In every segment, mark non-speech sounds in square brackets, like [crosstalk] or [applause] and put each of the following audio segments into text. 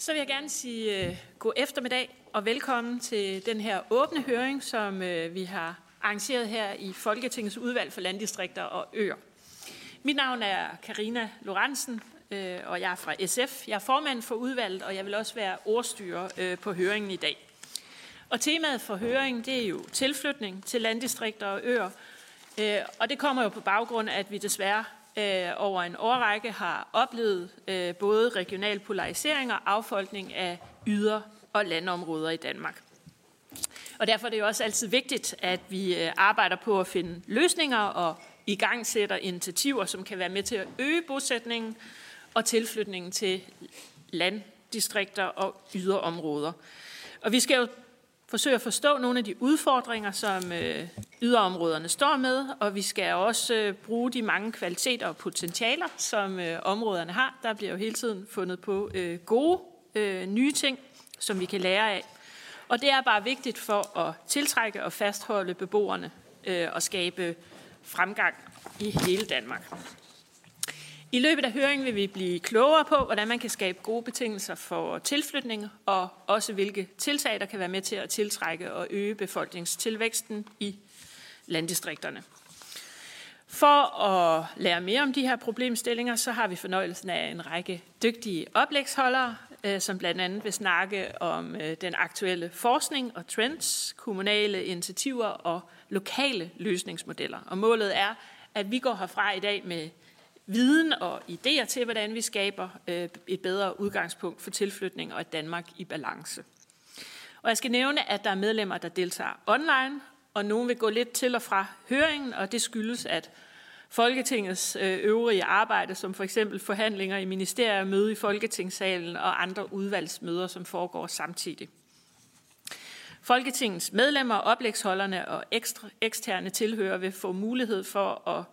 Så vil jeg gerne sige uh, god eftermiddag og velkommen til den her åbne høring, som uh, vi har arrangeret her i Folketingets udvalg for landdistrikter og øer. Mit navn er Karina Lorentzen, uh, og jeg er fra SF. Jeg er formand for udvalget, og jeg vil også være ordstyrer uh, på høringen i dag. Og temaet for høringen, det er jo tilflytning til landdistrikter og øer. Uh, og det kommer jo på baggrund af, at vi desværre øh, over en årrække har oplevet øh, både regional polarisering og affolkning af yder- og landområder i Danmark. Og derfor er det jo også altid vigtigt, at vi øh, arbejder på at finde løsninger og i gang sætter initiativer, som kan være med til at øge bosætningen og tilflytningen til landdistrikter og yderområder. Og vi skal jo forsøge at forstå nogle af de udfordringer, som øh, yderområderne står med, og vi skal også øh, bruge de mange kvaliteter og potentialer, som øh, områderne har. Der bliver jo hele tiden fundet på øh, gode øh, nye ting, som vi kan lære af. Og det er bare vigtigt for at tiltrække og fastholde beboerne øh, og skabe fremgang i hele Danmark. I løbet af høringen vil vi blive klogere på, hvordan man kan skabe gode betingelser for tilflytning, og også hvilke tiltag, der kan være med til at tiltrække og øge befolkningstilvæksten i landdistrikterne. For at lære mere om de her problemstillinger, så har vi fornøjelsen af en række dygtige oplægsholdere, øh, som blandt andet vil snakke om øh, den aktuelle forskning og trends, kommunale initiativer og lokale løsningsmodeller. Og målet er, at vi går herfra i dag med viden og idéer til, hvordan vi skaber øh, et bedre udgangspunkt for tilflytning og et Danmark i balance. Og jeg skal nævne, at der er medlemmer, der deltager online, og nogen vil gå lidt til og fra høringen, og det skyldes, at Folketingets øh, øvrige arbejde, som for eksempel forhandlinger i ministerier, møde i Folketingssalen og andre udvalgsmøder, som foregår samtidig. Folketingets medlemmer, oplægsholderne og ekstra, eksterne tilhører vil få mulighed for at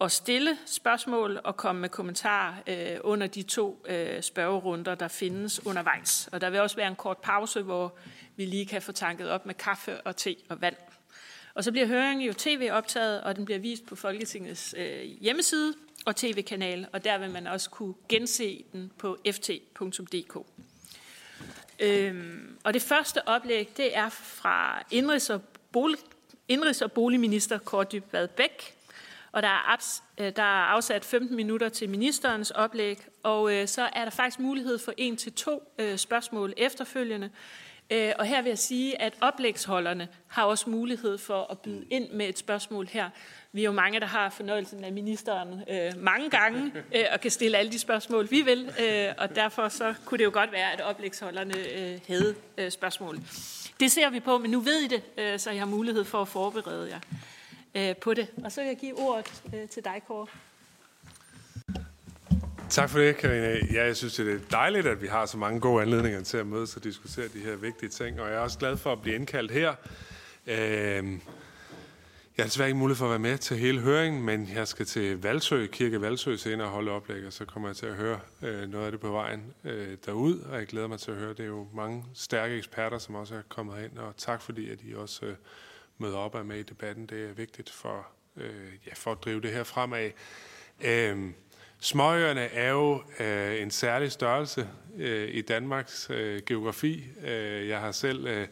at stille spørgsmål og komme med kommentarer øh, under de to øh, spørgerunder, der findes undervejs. Og der vil også være en kort pause, hvor vi lige kan få tanket op med kaffe og te og vand. Og så bliver høringen jo tv-optaget, og den bliver vist på Folketingets øh, hjemmeside og tv-kanal, og der vil man også kunne gense den på ft.dk. Øhm, og det første oplæg, det er fra Indrigs- og, Bolig, Indrigs- og Boligminister Kåre Dybvad Bæk, og der er, abs, øh, der er afsat 15 minutter til ministerens oplæg, og øh, så er der faktisk mulighed for en til to øh, spørgsmål efterfølgende. Øh, og her vil jeg sige, at oplægsholderne har også mulighed for at byde ind med et spørgsmål her. Vi er jo mange, der har fornøjelsen af ministeren øh, mange gange øh, og kan stille alle de spørgsmål, vi vil. Øh, og derfor så kunne det jo godt være, at oplægsholderne øh, havde øh, spørgsmål. Det ser vi på, men nu ved I det, øh, så jeg har mulighed for at forberede jer øh, på det. Og så vil jeg give ordet øh, til dig, Kåre. Tak for det, Karina. Ja, jeg synes, det er dejligt, at vi har så mange gode anledninger til at mødes og diskutere de her vigtige ting, og jeg er også glad for at blive indkaldt her. Øh, jeg har desværre ikke mulighed for at være med til hele høringen, men jeg skal til Valsø, Kirke Valsø senere og holde oplæg, og så kommer jeg til at høre øh, noget af det på vejen øh, derud, og jeg glæder mig til at høre. Det er jo mange stærke eksperter, som også er kommet ind, og tak fordi, at I også øh, møder op og er med i debatten. Det er vigtigt for, øh, ja, for at drive det her fremad. Øh, småøerne er jo øh, en særlig størrelse øh, i Danmarks øh, geografi. Øh, jeg har selv, øh,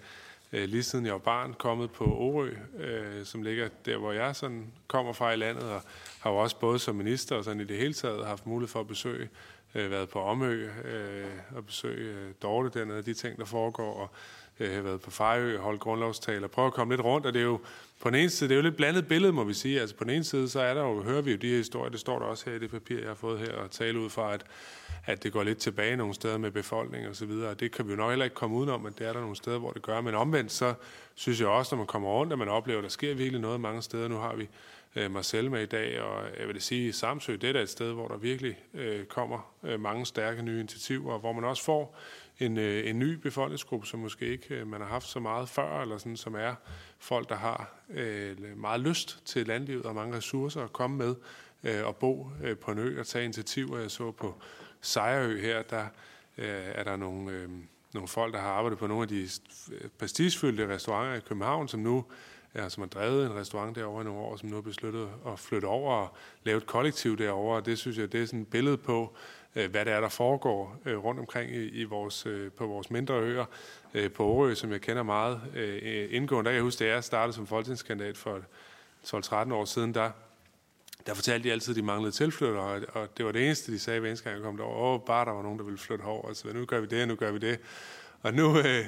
øh, lige siden jeg var barn, kommet på Orø, øh, som ligger der, hvor jeg sådan kommer fra i landet, og har jo også både som minister og sådan i det hele taget haft mulighed for at besøge øh, været på Omø øh, og besøge øh, Dorte dernede, de ting, der foregår, og øh, har været på Fejø holdt grundlovstaler, prøve at komme lidt rundt, og det er jo på den ene side, det er jo lidt blandet billede, må vi sige. Altså på den ene side, så er der jo, hører vi jo de her historier, det står der også her i det papir, jeg har fået her, og tale ud fra, at, at det går lidt tilbage nogle steder med befolkning og så videre, og det kan vi jo nok heller ikke komme udenom, at det er der nogle steder, hvor det gør. Men omvendt, så synes jeg også, når man kommer rundt, at man oplever, at der sker virkelig noget mange steder. Nu har vi øh, mig selv med i dag, og jeg vil sige, Samsø, det er da et sted, hvor der virkelig øh, kommer øh, mange stærke nye initiativer, hvor man også får en, øh, en ny befolkningsgruppe, som måske ikke øh, man har haft så meget før, eller sådan, som er folk, der har øh, meget lyst til landlivet og mange ressourcer at komme med øh, og bo øh, på en ø og tage initiativer. Jeg så på Sejrø her, der øh, er der nogle, øh, nogle folk, der har arbejdet på nogle af de prestigefyldte restauranter i København, som nu ja, som har drevet en restaurant derovre i nogle år, som nu har besluttet at flytte over og lave et kollektiv derovre. Og det synes jeg, det er sådan et billede på, Øh, hvad det er, der foregår øh, rundt omkring i, vores, øh, på vores mindre øer. På Årø, som jeg kender meget indgående, der kan jeg huske, da jeg startede som folketingskandidat for 12-13 år siden, der der fortalte de altid, at de manglede tilflyttere, og, det var det eneste, de sagde hver eneste gang, jeg kom derover. Åh, bare der var nogen, der ville flytte over. Altså, nu gør vi det, nu gør vi det. Og nu, øh,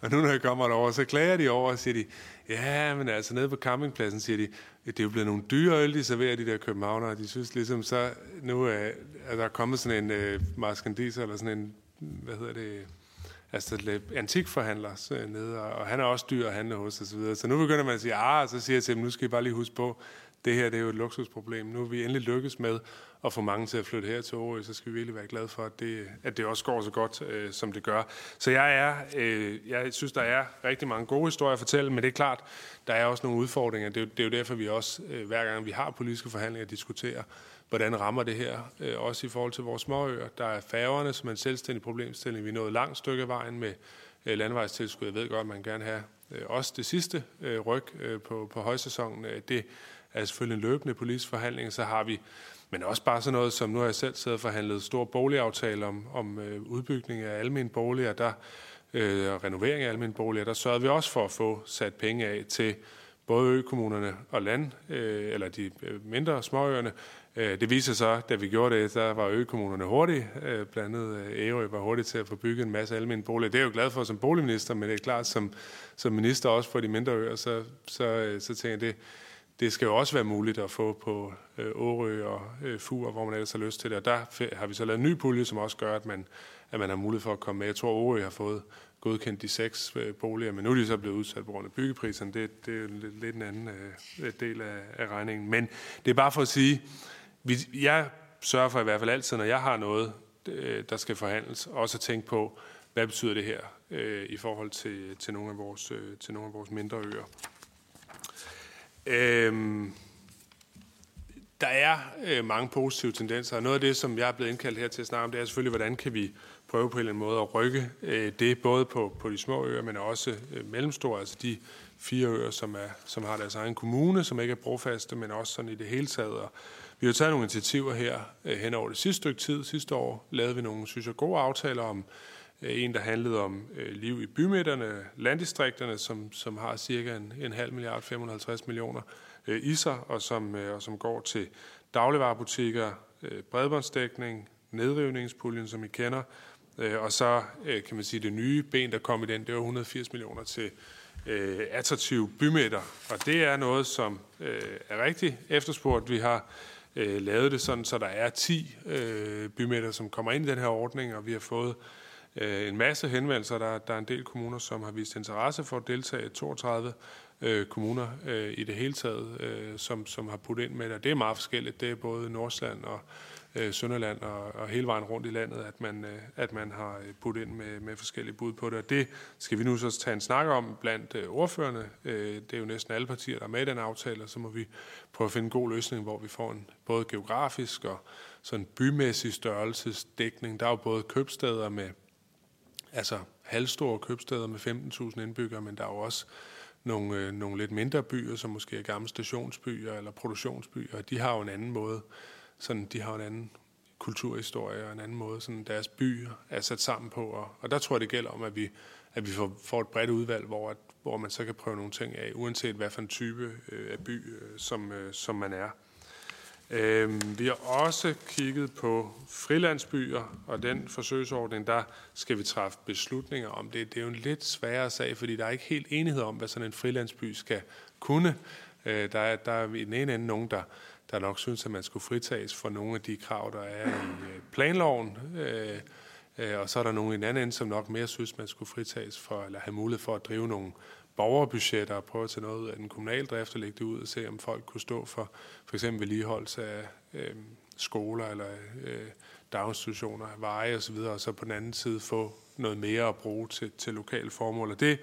og nu når jeg kommer derover, så klager de over og siger de, ja, men altså nede på campingpladsen, siger de, det er jo blevet nogle dyre øl, de serverer, de der københavnere. De synes ligesom, så nu er, er der kommet sådan en øh, maskandiser, eller sådan en, hvad hedder det, altså antikforhandler så, nede, og, og han er også dyr at handle hos, og så videre. Så nu begynder man at sige, ah, så siger jeg til dem, nu skal I bare lige huske på, det her det er jo et luksusproblem. Nu er vi endelig lykkes med at få mange til at flytte her til Aarhus, så skal vi virkelig være glade for, at det, at det også går så godt, øh, som det gør. Så jeg er, øh, jeg synes, der er rigtig mange gode historier at fortælle, men det er klart, der er også nogle udfordringer. Det er, det er jo derfor, vi også, øh, hver gang vi har politiske forhandlinger, diskuterer, hvordan rammer det her, øh, også i forhold til vores småøer. Der er færgerne, som er en selvstændig problemstilling. Vi er nået langt stykke af vejen med øh, landvejstilskud. Jeg ved godt, at man gerne have øh, også det sidste øh, ryg øh, på, på højsæsonen. Øh, det er selvfølgelig en løbende politisk forhandling. Så har vi men også bare sådan noget, som nu har jeg selv siddet og forhandlet stor boligaftale om, om øh, udbygning af almindelige boliger, der, øh, renovering af almindelige boliger, der sørgede vi også for at få sat penge af til både økommunerne og land, øh, eller de øh, mindre småøerne. Øh, det viser sig, da vi gjorde det, der var økommunerne hurtige. Øh, blandt andet øh, Ærø var hurtigt til at få bygget en masse almindelige boliger. Det er jeg jo glad for som boligminister, men det er klart, som, som minister også for de mindre øer, så, så, øh, så tænker jeg, det, det skal jo også være muligt at få på øh, Årø og øh, Fur, hvor man ellers har lyst til det. Og der har vi så lavet en ny pulje, som også gør, at man, at man har mulighed for at komme med. Jeg tror, Årø har fået godkendt de seks øh, boliger, men nu er de så blevet udsat på grund af byggepriserne. Det, det er lidt, lidt en anden øh, øh, del af, af regningen. Men det er bare for at sige, vi, jeg sørger for i hvert fald altid, når jeg har noget, øh, der skal forhandles, også at tænke på, hvad betyder det her øh, i forhold til, til, nogle af vores, øh, til nogle af vores mindre øer. Øhm, der er øh, mange positive tendenser, og noget af det, som jeg er blevet indkaldt her til at snakke om, det er selvfølgelig, hvordan kan vi prøve på en eller anden måde at rykke øh, det, både på, på de små øer, men også øh, mellemstore, altså de fire øer, som, er, som har deres egen kommune, som ikke er brofaste, men også sådan i det hele taget. Og vi har taget nogle initiativer her øh, hen over det sidste stykke tid. Sidste år lavede vi nogle, synes jeg, gode aftaler om Øh, en, der handlede om øh, liv i bymidterne, landdistrikterne, som, som har cirka en, en halv milliard, 550 millioner øh, i sig, og som, og som går til dagligvarerbutikker, bredbåndsdækning, nedrivningspuljen, som I kender, og så kan man sige, det nye ben, der kom i den, det var 180 millioner til øh, attraktive bymidter. Og det er noget, som øh, er rigtig efterspurgt. Vi har øh, lavet det sådan, så der er 10 øh, bymidter, som kommer ind i den her ordning, og vi har fået øh, Øh, en masse henvendelser. Der, der er en del kommuner, som har vist interesse for at deltage. 32 øh, kommuner øh, i det hele taget, øh, som, som har puttet ind med det. Det er meget forskelligt. Det er både Nordsland og øh, Sønderland og, og hele vejen rundt i landet, at man, øh, at man har øh, puttet ind med, med forskellige bud på det. Og det skal vi nu så tage en snak om blandt øh, ordførende. Øh, det er jo næsten alle partier, der er med i den aftale, og så må vi prøve at finde en god løsning, hvor vi får en både geografisk og sådan bymæssig størrelsesdækning. Der er jo både købsteder med altså halvstore købsteder med 15.000 indbyggere, men der er jo også nogle, øh, nogle lidt mindre byer, som måske er gamle stationsbyer eller produktionsbyer, de har jo en anden måde, sådan, de har en anden kulturhistorie og en anden måde, sådan deres byer er sat sammen på. Og, og der tror jeg, det gælder om, at vi, at vi får, får et bredt udvalg, hvor, at, hvor man så kan prøve nogle ting af, uanset hvad for en type øh, af by, øh, som, øh, som man er. Øhm, vi har også kigget på frilandsbyer, og den forsøgsordning, der skal vi træffe beslutninger om det. Det er jo en lidt sværere sag, fordi der er ikke helt enighed om, hvad sådan en frilandsby skal kunne. Øh, der, er, der er i den ene ende nogen, der, der nok synes, at man skulle fritages for nogle af de krav, der er i øh, planloven. Øh, og så er der nogen i den anden ende, som nok mere synes, man skulle fritages for, eller have mulighed for at drive nogle borgerbudgetter og prøve at tage noget ud af den kommunale drift og lægge det ud og se, om folk kunne stå for for eksempel vedligeholdelse af øh, skoler eller øh, daginstitutioner, veje osv., og, og så på den anden side få noget mere at bruge til, til lokale formål. Og det,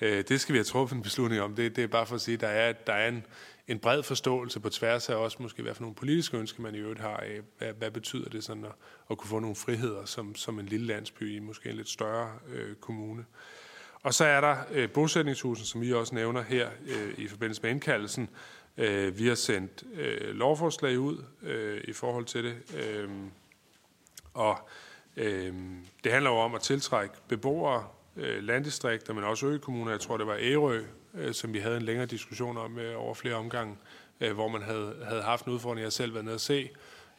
øh, det skal vi have truffet en beslutning om. Det, det er bare for at sige, at der er, der er en, en bred forståelse på tværs af også måske hvad for nogle politiske ønsker, man i øvrigt har af, hvad, hvad betyder det sådan at, at kunne få nogle friheder som, som en lille landsby i måske en lidt større øh, kommune. Og så er der øh, bosætningshusen, som vi også nævner her øh, i forbindelse med indkaldelsen. Øh, vi har sendt øh, lovforslag ud øh, i forhold til det. Øh, Og øh, det handler jo om at tiltrække beboere, øh, landdistrikter, men også økommuner. Jeg tror, det var Ærø, øh, som vi havde en længere diskussion om øh, over flere omgange, øh, hvor man havde, havde haft en udfordring. Jeg har selv været nede at se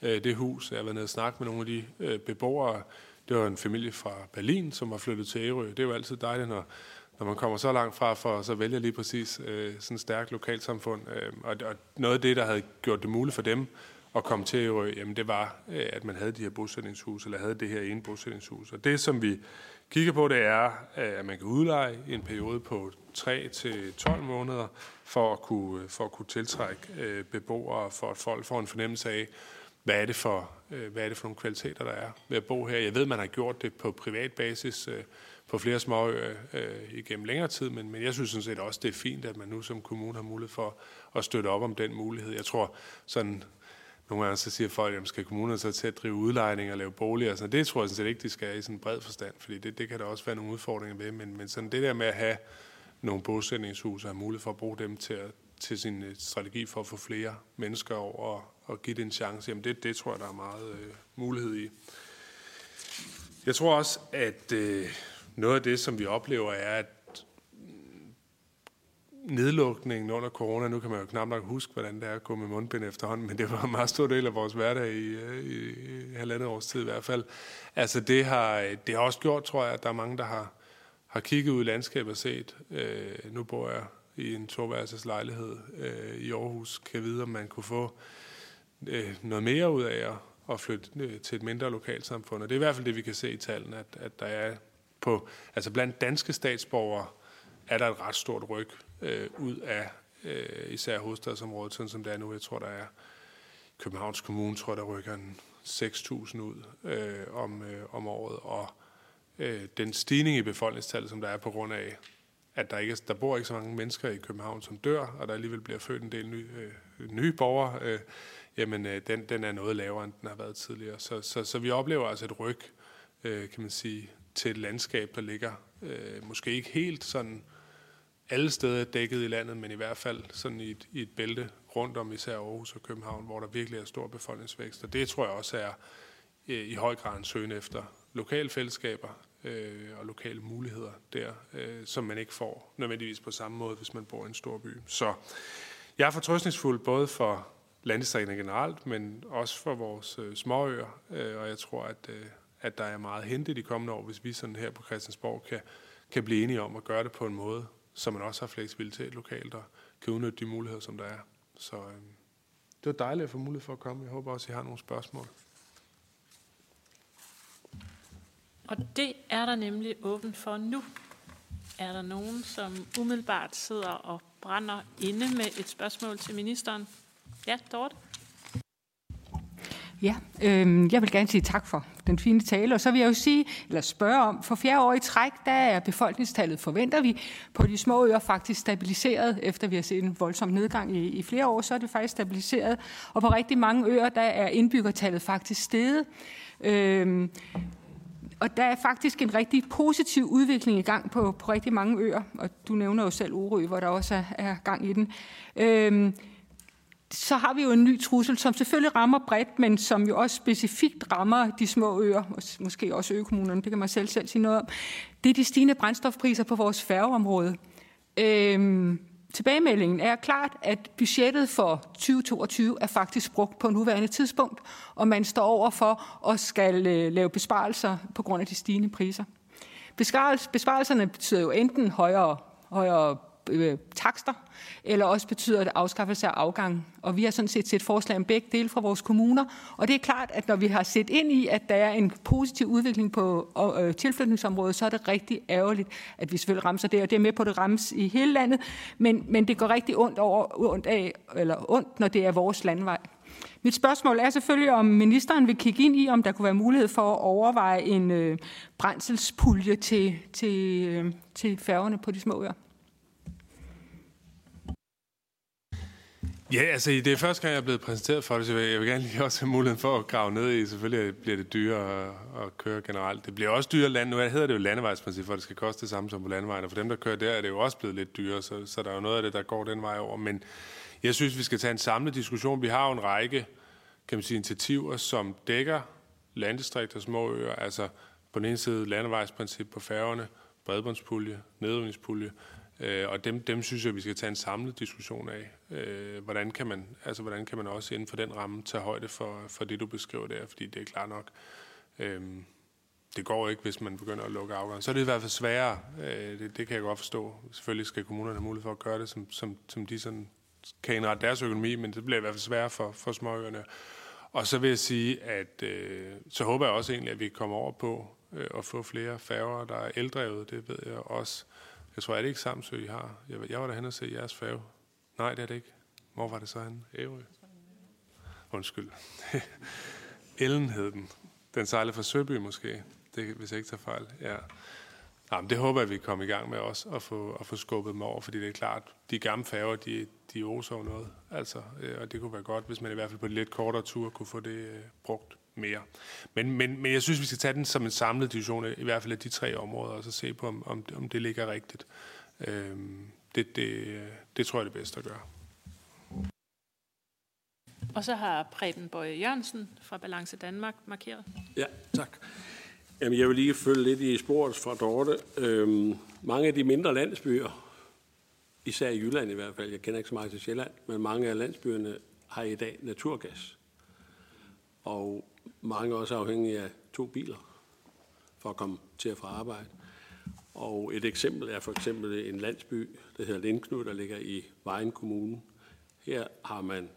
øh, det hus. Jeg har været nede og snakke med nogle af de øh, beboere. Det var en familie fra Berlin, som var flyttet til Ærø. Det er jo altid dejligt, når, når man kommer så langt fra, for så vælger lige præcis øh, sådan et stærkt lokalsamfund. Øh, og, og noget af det, der havde gjort det muligt for dem at komme til Ærø, jamen det var, øh, at man havde de her bosætningshus, eller havde det her ene bosætningshus. Og det, som vi kigger på, det er, øh, at man kan udleje i en periode på 3 til 12 måneder, for at kunne, øh, for at kunne tiltrække øh, beboere, for at folk får en fornemmelse af, hvad er, det for, øh, hvad er det for nogle kvaliteter, der er ved at bo her. Jeg ved, man har gjort det på privat basis øh, på flere småøer øh, øh, igennem længere tid, men, men jeg synes sådan set også, det er fint, at man nu som kommune har mulighed for at støtte op om den mulighed. Jeg tror sådan nogle gange så siger folk, at skal kommunerne så til at drive udlejning og lave boliger? Så det tror jeg sådan set ikke, de skal i sådan en bred forstand, fordi det, det kan der også være nogle udfordringer ved. Men, men sådan det der med at have nogle bosætningshuse og have mulighed for at bruge dem til, at, til sin øh, strategi for at få flere mennesker over og, og give det en chance, jamen det, det tror jeg, der er meget øh, mulighed i. Jeg tror også, at øh, noget af det, som vi oplever, er, at nedlukningen under corona, nu kan man jo knap nok huske, hvordan det er at gå med mundbind efterhånden, men det var en meget stor del af vores hverdag i, øh, i, i halvandet års tid i hvert fald. Altså det har, det har også gjort, tror jeg, at der er mange, der har, har kigget ud i landskabet og set, øh, nu bor jeg i en toværelses lejlighed øh, i Aarhus, kan vide, om man kunne få øh, noget mere ud af at, at flytte øh, til et mindre lokalsamfund. Og det er i hvert fald det, vi kan se i tallene, at, at der er på, altså blandt danske statsborgere, er der et ret stort ryg øh, ud af øh, især hovedstadsområdet, sådan som det er nu. Jeg tror, der er Københavns Kommune, tror der rykker en 6.000 ud øh, om, øh, om året, og øh, den stigning i befolkningstallet, som der er på grund af, at der, ikke er, der bor ikke så mange mennesker i København, som dør, og der alligevel bliver født en del nye, øh, nye borgere, øh, jamen øh, den, den er noget lavere, end den har været tidligere. Så, så, så vi oplever altså et ryg, øh, kan man sige, til et landskab, der ligger øh, måske ikke helt sådan alle steder dækket i landet, men i hvert fald sådan i et, i et bælte rundt om især Aarhus og København, hvor der virkelig er stor befolkningsvækst. Og det tror jeg også er øh, i høj grad en søgen efter lokale fællesskaber øh, og lokale muligheder der, øh, som man ikke får nødvendigvis på samme måde, hvis man bor i en stor by. Så jeg er fortrøstningsfuld både for landdistrikterne generelt, men også for vores øh, småøer, øh, og jeg tror, at, øh, at der er meget hente de kommende år, hvis vi sådan her på Christiansborg kan, kan blive enige om at gøre det på en måde, så man også har fleksibilitet lokalt og kan udnytte de muligheder, som der er. Så øh, det var dejligt at få mulighed for at komme. Jeg håber også, at I har nogle spørgsmål. Og det er der nemlig åbent for nu. Er der nogen, som umiddelbart sidder og brænder inde med et spørgsmål til ministeren? Ja, Dorte? Ja, øh, jeg vil gerne sige tak for den fine tale, og så vil jeg jo sige, eller spørge om, for fjerde år i træk, der er befolkningstallet, forventer vi, på de små øer faktisk stabiliseret, efter vi har set en voldsom nedgang i, i flere år, så er det faktisk stabiliseret, og på rigtig mange øer, der er indbyggertallet faktisk steget. Øh, og der er faktisk en rigtig positiv udvikling i gang på, på rigtig mange øer, og du nævner jo selv Orø, hvor der også er, er gang i den. Øhm, så har vi jo en ny trussel, som selvfølgelig rammer bredt, men som jo også specifikt rammer de små øer, og måske også økommunerne, det kan man selv selv sige noget om. Det er de stigende brændstofpriser på vores færgeområde. Øhm, tilbagemeldingen er klart, at budgettet for 2022 er faktisk brugt på nuværende tidspunkt, og man står over for at skal øh, lave besparelser på grund af de stigende priser. Besparelserne betyder jo enten højere, højere øh, takster, eller også betyder det afskaffelse af afgang. Og vi har sådan set set forslag om begge dele fra vores kommuner. Og det er klart, at når vi har set ind i, at der er en positiv udvikling på øh, tilflytningsområdet, så er det rigtig ærgerligt, at vi selvfølgelig rammer det, og det er med på, at det rammes i hele landet, men, men det går rigtig ondt, over, ondt, af, eller ondt, når det er vores landvej. Mit spørgsmål er selvfølgelig, om ministeren vil kigge ind i, om der kunne være mulighed for at overveje en øh, brændselspulje til, til, øh, til færgerne på de små øer. Ja, altså det er første gang, jeg er blevet præsenteret for det, så jeg vil gerne lige også have muligheden for at grave ned i. Selvfølgelig bliver det dyrere at, køre generelt. Det bliver også dyrere land. Nu hedder det jo landevejsprincip, for det skal koste det samme som på landevejen. Og for dem, der kører der, er det jo også blevet lidt dyrere, så, så der er jo noget af det, der går den vej over. Men jeg synes, vi skal tage en samlet diskussion. Vi har jo en række kan man sige, initiativer, som dækker landdistrikter, små øer, altså på den ene side landevejsprincip på færgerne, bredbåndspulje, nedrivningspulje, øh, og dem, dem synes jeg, vi skal tage en samlet diskussion af. Øh, hvordan, kan man, altså, hvordan kan man også inden for den ramme tage højde for, for det, du beskriver der, fordi det er klart nok, øh, det går ikke, hvis man begynder at lukke afgangen. Så er det i hvert fald sværere. Øh, det, det kan jeg godt forstå. Selvfølgelig skal kommunerne have mulighed for at gøre det, som, som, som de sådan kan indrette deres økonomi, men det bliver i hvert fald sværere for, for småøerne. Og så vil jeg sige, at øh, så håber jeg også egentlig, at vi kommer over på øh, at få flere færger, der er eldrevet. Det ved jeg også. Jeg tror, er det ikke Samsø, I har? Jeg, jeg var derhen og se jeres færge. Nej, det er det ikke. Hvor var det så han? Ærø? Undskyld. [laughs] Ellen hed den. Den sejlede fra Søby måske det, hvis jeg ikke tager fejl. Ja. Jamen, det håber jeg, vi kommer i gang med også, at få, at få skubbet dem over, fordi det er klart, de gamle færger, de, de oser noget. Altså, øh, og det kunne være godt, hvis man i hvert fald på en lidt kortere tur kunne få det øh, brugt mere. Men, men, men jeg synes, vi skal tage den som en samlet diskussion, i hvert fald af de tre områder, og så se på, om, om, om det ligger rigtigt. Øh, det, det, det tror jeg er det bedste at gøre. Og så har Preben Bøje Jørgensen fra Balance Danmark markeret. Ja, tak. Jamen, jeg vil lige følge lidt i sporet fra Dorte. Øhm, mange af de mindre landsbyer, især i Jylland i hvert fald, jeg kender ikke så meget til Sjælland, men mange af landsbyerne har i dag naturgas. Og mange også afhængige af to biler for at komme til at fra arbejde. Og et eksempel er for eksempel en landsby, der hedder Lindknud, der ligger i Vejen Kommune. Her har man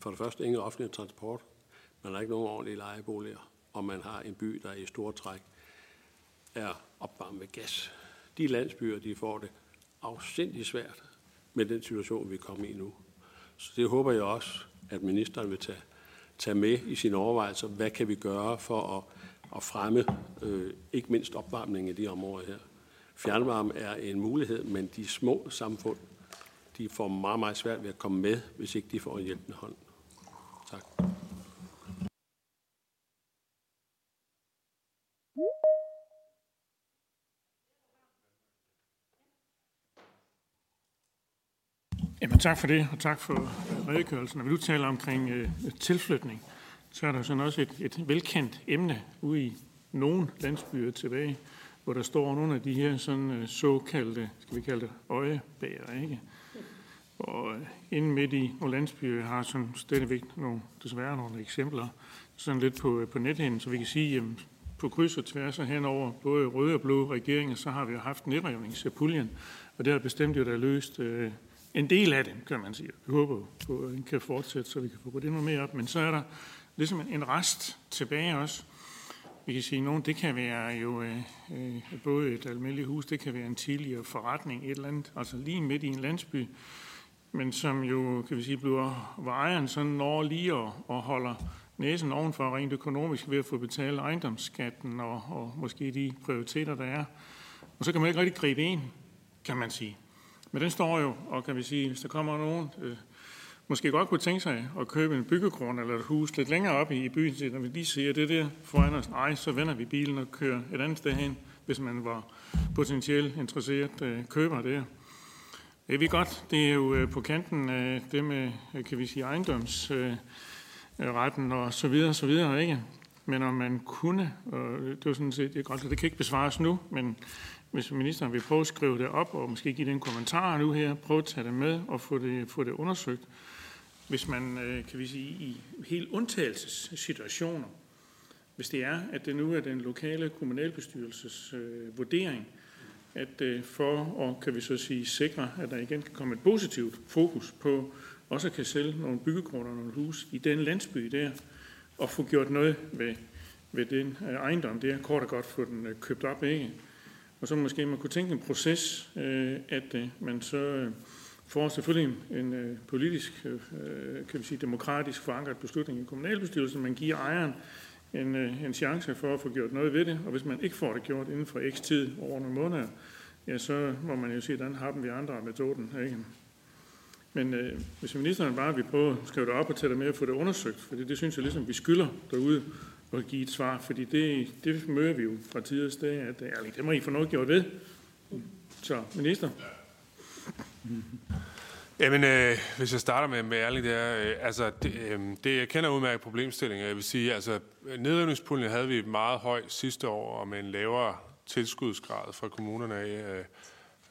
for det første ingen offentlig transport. Man har ikke nogen ordentlige lejeboliger og man har en by, der i store træk er opvarmet med gas. De landsbyer, de får det afsindig svært med den situation, vi kommer i nu. Så det håber jeg også, at ministeren vil tage, tage med i sine overvejelser. Hvad kan vi gøre for at, at fremme øh, ikke mindst opvarmning i de områder her? Fjernvarme er en mulighed, men de små samfund, de får meget, meget svært ved at komme med, hvis ikke de får en hjælpende hånd. Tak. Tak for det, og tak for øh, redegørelsen. Når vi nu taler omkring øh, tilflytning, så er der sådan også et, et velkendt emne ude i nogle landsbyer tilbage, hvor der står nogle af de her sådan øh, såkaldte, skal vi kalde det, øjebæger, ikke? Og øh, inden midt i nogle landsbyer har sådan stadigvæk nogle, desværre nogle eksempler, sådan lidt på, øh, på nethinden, så vi kan sige, jamen, på kryds og tværs og henover både røde og blå regeringer, så har vi jo haft nedrevningspuljen, og det har bestemt jo der løst øh, en del af det, kan man sige. Vi håber på, at den kan fortsætte, så vi kan få det noget mere op. Men så er der ligesom en rest tilbage også. Vi kan sige, at det kan være jo øh, øh, både et almindeligt hus, det kan være en tidligere forretning, et eller andet, altså lige midt i en landsby, men som jo, kan vi sige, bliver, hvor ejeren sådan når lige og, og holder næsen ovenfor rent økonomisk ved at få betalt ejendomsskatten og, og måske de prioriteter, der er. Og så kan man ikke rigtig gribe ind, kan man sige. Men den står jo, og kan vi sige, hvis der kommer nogen, øh, måske godt kunne tænke sig at købe en byggegrund eller et hus lidt længere op i, i byen, så når vi lige ser det der foran os, nej, så vender vi bilen og kører et andet sted hen, hvis man var potentielt interesseret øh, køber der. Det er godt. Det er jo øh, på kanten af det med, øh, kan vi sige, ejendomsretten øh, og så videre, så videre, ikke? Men om man kunne, og det er sådan set det er godt, det kan ikke besvares nu, men hvis ministeren vil prøve at skrive det op, og måske give den kommentar nu her, prøve at tage det med og få det, få det undersøgt. Hvis man, øh, kan vi sige, i helt undtagelsessituationer, hvis det er, at det nu er den lokale kommunalbestyrelses øh, vurdering, at øh, for at, kan vi så sige, sikre, at der igen kan komme et positivt fokus på, også kan sælge nogle byggegrunde og nogle hus i den landsby der, og få gjort noget ved, ved den øh, ejendom der, kort og godt få den øh, købt op, ikke? Og så måske man kunne tænke en proces, øh, at øh, man så øh, får selvfølgelig en politisk, kan vi sige, demokratisk forankret beslutning i kommunalbestyrelsen. Man giver ejeren en, en chance for at få gjort noget ved det, og hvis man ikke får det gjort inden for x tid over nogle måneder, ja, så må man jo sige, hvordan har vi andre af metoden. Ikke? Men øh, hvis ministeren bare vil prøve at skrive det op og tage det med at få det undersøgt, for det, det synes jeg ligesom, vi skylder derude, at give et svar, fordi det, det møder vi jo fra tid og sted, at ærligt, det må I få noget gjort ved. Så, minister. Jamen, øh, hvis jeg starter med, med ærligt, det er, øh, altså, det, øh, det, jeg kender udmærket problemstillinger. Jeg vil sige, altså, nedrivningspuljen havde vi meget høj sidste år, og med en lavere tilskudsgrad fra kommunerne af. Øh,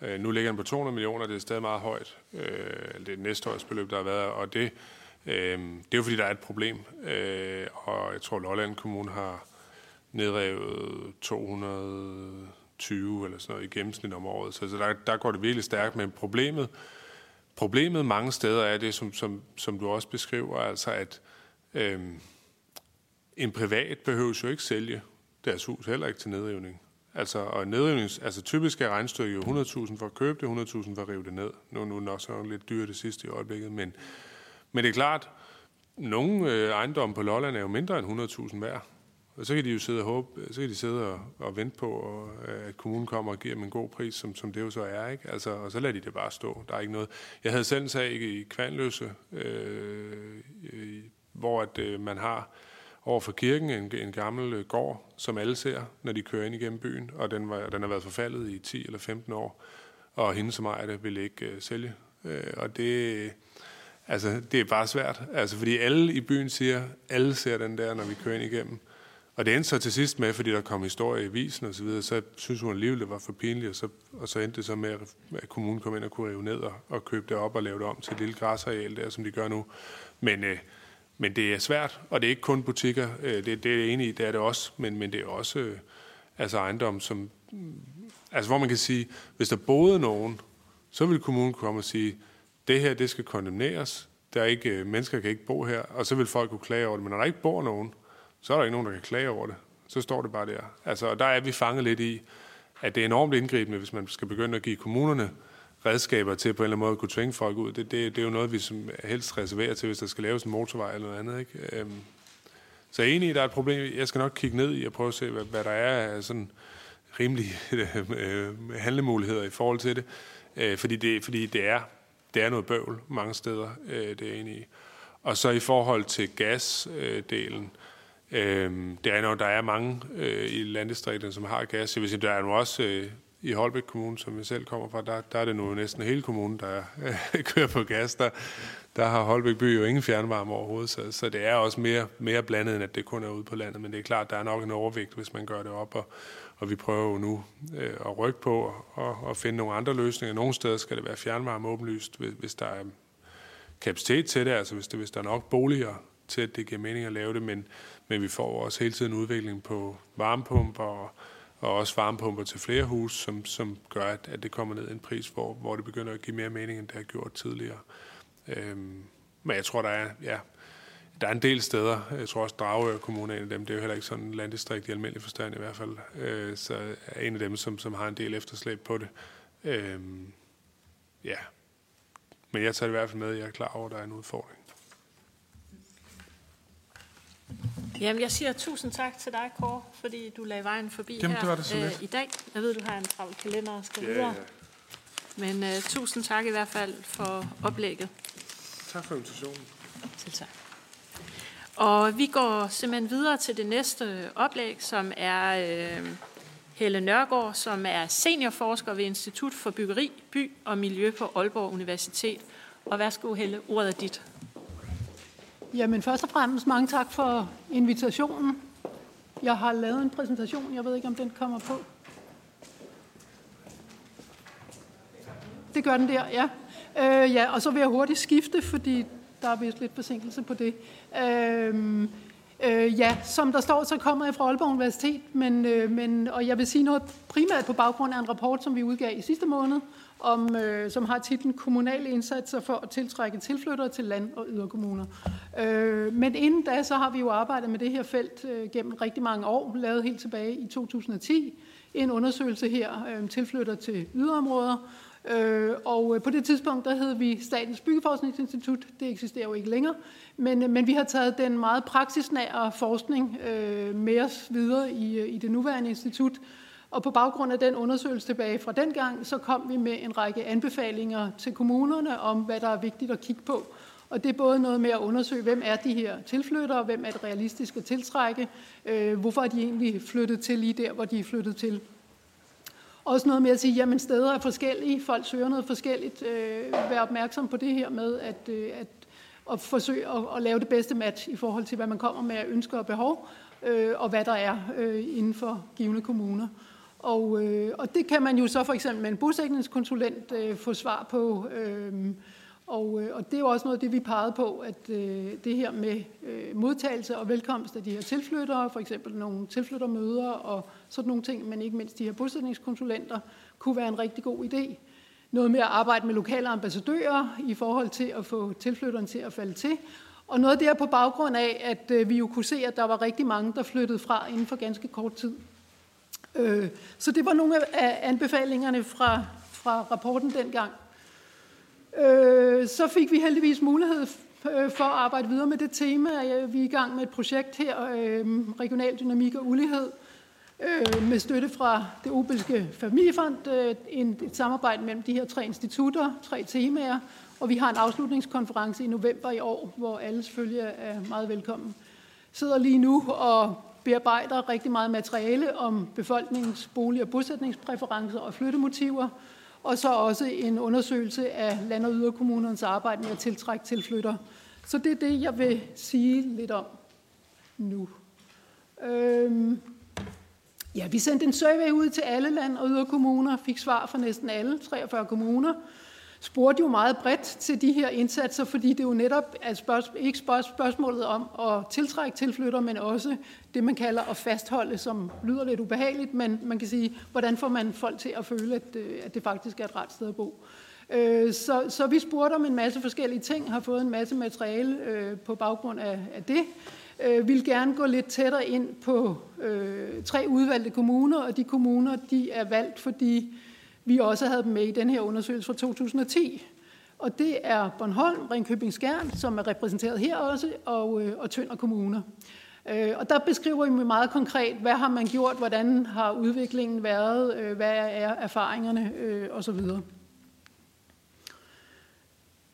øh nu ligger den på 200 millioner, det er stadig meget højt. Øh, det er næste års beløb, der har været, og det, øh, Øhm, det er jo fordi, der er et problem. Øh, og jeg tror, Lolland Kommune har nedrevet 220 eller sådan noget i gennemsnit om året. Så, så der, der går det virkelig stærkt, men problemet Problemet mange steder er det, som, som, som du også beskriver, altså at øhm, en privat behøver jo ikke sælge deres hus, heller ikke til nedrivning. Altså, og nedrivning, altså typisk er regnstykket jo 100.000 for at købe det, 100.000 for at rive det ned. Nu, nu er det også lidt dyrt det sidste i øjeblikket, men, men det er klart, nogle øh, ejendomme på Lolland er jo mindre end 100.000 værd. Og så kan de jo sidde og håbe, øh, så kan de sidde og, og vente på, og, øh, at kommunen kommer og giver dem en god pris, som, som det jo så er. Ikke? Altså, og så lader de det bare stå. Der er ikke noget. Jeg havde selv en sag i Kvanløse, øh, hvor at, øh, man har over for kirken en, en gammel øh, gård, som alle ser, når de kører ind igennem byen, og den, var, den har været forfaldet i 10 eller 15 år, og hende som ejer det ville ikke øh, sælge. Øh, og det, altså, det er bare svært, altså, fordi alle i byen siger, alle ser den der, når vi kører ind igennem. Og det endte så til sidst med, fordi der kom historie i visen og så videre, så synes hun alligevel, det var for pinligt, og så, og så endte det så med, at kommunen kom ind og kunne rive ned og, og købe det op og lave det om til et lille græsareal der, som de gør nu. Men, øh, men det er svært, og det er ikke kun butikker, øh, det, det er jeg enig i, det er det også, men, men det er også øh, altså ejendom, som, altså hvor man kan sige, hvis der boede nogen, så vil kommunen komme og sige, det her, det skal kondemneres, der er ikke, øh, mennesker kan ikke bo her, og så vil folk kunne klage over det, men når der ikke bor nogen, så er der ikke nogen, der kan klage over det. Så står det bare der. Altså, der er vi fanget lidt i, at det er enormt indgribende, hvis man skal begynde at give kommunerne redskaber til på en eller anden måde at kunne tvinge folk ud. Det, det, det er jo noget, vi som helst reserverer til, hvis der skal laves en motorvej eller noget andet. Ikke? Øhm, så jeg er enig der er et problem. Jeg skal nok kigge ned i og prøve at se, hvad, hvad der er af sådan rimelige [laughs] øh, handlemuligheder i forhold til det. Øh, fordi det, fordi det, er, det er noget bøvl mange steder, øh, det er jeg enig i. Og så i forhold til gasdelen, øh, Øh, det er, noget, der er mange øh, i landdistrikterne, som har gas. Jeg vil sige, der er nu også øh, i Holbæk Kommune, som jeg selv kommer fra, der, der er det nu næsten hele kommunen, der øh, [laughs] kører på gas. Der, der har Holbæk by jo ingen fjernvarme overhovedet, så, så det er også mere, mere blandet, end at det kun er ude på landet. Men det er klart, der er nok en overvægt, hvis man gør det op, og, og vi prøver jo nu øh, at rykke på og, og finde nogle andre løsninger. Nogle steder skal det være fjernvarme åbenlyst, hvis, hvis der er kapacitet til det, altså hvis, det, hvis der er nok boliger til, at det giver mening at lave det, men, men vi får også hele tiden udvikling på varmepumper og, og også varmepumper til flere hus, som, som gør, at, at det kommer ned i en pris, hvor, hvor det begynder at give mere mening, end det har gjort tidligere. Øhm, men jeg tror, der er, ja, der er en del steder, jeg tror også Dragør Kommune er en af dem, det er jo heller ikke sådan en landdistrikt i almindelig forstand i hvert fald, øh, så er en af dem, som, som har en del efterslæb på det. Øhm, ja, men jeg tager det i hvert fald med, jeg er klar over, at der er en udfordring. Jamen, jeg siger tusind tak til dig, Kåre, fordi du lagde vejen forbi Jamen, her det var det så øh, i dag. Jeg ved, du har en travl kalender og skal yeah. videre. Men uh, tusind tak i hvert fald for oplægget. Tak for invitationen. Selv tak. Og vi går simpelthen videre til det næste oplæg, som er øh, Helle Nørgaard, som er seniorforsker ved Institut for Byggeri, By og Miljø på Aalborg Universitet. Og værsgo, Helle, ordet er dit. Jamen først og fremmest mange tak for invitationen. Jeg har lavet en præsentation, jeg ved ikke om den kommer på. Det gør den der, ja. Øh, ja, og så vil jeg hurtigt skifte, fordi der er vist lidt forsinkelse på det. Øhm, øh, ja, som der står, så kommer jeg fra Aalborg Universitet, men, øh, men, og jeg vil sige noget primært på baggrund af en rapport, som vi udgav i sidste måned, om, øh, som har titlen Kommunale indsatser for at tiltrække tilflyttere til land- og yderkommuner. Øh, men inden da, så har vi jo arbejdet med det her felt øh, gennem rigtig mange år, lavet helt tilbage i 2010 en undersøgelse her, øh, tilflytter til yderområder, Øh, og øh, på det tidspunkt, der hed vi Statens Byggeforskningsinstitut. Det eksisterer jo ikke længere. Men, øh, men vi har taget den meget praksisnære forskning øh, med os videre i, øh, i det nuværende institut, og på baggrund af den undersøgelse tilbage fra den gang, så kom vi med en række anbefalinger til kommunerne om, hvad der er vigtigt at kigge på. Og det er både noget med at undersøge, hvem er de her tilflyttere, hvem er det realistisk at tiltrække, øh, hvorfor er de egentlig flyttet til lige der, hvor de er flyttet til. Også noget med at sige, jamen steder er forskellige, folk søger noget forskelligt. Øh, vær opmærksom på det her med at, øh, at, at forsøge at, at lave det bedste match i forhold til, hvad man kommer med af ønsker og behov, øh, og hvad der er øh, inden for givende kommuner. Og, øh, og det kan man jo så for eksempel med en bosætningskonsulent øh, få svar på. Øh, og, øh, og det er jo også noget af det, vi pegede på, at øh, det her med øh, modtagelse og velkomst af de her tilflyttere, for eksempel nogle tilflyttermøder og sådan nogle ting, men ikke mindst de her bosætningskonsulenter, kunne være en rigtig god idé. Noget med at arbejde med lokale ambassadører i forhold til at få tilflytteren til at falde til. Og noget der på baggrund af, at øh, vi jo kunne se, at der var rigtig mange, der flyttede fra inden for ganske kort tid. Øh, så det var nogle af anbefalingerne fra, fra rapporten dengang. Øh, så fik vi heldigvis mulighed øh, for at arbejde videre med det tema. Vi er i gang med et projekt her, øh, regional dynamik og ulighed, øh, med støtte fra det Obelske Familiefond, øh, et samarbejde mellem de her tre institutter, tre temaer, og vi har en afslutningskonference i november i år, hvor alle selvfølgelig er meget velkommen. Sidder lige nu og bearbejder rigtig meget materiale om befolkningens bolig- og bosætningspræferencer og flyttemotiver, og så også en undersøgelse af land- og yderkommunernes arbejde med at tiltrække tilflytter. Så det er det, jeg vil sige lidt om nu. Øhm, ja, vi sendte en survey ud til alle land- og yderkommuner, fik svar fra næsten alle, 43 kommuner, spurgte jo meget bredt til de her indsatser, fordi det jo netop er spørgsmål, ikke spørgsmålet om at tiltrække tilflytter, men også det, man kalder at fastholde, som lyder lidt ubehageligt, men man kan sige, hvordan får man folk til at føle, at, øh, at det faktisk er et ret sted at bo. Øh, så, så vi spurgte om en masse forskellige ting, har fået en masse materiale øh, på baggrund af, af det. Øh, vil gerne gå lidt tættere ind på øh, tre udvalgte kommuner, og de kommuner de er valgt, fordi vi også havde dem med i den her undersøgelse fra 2010. Og det er Bornholm, Ringkøbing Skjern, som er repræsenteret her også, og, øh, og Tønder Kommuner. Øh, og der beskriver vi meget konkret, hvad har man gjort, hvordan har udviklingen været, øh, hvad er erfaringerne øh, osv.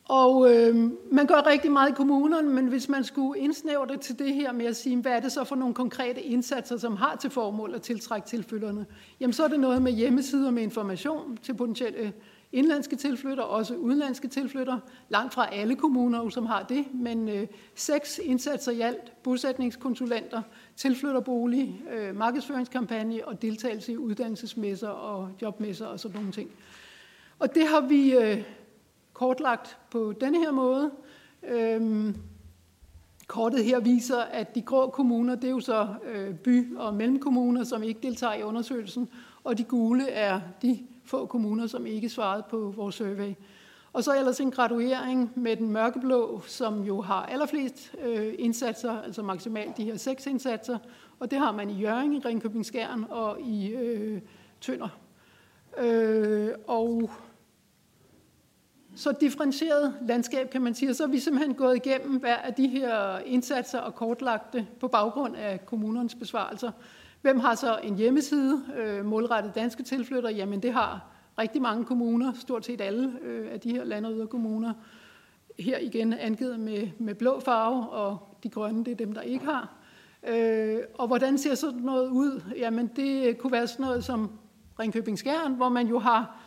Og øh, man gør rigtig meget i kommunerne, men hvis man skulle indsnævre det til det her med at sige, hvad er det så for nogle konkrete indsatser, som har til formål at tiltrække tilflytterne, jamen så er det noget med hjemmesider med information til potentielle indlandske tilflytter, også udenlandske tilflytter. Langt fra alle kommuner, som har det, men øh, seks indsatser i alt. Bosætningskonsulenter, tilflytterbolig, øh, markedsføringskampagne og deltagelse i uddannelsesmesser og jobmesser og sådan nogle ting. Og det har vi... Øh, kortlagt på denne her måde. Øhm, kortet her viser, at de grå kommuner, det er jo så øh, by- og mellemkommuner, som ikke deltager i undersøgelsen, og de gule er de få kommuner, som ikke svarede på vores survey. Og så ellers en graduering med den mørkeblå, som jo har allerflest øh, indsatser, altså maksimalt de her seks indsatser, og det har man i Jørgen, i Ringkøbing Skjern og i øh, Tønder. Øh, og så differentieret landskab, kan man sige. Og så er vi simpelthen gået igennem hver af de her indsatser og kortlagte på baggrund af kommunernes besvarelser. Hvem har så en hjemmeside øh, målrettet danske tilflyttere? Jamen det har rigtig mange kommuner, stort set alle øh, af de her land- og kommuner. Her igen angivet med, med blå farve, og de grønne, det er dem, der ikke har. Øh, og hvordan ser sådan noget ud? Jamen det kunne være sådan noget som Ringkøbing Skjern, hvor man jo har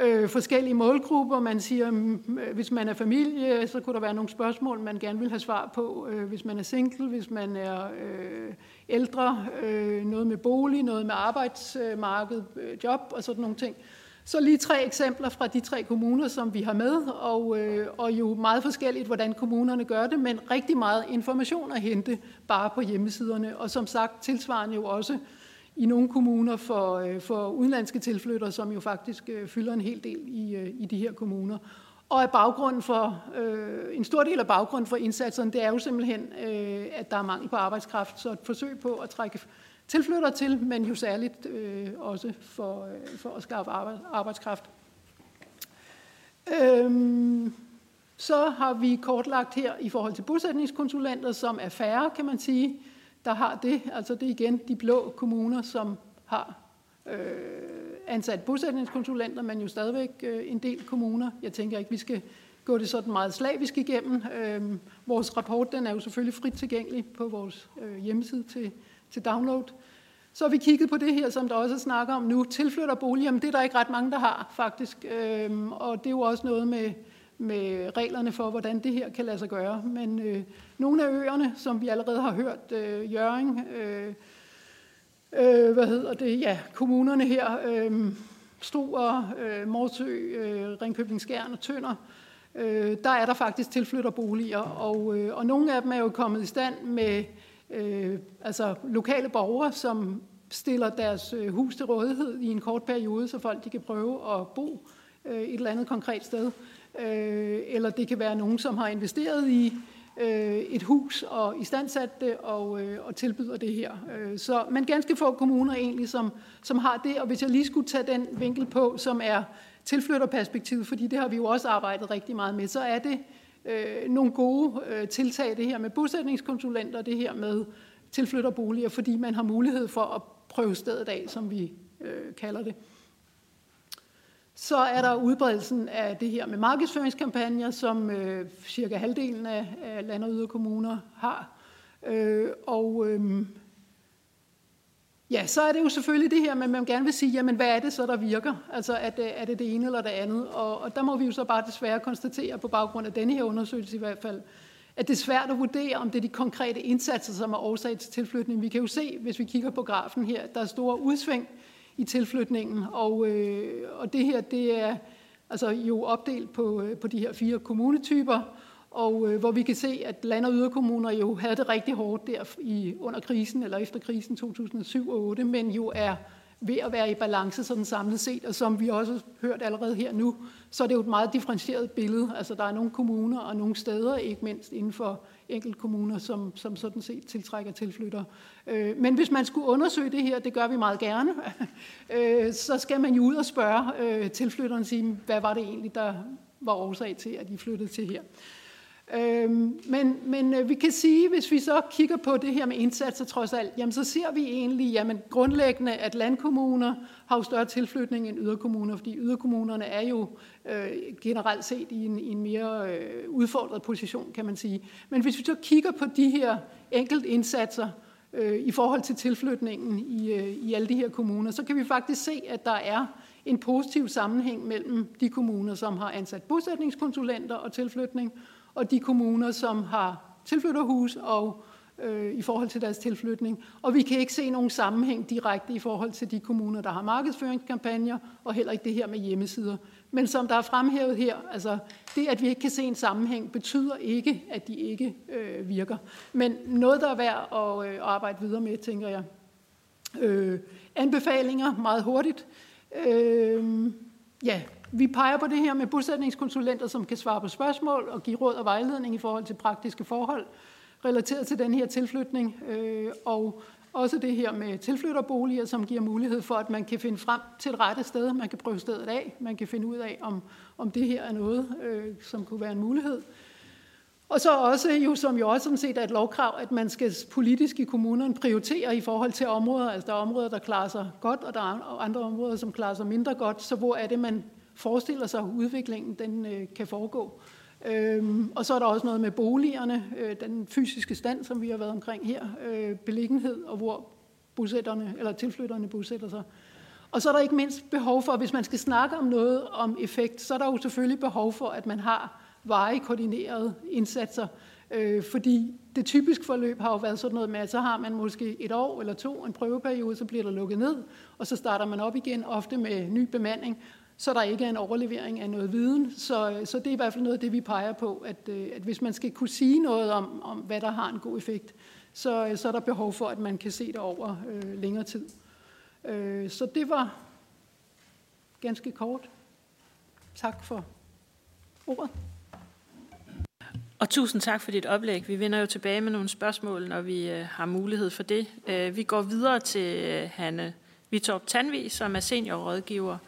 øh, forskellige målgrupper. Man siger, øh, hvis man er familie, så kunne der være nogle spørgsmål, man gerne vil have svar på. Øh, hvis man er single, hvis man er øh, ældre, øh, noget med bolig, noget med arbejdsmarked, øh, job og sådan nogle ting. Så lige tre eksempler fra de tre kommuner, som vi har med, og, øh, og jo meget forskelligt, hvordan kommunerne gør det, men rigtig meget information at hente bare på hjemmesiderne, og som sagt tilsvarende jo også i nogle kommuner for, øh, for udenlandske tilflyttere, som jo faktisk øh, fylder en hel del i, øh, i de her kommuner. Og baggrunden for, øh, en stor del af baggrunden for indsatserne, det er jo simpelthen, øh, at der er mangel på arbejdskraft. Så et forsøg på at trække tilflytter til, men jo særligt øh, også for, øh, for at skaffe arbejdskraft. Øhm, så har vi kortlagt her i forhold til bosætningskonsulenter, som er færre, kan man sige der har det. Altså det er igen de blå kommuner, som har øh, ansat bosætningskonsulenter, men jo stadigvæk øh, en del kommuner. Jeg tænker ikke, vi skal gå det sådan meget slavisk igennem. Øh, vores rapport den er jo selvfølgelig frit tilgængelig på vores øh, hjemmeside til, til download. Så har vi kigget på det her, som der også snakker om nu, tilflytter boliger, men det er der ikke ret mange, der har faktisk. Øh, og det er jo også noget med, med reglerne for, hvordan det her kan lade sig gøre. Men øh, nogle af øerne, som vi allerede har hørt, øh, Jørgen, øh, øh, hvad hedder det, ja, kommunerne her, øh, Struer, øh, Morsø, øh, Ringkøbing Skjern og Tønder, øh, der er der faktisk tilflytterboliger, og, øh, og nogle af dem er jo kommet i stand med øh, altså lokale borgere, som stiller deres øh, hus til rådighed i en kort periode, så folk de kan prøve at bo øh, et eller andet konkret sted. Øh, eller det kan være nogen, som har investeret i øh, et hus og istandsat det og, øh, og tilbyder det her. Øh, så, men ganske få kommuner egentlig, som, som har det. Og hvis jeg lige skulle tage den vinkel på, som er tilflytterperspektivet, fordi det har vi jo også arbejdet rigtig meget med, så er det øh, nogle gode øh, tiltag, det her med bosætningskonsulenter, det her med tilflytterboliger, fordi man har mulighed for at prøve stedet af, som vi øh, kalder det. Så er der udbredelsen af det her med markedsføringskampagner, som øh, cirka halvdelen af, af land- og yderkommuner har. Øh, og øh, ja, så er det jo selvfølgelig det her med, at man gerne vil sige, jamen hvad er det så, der virker? Altså er det er det, det ene eller det andet? Og, og der må vi jo så bare desværre konstatere, på baggrund af denne her undersøgelse i hvert fald, at det er svært at vurdere, om det er de konkrete indsatser, som er årsag til tilflytning. Vi kan jo se, hvis vi kigger på grafen her, at der er store udsving i tilflytningen. Og, øh, og det her, det er altså jo opdelt på, øh, på de her fire kommunetyper, og øh, hvor vi kan se, at land- og yderkommuner jo havde det rigtig hårdt der i, under krisen, eller efter krisen 2007 og 2008, men jo er ved at være i balance sådan samlet set, og som vi også har hørt allerede her nu, så er det jo et meget differentieret billede. Altså der er nogle kommuner og nogle steder, ikke mindst inden for enkelte kommuner, som, som sådan set tiltrækker tilflyttere. Øh, men hvis man skulle undersøge det her, det gør vi meget gerne, [laughs] øh, så skal man jo ud og spørge øh, tilflytteren, sige, hvad var det egentlig, der var årsag til, at de flyttede til her. Øhm, men men øh, vi kan sige, hvis vi så kigger på det her med indsatser trods alt, jamen så ser vi egentlig jamen, grundlæggende, at landkommuner har jo større tilflytning end yderkommuner, fordi yderkommunerne er jo øh, generelt set i en, i en mere øh, udfordret position, kan man sige. Men hvis vi så kigger på de her enkelt indsatser øh, i forhold til tilflytningen i, øh, i alle de her kommuner, så kan vi faktisk se, at der er en positiv sammenhæng mellem de kommuner, som har ansat bosætningskonsulenter og tilflytning, og de kommuner, som har tilflytterhus og øh, i forhold til deres tilflytning. Og vi kan ikke se nogen sammenhæng direkte i forhold til de kommuner, der har markedsføringskampagner, og heller ikke det her med hjemmesider. Men som der er fremhævet her, altså det, at vi ikke kan se en sammenhæng, betyder ikke, at de ikke øh, virker. Men noget, der er værd at øh, arbejde videre med, tænker jeg. Øh, anbefalinger meget hurtigt. Øh, ja, vi peger på det her med bosætningskonsulenter, som kan svare på spørgsmål og give råd og vejledning i forhold til praktiske forhold relateret til den her tilflytning. Øh, og også det her med tilflytterboliger, som giver mulighed for, at man kan finde frem til et rette sted. Man kan prøve stedet af. Man kan finde ud af, om, om det her er noget, øh, som kunne være en mulighed. Og så også, jo, som jo også sådan set er et lovkrav, at man skal politisk i kommunerne prioritere i forhold til områder. Altså der er områder, der klarer sig godt, og der er andre områder, som klarer sig mindre godt. Så hvor er det, man forestiller sig, at udviklingen den, øh, kan foregå. Øhm, og så er der også noget med boligerne, øh, den fysiske stand, som vi har været omkring her, øh, beliggenhed, og hvor bosætterne, eller tilflytterne bosætter sig. Og så er der ikke mindst behov for, hvis man skal snakke om noget om effekt, så er der jo selvfølgelig behov for, at man har veje koordinerede indsatser, øh, fordi det typiske forløb har jo været sådan noget med, at så har man måske et år eller to, en prøveperiode, så bliver der lukket ned, og så starter man op igen, ofte med ny bemanding, så der ikke er en overlevering af noget viden. Så, øh, så det er i hvert fald noget af det, vi peger på, at, øh, at hvis man skal kunne sige noget om, om, hvad der har en god effekt, så, øh, så er der behov for, at man kan se det over øh, længere tid. Øh, så det var ganske kort. Tak for ordet. Og tusind tak for dit oplæg. Vi vender jo tilbage med nogle spørgsmål, når vi øh, har mulighed for det. Øh, vi går videre til øh, Hanne Vitorp Tanvi, som er seniorrådgiver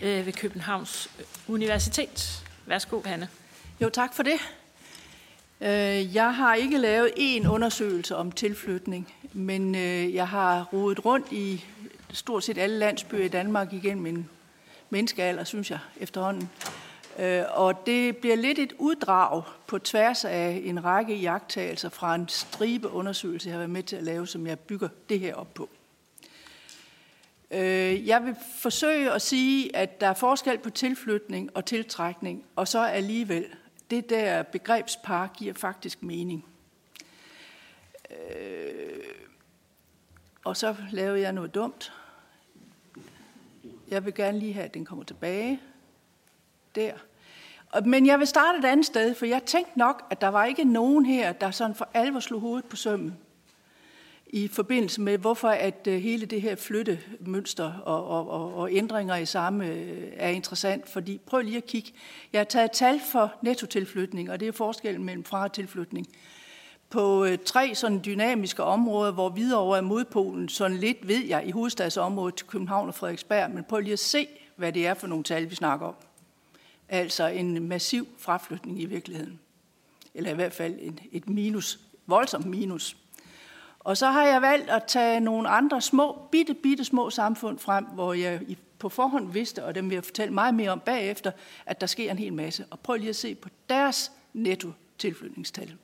øh, ved Københavns øh, Universitet. Værsgo, Hanne. Jo, tak for det. Øh, jeg har ikke lavet én undersøgelse om tilflytning, men øh, jeg har rodet rundt i stort set alle landsbyer i Danmark igennem min menneskealder, synes jeg, efterhånden. Og det bliver lidt et uddrag på tværs af en række jagttagelser fra en stribe undersøgelse, jeg har været med til at lave, som jeg bygger det her op på. Øh, jeg vil forsøge at sige, at der er forskel på tilflytning og tiltrækning, og så alligevel, det der begrebspar giver faktisk mening. Øh, og så lavede jeg noget dumt. Jeg vil gerne lige have, at den kommer tilbage. Der. Men jeg vil starte et andet sted, for jeg tænkte nok, at der var ikke nogen her, der sådan for alvor slog hovedet på sømmen i forbindelse med, hvorfor at øh, hele det her flyttemønster og, og, og, og ændringer i samme øh, er interessant. Fordi prøv lige at kigge. Jeg har taget tal for nettotilflytning, og det er forskellen mellem fra- og tilflytning. På øh, tre sådan dynamiske områder, hvor Hvidovre er modpolen, sådan lidt ved jeg i hovedstadsområdet til København og Frederiksberg, men prøv lige at se, hvad det er for nogle tal, vi snakker om. Altså en massiv fraflytning i virkeligheden. Eller i hvert fald en, et minus, voldsomt minus. Og så har jeg valgt at tage nogle andre små, bitte, bitte små samfund frem, hvor jeg på forhånd vidste, og dem vil jeg fortælle meget mere om bagefter, at der sker en hel masse. Og prøv lige at se på deres netto tilflytningstal.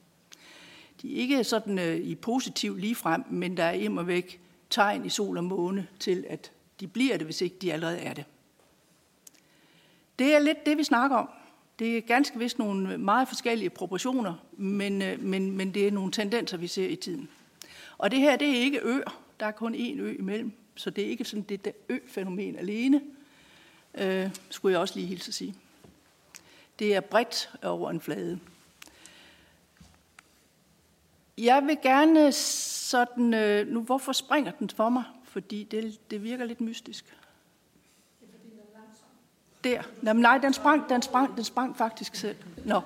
De er ikke sådan øh, i positiv lige frem, men der er imod væk tegn i sol og måne til, at de bliver det, hvis ikke de allerede er det. Det er lidt det, vi snakker om. Det er ganske vist nogle meget forskellige proportioner, men, øh, men, men det er nogle tendenser, vi ser i tiden. Og det her, det er ikke øer. Der er kun én ø imellem, så det er ikke sådan det der ø-fænomen alene, øh, skulle jeg også lige hilse at sige. Det er bredt over en flade. Jeg vil gerne sådan, øh, nu hvorfor springer den for mig? Fordi det, det virker lidt mystisk. Der. Jamen, nej, den sprang, den, sprang, den sprang faktisk selv. Nå.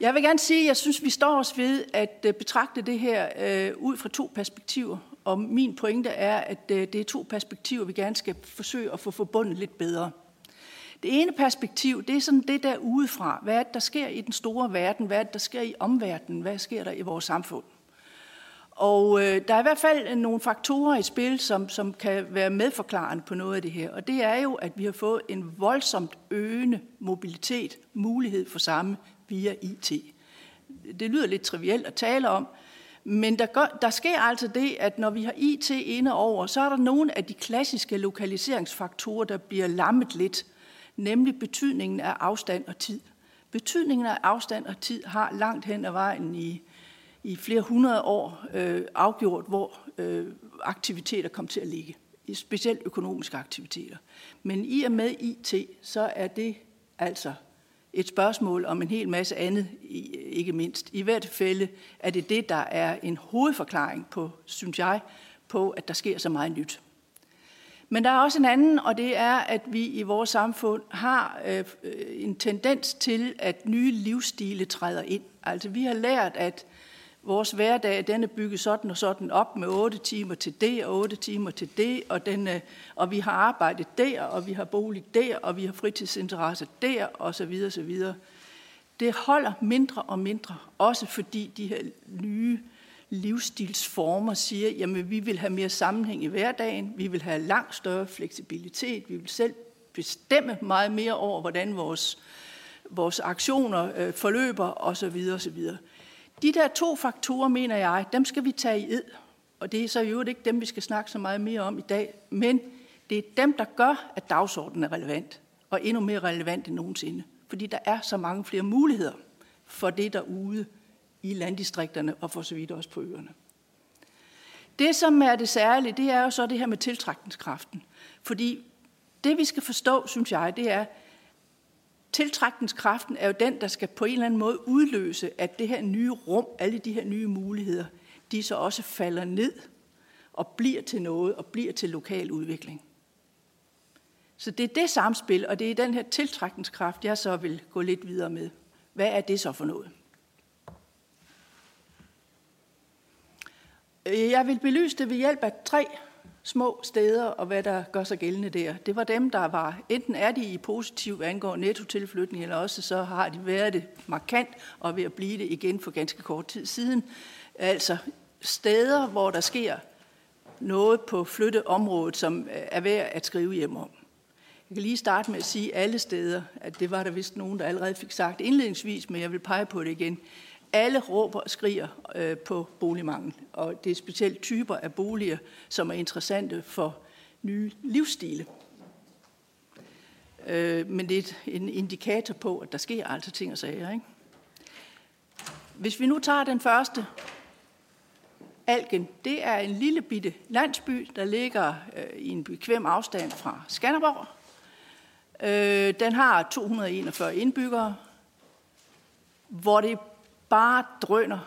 Jeg vil gerne sige, at jeg synes, vi står os ved at øh, betragte det her øh, ud fra to perspektiver. Og min pointe er, at øh, det er to perspektiver, vi gerne skal forsøge at få forbundet lidt bedre. Det ene perspektiv, det er sådan det der udefra. Hvad er det, der sker i den store verden? Hvad er det, der sker i omverdenen? Hvad sker der i vores samfund? Og øh, der er i hvert fald øh, nogle faktorer i spil, som, som kan være medforklarende på noget af det her. Og det er jo, at vi har fået en voldsomt øgende mobilitet, mulighed for samme via IT. Det lyder lidt trivielt at tale om, men der, gør, der sker altså det, at når vi har IT inde over, så er der nogle af de klassiske lokaliseringsfaktorer, der bliver lammet lidt, nemlig betydningen af afstand og tid. Betydningen af afstand og tid har langt hen ad vejen i, i flere hundrede år øh, afgjort, hvor øh, aktiviteter kom til at ligge. Specielt økonomiske aktiviteter. Men i og med IT, så er det altså et spørgsmål om en hel masse andet, ikke mindst. I hvert fald er det det, der er en hovedforklaring på, synes jeg, på, at der sker så meget nyt. Men der er også en anden, og det er, at vi i vores samfund har øh, øh en tendens til, at nye livsstile træder ind. Altså vi har lært, at vores hverdag den er bygget sådan og sådan op med 8 timer til det og 8 timer til det, og, den, øh, og vi har arbejdet der, og vi har bolig der, og vi har fritidsinteresser der, og så videre, så videre. Det holder mindre og mindre, også fordi de her nye livsstilsformer siger, jamen vi vil have mere sammenhæng i hverdagen, vi vil have langt større fleksibilitet, vi vil selv bestemme meget mere over, hvordan vores, vores aktioner øh, forløber, osv. osv. De der to faktorer, mener jeg, dem skal vi tage i ed. Og det er så i øvrigt ikke dem, vi skal snakke så meget mere om i dag. Men det er dem, der gør, at dagsordenen er relevant. Og endnu mere relevant end nogensinde. Fordi der er så mange flere muligheder for det derude i landdistrikterne og for så vidt også på øerne. Det, som er det særlige, det er jo så det her med tiltrækningskraften. Fordi det, vi skal forstå, synes jeg, det er, tiltrækningskraften er jo den, der skal på en eller anden måde udløse, at det her nye rum, alle de her nye muligheder, de så også falder ned og bliver til noget og bliver til lokal udvikling. Så det er det samspil, og det er den her tiltrækningskraft, jeg så vil gå lidt videre med. Hvad er det så for noget? Jeg vil belyse det ved hjælp af tre små steder og hvad der gør sig gældende der. Det var dem, der var, enten er de i positiv angår nettotilflytning, eller også så har de været det markant og ved at blive det igen for ganske kort tid siden. Altså steder, hvor der sker noget på flytteområdet, som øh, er værd at skrive hjem om. Jeg kan lige starte med at sige alle steder, at det var der vist nogen, der allerede fik sagt indledningsvis, men jeg vil pege på det igen. Alle råber og skriger øh, på boligmangel, og det er specielt typer af boliger, som er interessante for nye livsstile. Øh, men det er en indikator på, at der sker altså ting og sager. Ikke? Hvis vi nu tager den første, Algen, det er en lille bitte landsby, der ligger øh, i en bekvem afstand fra Skanderborg. Øh, den har 241 indbyggere, hvor det bare drøner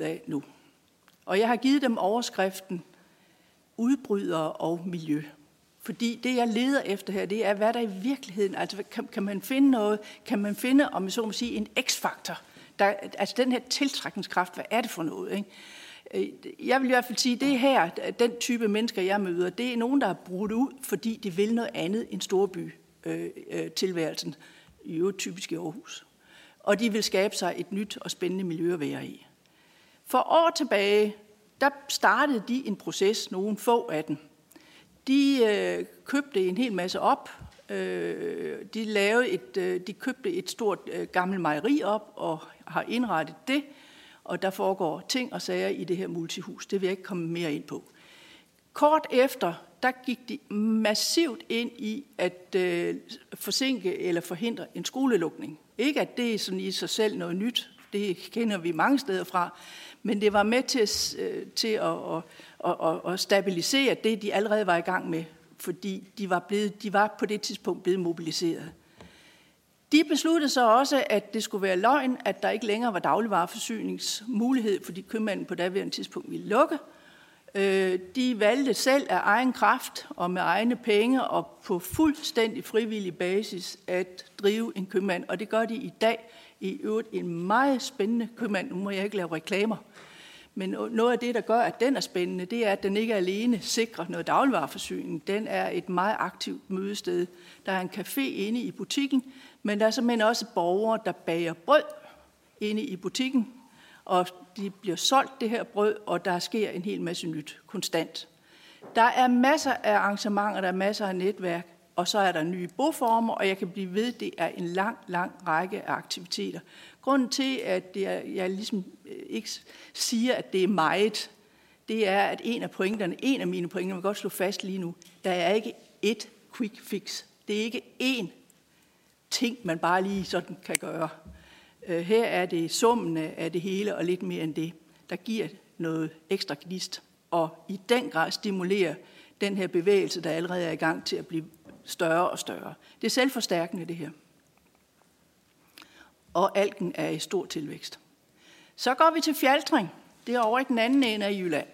af nu. Og jeg har givet dem overskriften udbrydere og miljø. Fordi det, jeg leder efter her, det er, hvad der i virkeligheden, altså kan, kan man finde noget, kan man finde, om jeg så må sige, en x-faktor, der, altså den her tiltrækningskraft, hvad er det for noget? Ikke? Øh, jeg vil i hvert fald sige, at det her, den type mennesker, jeg møder, det er nogen, der har brudt ud, fordi de vil noget andet end storby øh, øh, tilværelsen, i øvrigt typisk i Aarhus. Og de vil skabe sig et nyt og spændende miljø at være i. For år tilbage, der startede de en proces, nogle få af dem. De øh, købte en hel masse op. Øh, de, lavede et, øh, de købte et stort øh, gammelt mejeri op og har indrettet det. Og der foregår ting og sager i det her multihus. Det vil jeg ikke komme mere ind på. Kort efter, der gik de massivt ind i at øh, forsinke eller forhindre en skolelukning. Ikke at det er sådan i sig selv noget nyt, det kender vi mange steder fra, men det var med til, øh, til at, at, at, at stabilisere det, de allerede var i gang med, fordi de var, blevet, de var på det tidspunkt blevet mobiliseret. De besluttede så også, at det skulle være løgn, at der ikke længere var dagligvareforsyningsmulighed, fordi købmanden på daværende tidspunkt ville lukke. Øh, Øh, de valgte selv af egen kraft og med egne penge og på fuldstændig frivillig basis at drive en købmand, og det gør de i dag i øvrigt en meget spændende købmand. Nu må jeg ikke lave reklamer. Men noget af det, der gør, at den er spændende, det er, at den ikke alene sikrer noget dagligvarerforsyning. Den er et meget aktivt mødested. Der er en café inde i butikken, men der er simpelthen også borgere, der bager brød inde i butikken, og de bliver solgt det her brød, og der sker en hel masse nyt konstant. Der er masser af arrangementer, der er masser af netværk, og så er der nye boformer, og jeg kan blive ved, det er en lang, lang række af aktiviteter. Grunden til, at jeg, jeg ligesom øh, ikke siger, at det er meget, det er, at en af pointerne, en af mine pointer, man kan godt slå fast lige nu, der er ikke et quick fix. Det er ikke én ting, man bare lige sådan kan gøre. Øh, her er det summen af det hele og lidt mere end det, der giver noget ekstra gnist, og i den grad stimulerer den her bevægelse, der allerede er i gang til at blive større og større. Det er selvforstærkende, det her. Og alken er i stor tilvækst. Så går vi til fjaltring. Det er over i den anden ende af Jylland.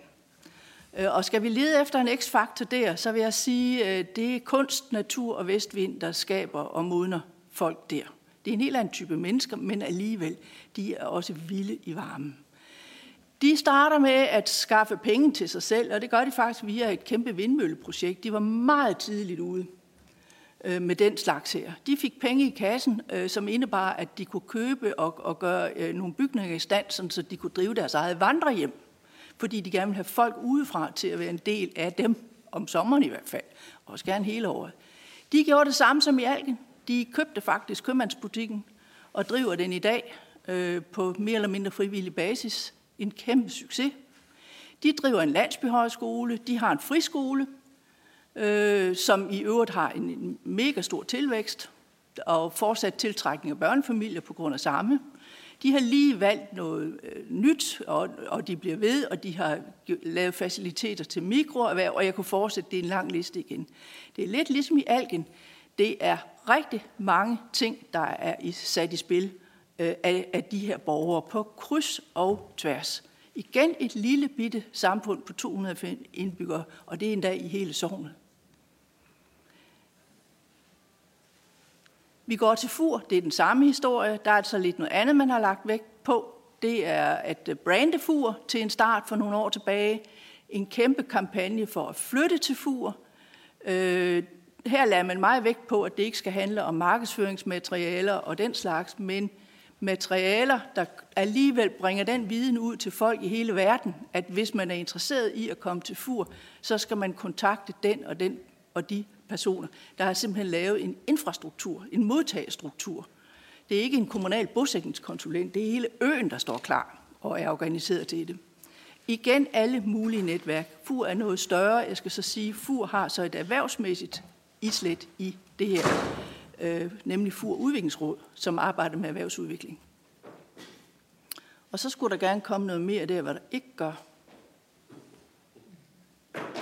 Øh, og skal vi lede efter en x-faktor der, så vil jeg sige, at det er kunst, natur og vestvind, der skaber og modner folk der. Det er en helt anden type mennesker, men alligevel, de er også vilde i varmen. De starter med at skaffe penge til sig selv, og det gør de faktisk via et kæmpe vindmølleprojekt. De var meget tidligt ude øh, med den slags her. De fik penge i kassen, øh, som indebar, at de kunne købe og, og gøre øh, nogle bygninger i stand, sådan, så de kunne drive deres eget vandrehjem. Fordi de gerne ville have folk udefra til at være en del af dem, om sommeren i hvert fald, og også gerne hele året. De gjorde det samme som i Algen. De købte faktisk købmandsbutikken og driver den i dag øh, på mere eller mindre frivillig basis. En kæmpe succes. De driver en landsbyhøjskole, de har en friskole, øh, som i øvrigt har en, en mega stor tilvækst og fortsat tiltrækning af børnefamilier på grund af samme. De har lige valgt noget øh, nyt, og, og de bliver ved, og de har lavet faciliteter til mikroerhverv, og jeg kunne fortsætte, det er en lang liste igen. Det er lidt ligesom i algen. Det er rigtig mange ting, der er sat i spil øh, af, af de her borgere på kryds og tværs. Igen et lille bitte samfund på 205 indbyggere, og det er endda i hele sognet. Vi går til Fur, det er den samme historie. Der er altså lidt noget andet, man har lagt vægt på. Det er at øh, brande Fur til en start for nogle år tilbage. En kæmpe kampagne for at flytte til Fur. Øh, her lader man meget vægt på, at det ikke skal handle om markedsføringsmaterialer og den slags, men materialer, der alligevel bringer den viden ud til folk i hele verden, at hvis man er interesseret i at komme til FUR, så skal man kontakte den og den og de personer. Der har simpelthen lavet en infrastruktur, en modtagestruktur. Det er ikke en kommunal bosætningskonsulent, det er hele øen, der står klar og er organiseret til det. Igen alle mulige netværk. FUR er noget større. Jeg skal så sige, FUR har så et erhvervsmæssigt islet i det her, øh, nemlig FUR Udviklingsråd, som arbejder med erhvervsudvikling. Og så skulle der gerne komme noget mere der, hvad der ikke gør.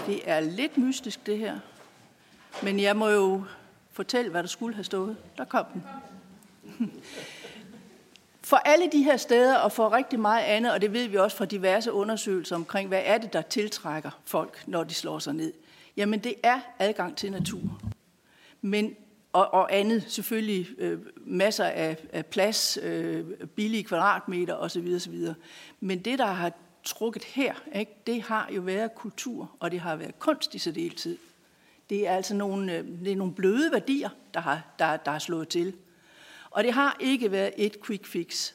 Det er lidt mystisk, det her. Men jeg må jo fortælle, hvad der skulle have stået. Der kom den. [laughs] For alle de her steder og for rigtig meget andet, og det ved vi også fra diverse undersøgelser omkring, hvad er det, der tiltrækker folk, når de slår sig ned? Jamen det er adgang til natur. Men, og, og andet selvfølgelig øh, masser af, af plads, øh, billige kvadratmeter osv. osv. Men det, der har trukket her, ikke, det har jo været kultur, og det har været kunst i særdeleshed. Det er altså nogle, øh, det er nogle bløde værdier, der har, der, der har slået til. Og det har ikke været et quick fix.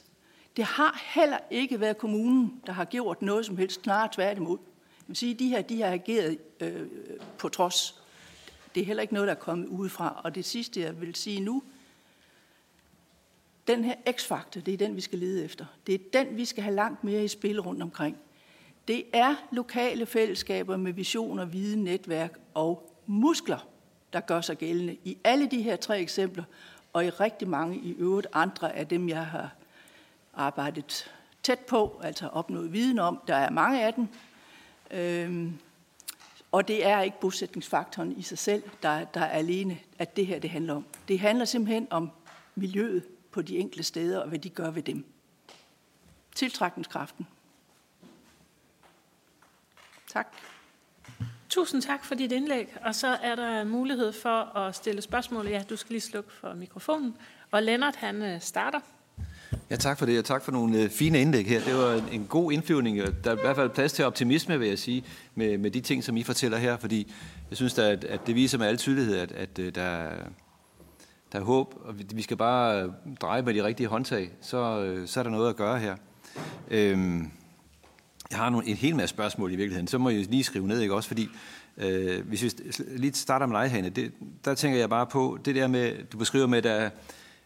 Det har heller ikke været kommunen, der har gjort noget som helst, snarere tværtimod. Man sige, de her de har ageret øh, på trods. Det er heller ikke noget, der er kommet udefra. Og det sidste, jeg vil sige nu, den her x-faktor, det er den, vi skal lede efter. Det er den, vi skal have langt mere i spil rundt omkring. Det er lokale fællesskaber med visioner, viden, netværk og muskler, der gør sig gældende i alle de her tre eksempler, og i rigtig mange i øvrigt andre af dem, jeg har arbejdet tæt på, altså opnået viden om. Der er mange af dem. Øhm, og det er ikke bosætningsfaktoren i sig selv, der, der er alene, at det her det handler om. Det handler simpelthen om miljøet på de enkelte steder, og hvad de gør ved dem. Tiltrækningskraften. Tak. Tusind tak for dit indlæg, og så er der mulighed for at stille spørgsmål. Ja, du skal lige slukke for mikrofonen. Og Lennart, han øh, starter. Ja, tak for det, og tak for nogle øh, fine indlæg her. Det var en god indflyvning. Der er i hvert fald plads til optimisme, vil jeg sige, med, med de ting, som I fortæller her, fordi jeg synes, at, at det viser med al tydelighed, at, at øh, der, der er håb, og vi skal bare øh, dreje med de rigtige håndtag, så, så er der noget at gøre her. Øhm, jeg har nogle, en hel masse spørgsmål i virkeligheden, så må jeg lige skrive ned, ikke også? Fordi øh, hvis vi lige starter med dig, Hanne, det, der tænker jeg bare på, det der med, du beskriver med, der,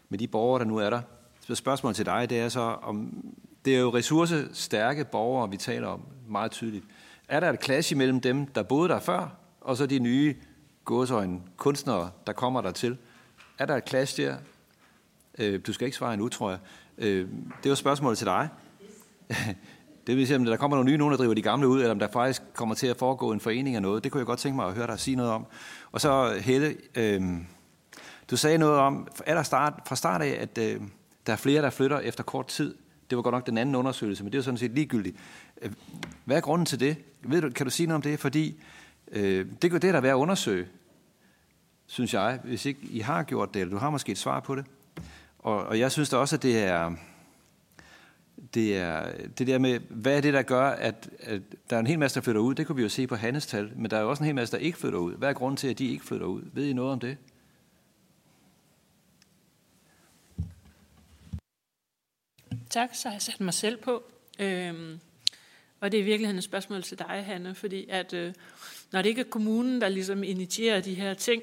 med de borgere, der nu er der. Så spørgsmålet til dig, det er så, om det er jo ressourcestærke borgere, vi taler om meget tydeligt. Er der et clash imellem dem, der boede der før, og så de nye gåsøjne kunstnere, der kommer der til? Er der et clash der? Øh, du skal ikke svare endnu, tror jeg. Øh, det var spørgsmålet til dig. [laughs] Det vil sige, om der kommer nogle nye, nogen, der driver de gamle ud, eller om der faktisk kommer til at foregå en forening af noget. Det kunne jeg godt tænke mig at høre dig sige noget om. Og så Helle, øh, du sagde noget om start, fra start af, at øh, der er flere, der flytter efter kort tid. Det var godt nok den anden undersøgelse, men det er sådan set ligegyldigt. Øh, hvad er grunden til det? Ved du, kan du sige noget om det? Fordi øh, det, det er der værd at undersøge, synes jeg, hvis ikke I har gjort det, eller du har måske et svar på det. Og, og jeg synes da også, at det er det er det der med, hvad er det, der gør, at, at der er en hel masse, der flytter ud. Det kunne vi jo se på Hannes tal, men der er jo også en hel masse, der ikke flytter ud. Hvad er grunden til, at de ikke flytter ud? Ved I noget om det? Tak, så har jeg sat mig selv på. Øhm, og det er i virkeligheden et spørgsmål til dig, Hanne, fordi at øh, når det ikke er kommunen, der ligesom initierer de her ting,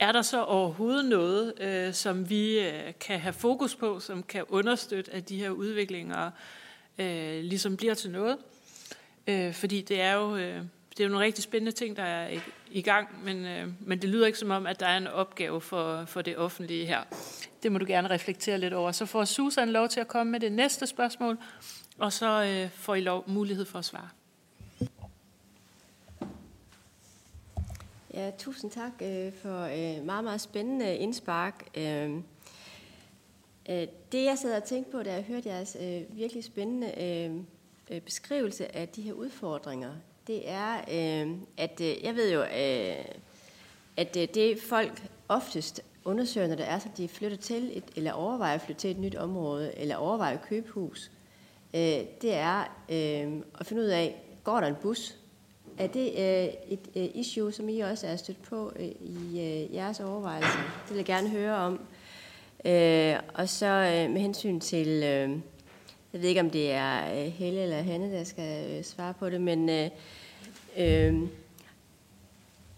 er der så overhovedet noget, øh, som vi øh, kan have fokus på, som kan understøtte, at de her udviklinger øh, ligesom bliver til noget? Øh, fordi det er jo øh, det er jo nogle rigtig spændende ting, der er i, i gang, men, øh, men det lyder ikke som om, at der er en opgave for, for det offentlige her. Det må du gerne reflektere lidt over. Så får Susan lov til at komme med det næste spørgsmål, og så øh, får I lov, mulighed for at svare. Ja, tusind tak øh, for øh, meget, meget spændende indspark. Øh, øh, det, jeg sad og tænkte på, da jeg hørte jeres øh, virkelig spændende øhm, øh, beskrivelse af de her udfordringer, det er, øh, at øh, jeg ved jo, øh, at øh, det folk oftest undersøger, når det er, så de flytter til et, eller overvejer at flytte til et nyt område, eller overvejer at købe hus, øh, det er øh, at finde ud af, går der en bus er det øh, et øh, issue, som I også er stødt på øh, i øh, jeres overvejelser? Det vil jeg gerne høre om. Øh, og så øh, med hensyn til, øh, jeg ved ikke om det er øh, Helle eller Hanne, der skal øh, svare på det, men øh, øh,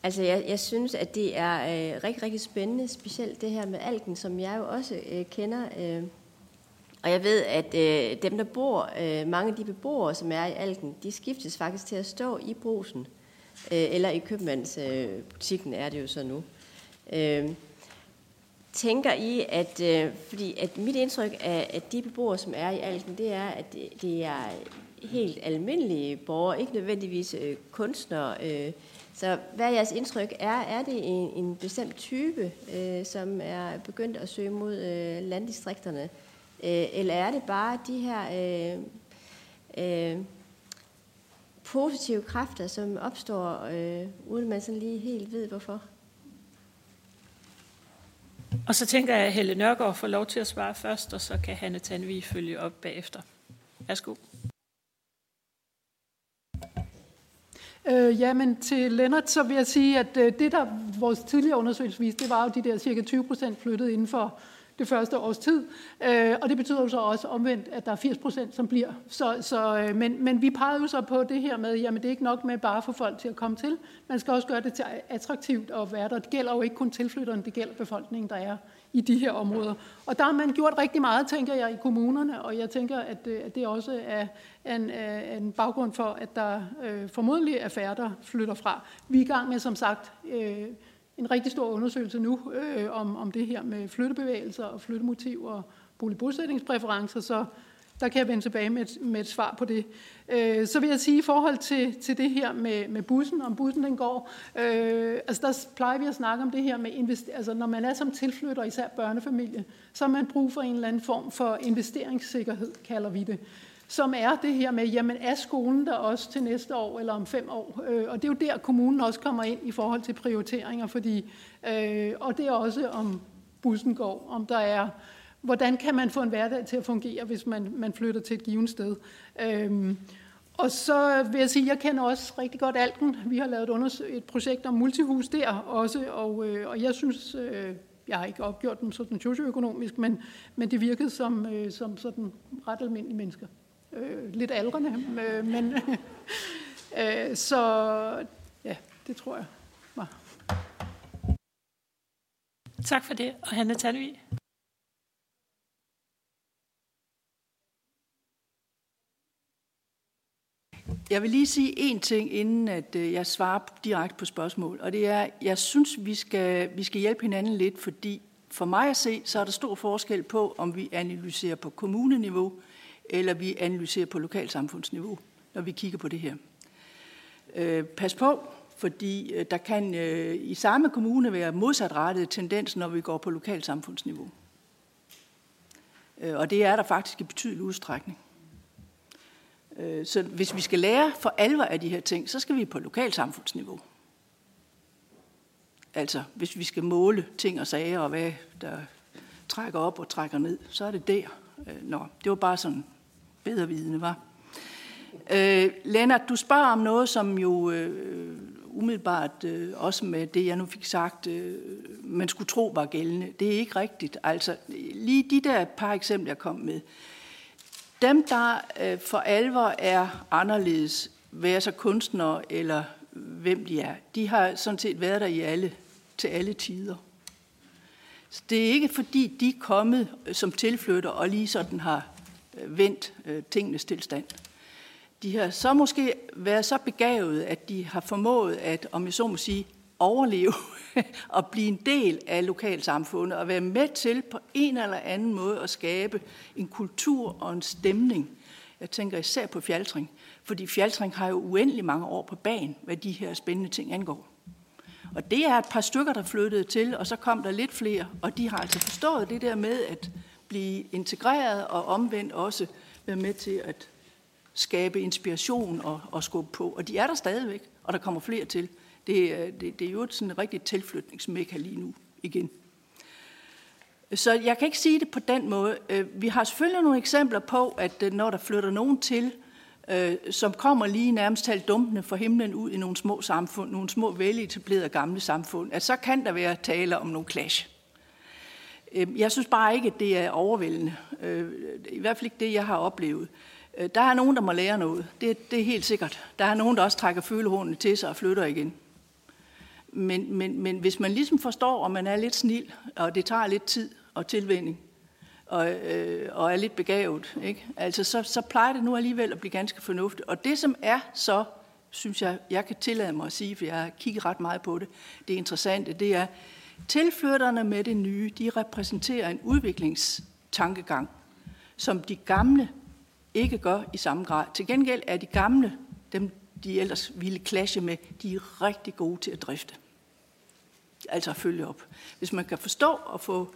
altså jeg, jeg synes, at det er øh, rigtig, rigtig spændende, specielt det her med algen, som jeg jo også øh, kender. Øh, Og jeg ved, at øh, dem, der bor, øh, mange af de beboere, som er i Alken, de skiftes faktisk til at stå i brusen. Øh, eller i købmandsbutikken øh, er det jo så nu. Øh, tænker I, at, øh, fordi at mit indtryk af at de beboere, som er i Alken, det er, at det, det er helt almindelige borgere, ikke nødvendigvis øh, kunstnere. Øh. Så hvad er jeres indtryk? Er, er det en, en bestemt type, øh, som er begyndt at søge mod øh, landdistrikterne? Øh, eller er det bare de her øh, øh, positive kræfter, som opstår, øh, uden man sådan lige helt ved hvorfor? Og så tænker jeg, at Helle Nørgaard får lov til at svare først, og så kan Hanne Tanvi følge op bagefter. Værsgo. Øh, ja, men til Lennart, så vil jeg sige, at øh, det, der vores tidligere undersøgelse viste, det var jo de der cirka 20 procent flyttet inden for det første års tid. Øh, og det betyder jo så også omvendt, at der er 80 procent, som bliver. Så, så, øh, men, men vi pegede jo så på det her med, jamen det er ikke nok med bare at få folk til at komme til. Man skal også gøre det til attraktivt at være der. Det gælder jo ikke kun tilflytterne, det gælder befolkningen, der er i de her områder. Og der har man gjort rigtig meget, tænker jeg, i kommunerne, og jeg tænker, at, øh, at det også er en, øh, en baggrund for, at der øh, formodentlig er færre, der flytter fra. Vi er i gang med, som sagt, øh, en rigtig stor undersøgelse nu øh, om, om det her med flyttebevægelser og flyttemotiver og boligbosætningspræferencer, så der kan jeg vende tilbage med et, med et svar på det. Øh, så vil jeg sige i forhold til, til det her med, med bussen, om bussen den går, øh, altså der plejer vi at snakke om det her med, invester- altså når man er som tilflytter, især børnefamilie, så har man brug for en eller anden form for investeringssikkerhed, kalder vi det som er det her med, jamen er skolen der også til næste år eller om fem år? Øh, og det er jo der, kommunen også kommer ind i forhold til prioriteringer, fordi, øh, og det er også om bussen går, om der er, hvordan kan man få en hverdag til at fungere, hvis man, man flytter til et givet sted. Øhm, og så vil jeg sige, at jeg kender også rigtig godt Alken. Vi har lavet et, et projekt om multihus der også, og, øh, og jeg synes, øh, jeg har ikke opgjort dem sådan socioøkonomisk, men, men det virkede som, øh, som sådan ret almindelige mennesker øh, lidt aldrende, øh, men [laughs] øh, så ja, det tror jeg var. Tak for det, og Hanne Talvi. Jeg vil lige sige én ting, inden at øh, jeg svarer direkte på spørgsmål. Og det er, jeg synes, vi skal, vi skal hjælpe hinanden lidt, fordi for mig at se, så er der stor forskel på, om vi analyserer på kommuneniveau, eller vi analyserer på lokalsamfundsniveau, når vi kigger på det her. Øh, pas på, fordi øh, der kan øh, i samme kommune være modsatrettet tendens, når vi går på lokalsamfundsniveau. Øh, og det er der faktisk i betydelig udstrækning. Øh, så hvis vi skal lære for alvor af de her ting, så skal vi på lokalsamfundsniveau. Altså, hvis vi skal måle ting og sager, og hvad der trækker op og trækker ned, så er det der. Øh, nå, det var bare sådan bedre vidende, var. Øh, Lennart, du spørger om noget, som jo øh, umiddelbart øh, også med det, jeg nu fik sagt, øh, man skulle tro var gældende. Det er ikke rigtigt. Altså, lige de der par eksempler, jeg kom med. Dem, der øh, for alvor er anderledes, være så kunstnere eller hvem de er, de har sådan set været der i alle, til alle tider. Så det er ikke fordi, de er kommet øh, som tilflytter og lige sådan har øh, vendt øh, tingenes tilstand. De har så måske været så begavet, at de har formået at, om jeg så må sige, overleve [laughs] og blive en del af lokalsamfundet og være med til på en eller anden måde at skabe en kultur og en stemning. Jeg tænker især på fjaltring, fordi fjaltring har jo uendelig mange år på banen, hvad de her spændende ting angår. Og det er et par stykker, der flyttede til, og så kom der lidt flere, og de har altså forstået det der med, at blive integreret og omvendt også være med til at skabe inspiration og, og skubbe på. Og de er der stadigvæk, og der kommer flere til. Det, øh, det, det er jo sådan en rigtig tilflytningsmekka lige nu igen. Så jeg kan ikke sige det på den måde. Øh, vi har selvfølgelig nogle eksempler på, at øh, når der flytter nogen til, som kommer lige nærmest talt dumpende for himlen ud i nogle små samfund, nogle små veletablerede gamle samfund, at så kan der være tale om nogle clash. Øhm, jeg synes bare ikke, at det er overvældende. I hvert fald ikke det, jeg har oplevet. Der er nogen, der må lære noget. Det, det er helt sikkert. Der er nogen, der også trækker følehornene til sig og flytter igen. Men, men, men hvis man ligesom forstår, og man er lidt snil, og det tager lidt tid og tilvænding, og, øh, og er lidt begavet, ikke? Altså, så, så plejer det nu alligevel at blive ganske fornuftigt. Og det, som er så, synes jeg, jeg kan tillade mig at sige, for jeg har kigget ret meget på det, det interessante, det er, tilflytterne med det nye, de repræsenterer en udviklingstankegang, som de gamle ikke gør i samme grad. Til gengæld er de gamle, dem de ellers ville clashe med, de er rigtig gode til at drifte. Altså at følge op. Hvis man kan forstå og få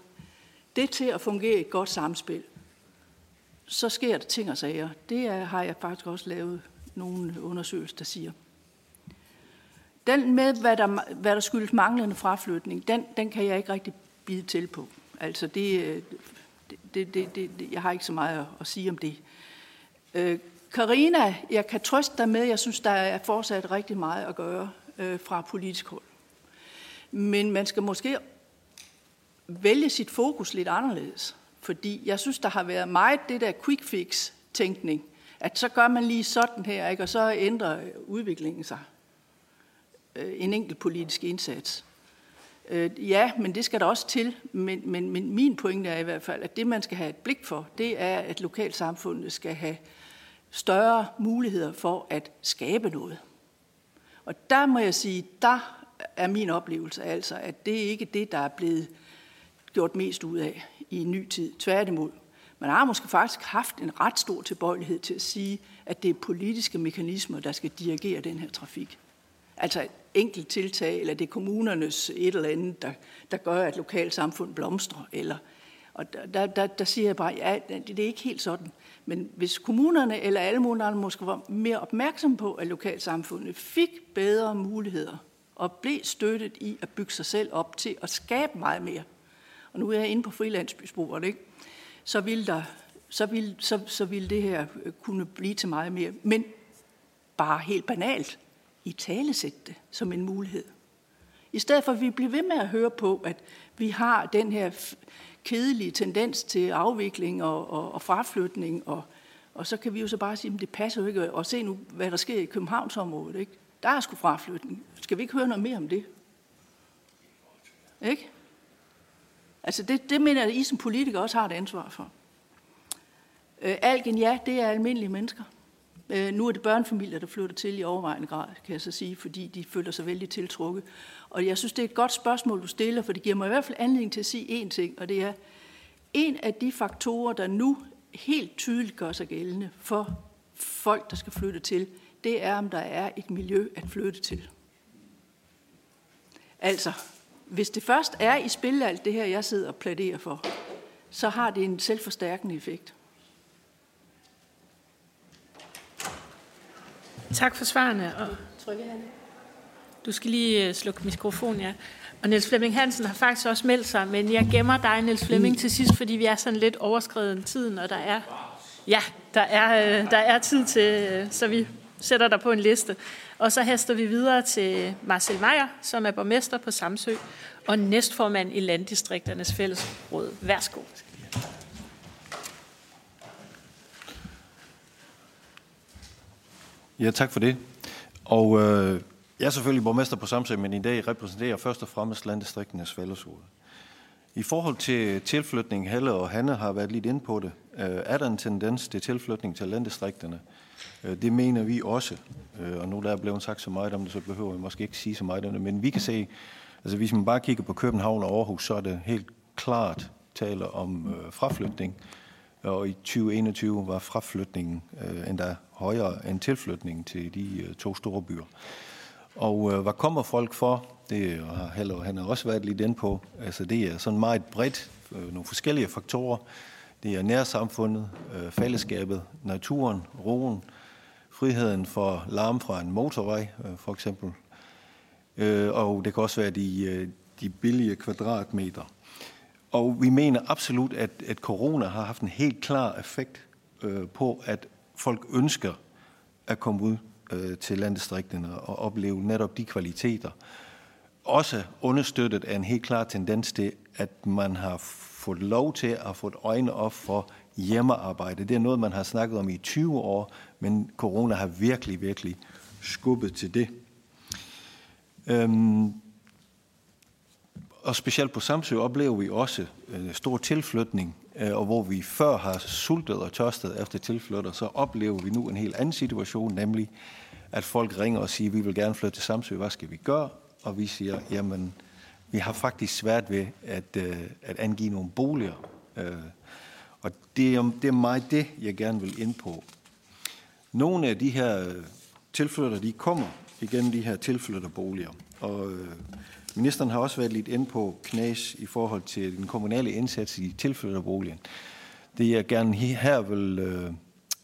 det til at fungere i et godt samspil, så sker der ting og sager. Det er, har jeg faktisk også lavet nogle undersøgelser, der siger. Den med, hvad der, hvad der skyldes manglende fraflytning, den, den kan jeg ikke rigtig bide til på. Altså det, øh, det, det, det, det, jeg har ikke så meget at, at sige om det. Øh, Karina, jeg kan trøste dig med, jeg synes, der er fortsat rigtig meget at gøre øh, fra politisk hold. Men man skal måske vælge sit fokus lidt anderledes. Fordi jeg synes, der har været meget det der quick fix-tænkning, at så gør man lige sådan her, ikke? og så ændrer udviklingen sig. Øh, en enkelt politisk indsats. Øh, ja, men det skal der også til. Men, men, men min pointe er i hvert fald, at det man skal have et blik for, det er, at lokalsamfundet skal have større muligheder for at skabe noget. Og der må jeg sige, der er min oplevelse altså, at det ikke er det, der er blevet gjort mest ud af i en ny tid. Tværtimod. Man har måske faktisk haft en ret stor tilbøjelighed til at sige, at det er politiske mekanismer, der skal dirigere den her trafik. Altså et enkelt tiltag, eller det er kommunernes et eller andet, der, der gør, at lokalsamfund blomstrer. Eller, og der, der, der siger jeg bare, ja, det er ikke helt sådan. Men hvis kommunerne eller alle måske var mere opmærksomme på, at lokalsamfundet fik bedre muligheder og blev støttet i at bygge sig selv op til at skabe meget mere, og nu er jeg inde på frilandsbysporet, ikke? så vil der så vil, så, så vil det her øh, kunne blive til meget mere. Men bare helt banalt, i talesætte det som en mulighed. I stedet for at vi bliver ved med at høre på, at vi har den her kedelige tendens til afvikling og, og, og fraflytning, og, og så kan vi jo så bare sige, at det passer jo ikke, og se nu, hvad der sker i Københavnsområdet. Ikke? Der er sgu fraflytning. Skal vi ikke høre noget mere om det? Ikke? Altså det, det mener jeg, at I som politikere også har et ansvar for. Øh, Algen, ja, det er almindelige mennesker. Øh, nu er det børnefamilier, der flytter til i overvejende grad, kan jeg så sige, fordi de føler sig vældig tiltrukket. Og jeg synes, det er et godt spørgsmål, du stiller, for det giver mig i hvert fald anledning til at sige én ting, og det er, en af de faktorer, der nu helt tydeligt gør sig gældende for folk, der skal flytte til, det er, om der er et miljø at flytte til. Altså, hvis det først er i spil alt det her, jeg sidder og plæderer for, så har det en selvforstærkende effekt. Tak for svarene. Og du skal lige øh, slukke mikrofonen, ja. Og Niels Flemming Hansen har faktisk også meldt sig, men jeg gemmer dig, Niels Flemming, til sidst, fordi vi er sådan lidt overskrevet tiden, og der er, ja, der er, øh, der er tid til, øh, så vi sætter dig på en liste. Og så haster vi videre til Marcel Meyer, som er borgmester på Samsø, og næstformand i Landdistrikternes Fællesråd. Værsgo. Ja, tak for det. Og øh, jeg er selvfølgelig borgmester på Samsø, men i dag repræsenterer jeg først og fremmest landdistriktenes Fællesråd. I forhold til tilflytning, Helle og Hanne har været lidt inde på det, øh, er der en tendens til tilflytning til landdistrikterne. Øh, det mener vi også, øh, og nu der er blevet sagt så meget om det, så behøver vi måske ikke sige så meget om det, men vi kan se, altså hvis man bare kigger på København og Aarhus, så er det helt klart taler om fraflytning, og i 2021 var fraflytningen endda højere end tilflytningen til de to store byer. Og øh, hvad kommer folk for? Det har Haller han har også været lidt inde på. Altså det er sådan meget bredt, øh, nogle forskellige faktorer. Det er nærsamfundet, øh, fællesskabet, naturen, roen, friheden for larm fra en motorvej, øh, for eksempel. Øh, og det kan også være de, øh, de billige kvadratmeter. Og vi mener absolut, at, at corona har haft en helt klar effekt øh, på, at folk ønsker at komme ud øh, til landdistrikterne og opleve netop de kvaliteter. Også understøttet af en helt klar tendens til, at man har fået lov til at få øjne op for hjemmearbejde. Det er noget, man har snakket om i 20 år, men corona har virkelig, virkelig skubbet til det. Øhm, og specielt på Samsø oplever vi også øh, stor tilflytning, øh, og hvor vi før har sultet og tørstet efter tilflytter, så oplever vi nu en helt anden situation, nemlig at folk ringer og siger, vi vil gerne flytte til Samsø, hvad skal vi gøre? Og vi siger, jamen, vi har faktisk svært ved at, øh, at angive nogle boliger. Øh, og det er, det er meget det, jeg gerne vil ind på. Nogle af de her øh, tilflytter, de kommer igennem de her tilflytterboliger. Og øh, ministeren har også været lidt ind på knæs i forhold til den kommunale indsats i tilflytterboligen. Det jeg gerne her vil øh,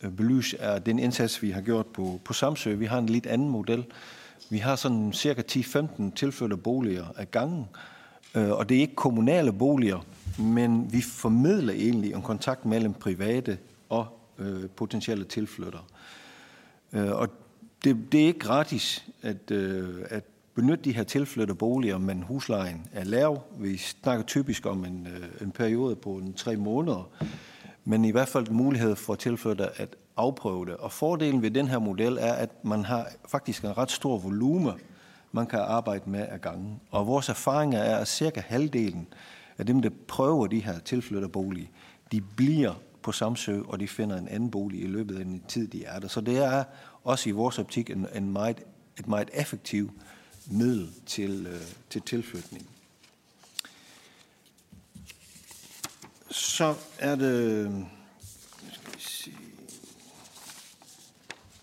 Øh, belyse er den indsats, vi har gjort på, på Samsø. Vi har en lidt anden model. Vi har sådan cirka 10-15 tilflytterboliger af gangen, øh, og det er ikke kommunale boliger, men vi formidler egentlig en kontakt mellem private og øh, potentielle tilflyttere. Øh, og det, det er ikke gratis at, øh, at benytte de her tilflytterboliger, men huslejen er lav. Vi snakker typisk om en, øh, en periode på en tre måneder, men i hvert fald mulighed for tilflytter at afprøve det. Og fordelen ved den her model er, at man har faktisk en ret stor volume, man kan arbejde med ad gangen. Og vores erfaringer er, at cirka halvdelen af dem, der prøver de her tilflytterbolig, de bliver på Samsø, og de finder en anden bolig i løbet af den tid, de er der. Så det er også i vores optik en, en meget, et meget effektivt middel til, øh, til tilflytning. Så er det øh,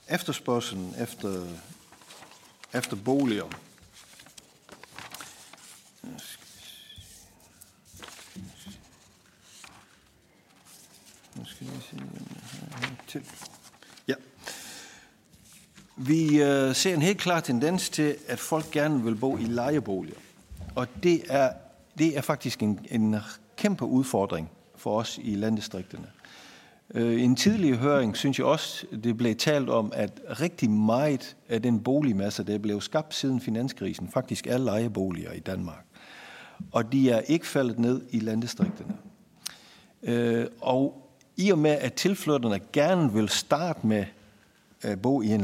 efterspørgselen efter, efter boliger. Nu skal vi se til. Ja. Vi øh, ser en helt klar tendens til, at folk gerne vil bo i lejeboliger. Og det er, det er faktisk en, en kæmpe udfordring for os i landdistrikterne. I en tidligere høring synes jeg også, det blev talt om, at rigtig meget af den boligmasse, der blev skabt siden finanskrisen, faktisk er lejeboliger i Danmark. Og de er ikke faldet ned i landdistrikterne. Øh, og i og med, at tilflytterne gerne vil starte med at bo i en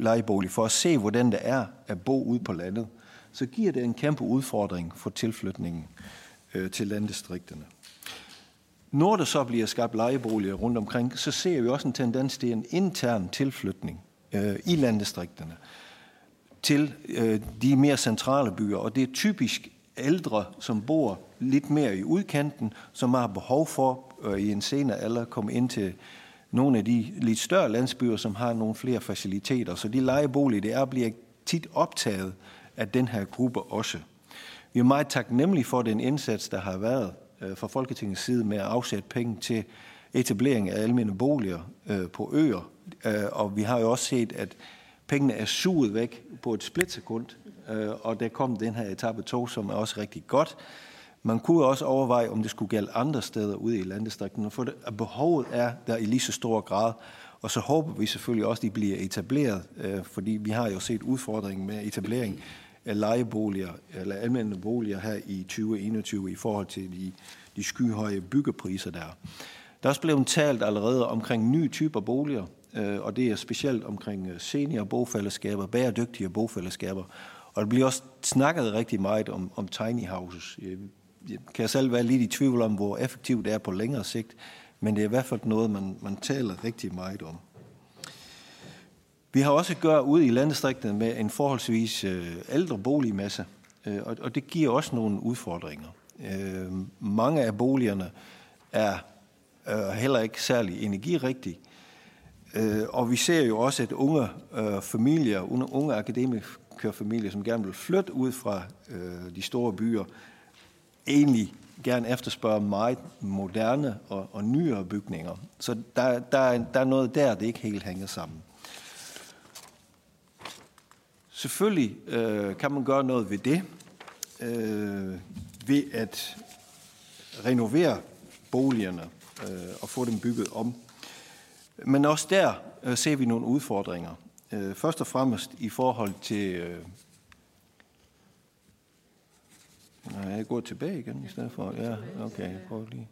lejebolig for at se, hvordan det er at bo ude på landet, så giver det en kæmpe udfordring for tilflytningen øh, til landdistrikterne. Når der så bliver skabt lejeboliger rundt omkring, så ser vi også en tendens til en intern tilflytning øh, i landdistrikterne til øh, de mere centrale byer. Og det er typisk ældre, som bor lidt mere i udkanten, som har behov for øh, i en senere alder komme ind til nogle af de lidt større landsbyer, som har nogle flere faciliteter. Så de lejeboliger, det er, bliver tit optaget af den her gruppe også. Vi er meget taknemmelige for den indsats, der har været øh, fra Folketingets side med at afsætte penge til etablering af almene boliger øh, på øer. Øh, og vi har jo også set, at pengene er suget væk på et splitsekund, øh, og der kom den her etape 2, som er også rigtig godt. Man kunne også overveje, om det skulle gælde andre steder ude i landdistrikterne, for det, at behovet er der i lige så stor grad. Og så håber vi selvfølgelig også, at de bliver etableret, øh, fordi vi har jo set udfordringen med etablering af lejeboliger eller almindelige boliger her i 2021 i forhold til de, de skyhøje byggepriser der. Der er også blevet talt allerede omkring nye typer boliger, øh, og det er specielt omkring øh, seniorbofællesskaber, bæredygtige bofællesskaber. Og der bliver også snakket rigtig meget om, om tiny houses. Øh, jeg kan selv være lidt i tvivl om, hvor effektivt det er på længere sigt, men det er i hvert fald noget, man, man taler rigtig meget om. Vi har også at gøre ude i landdistrikterne med en forholdsvis øh, ældre boligmasse, øh, og, og det giver også nogle udfordringer. Øh, mange af boligerne er heller ikke særlig energirigtige, og vi ser jo også, at unge familier, unge, akademikerfamilier, som gerne vil flytte ud fra de store byer, egentlig gerne efterspørger meget moderne og, og nyere bygninger. Så der, der, der er noget der, det ikke helt hænger sammen. Selvfølgelig øh, kan man gøre noget ved det, øh, ved at renovere boligerne øh, og få dem bygget om. Men også der øh, ser vi nogle udfordringer. Øh, først og fremmest i forhold til... Øh, nej, jeg går tilbage igen i stedet for... Ja, okay, jeg prøver lige.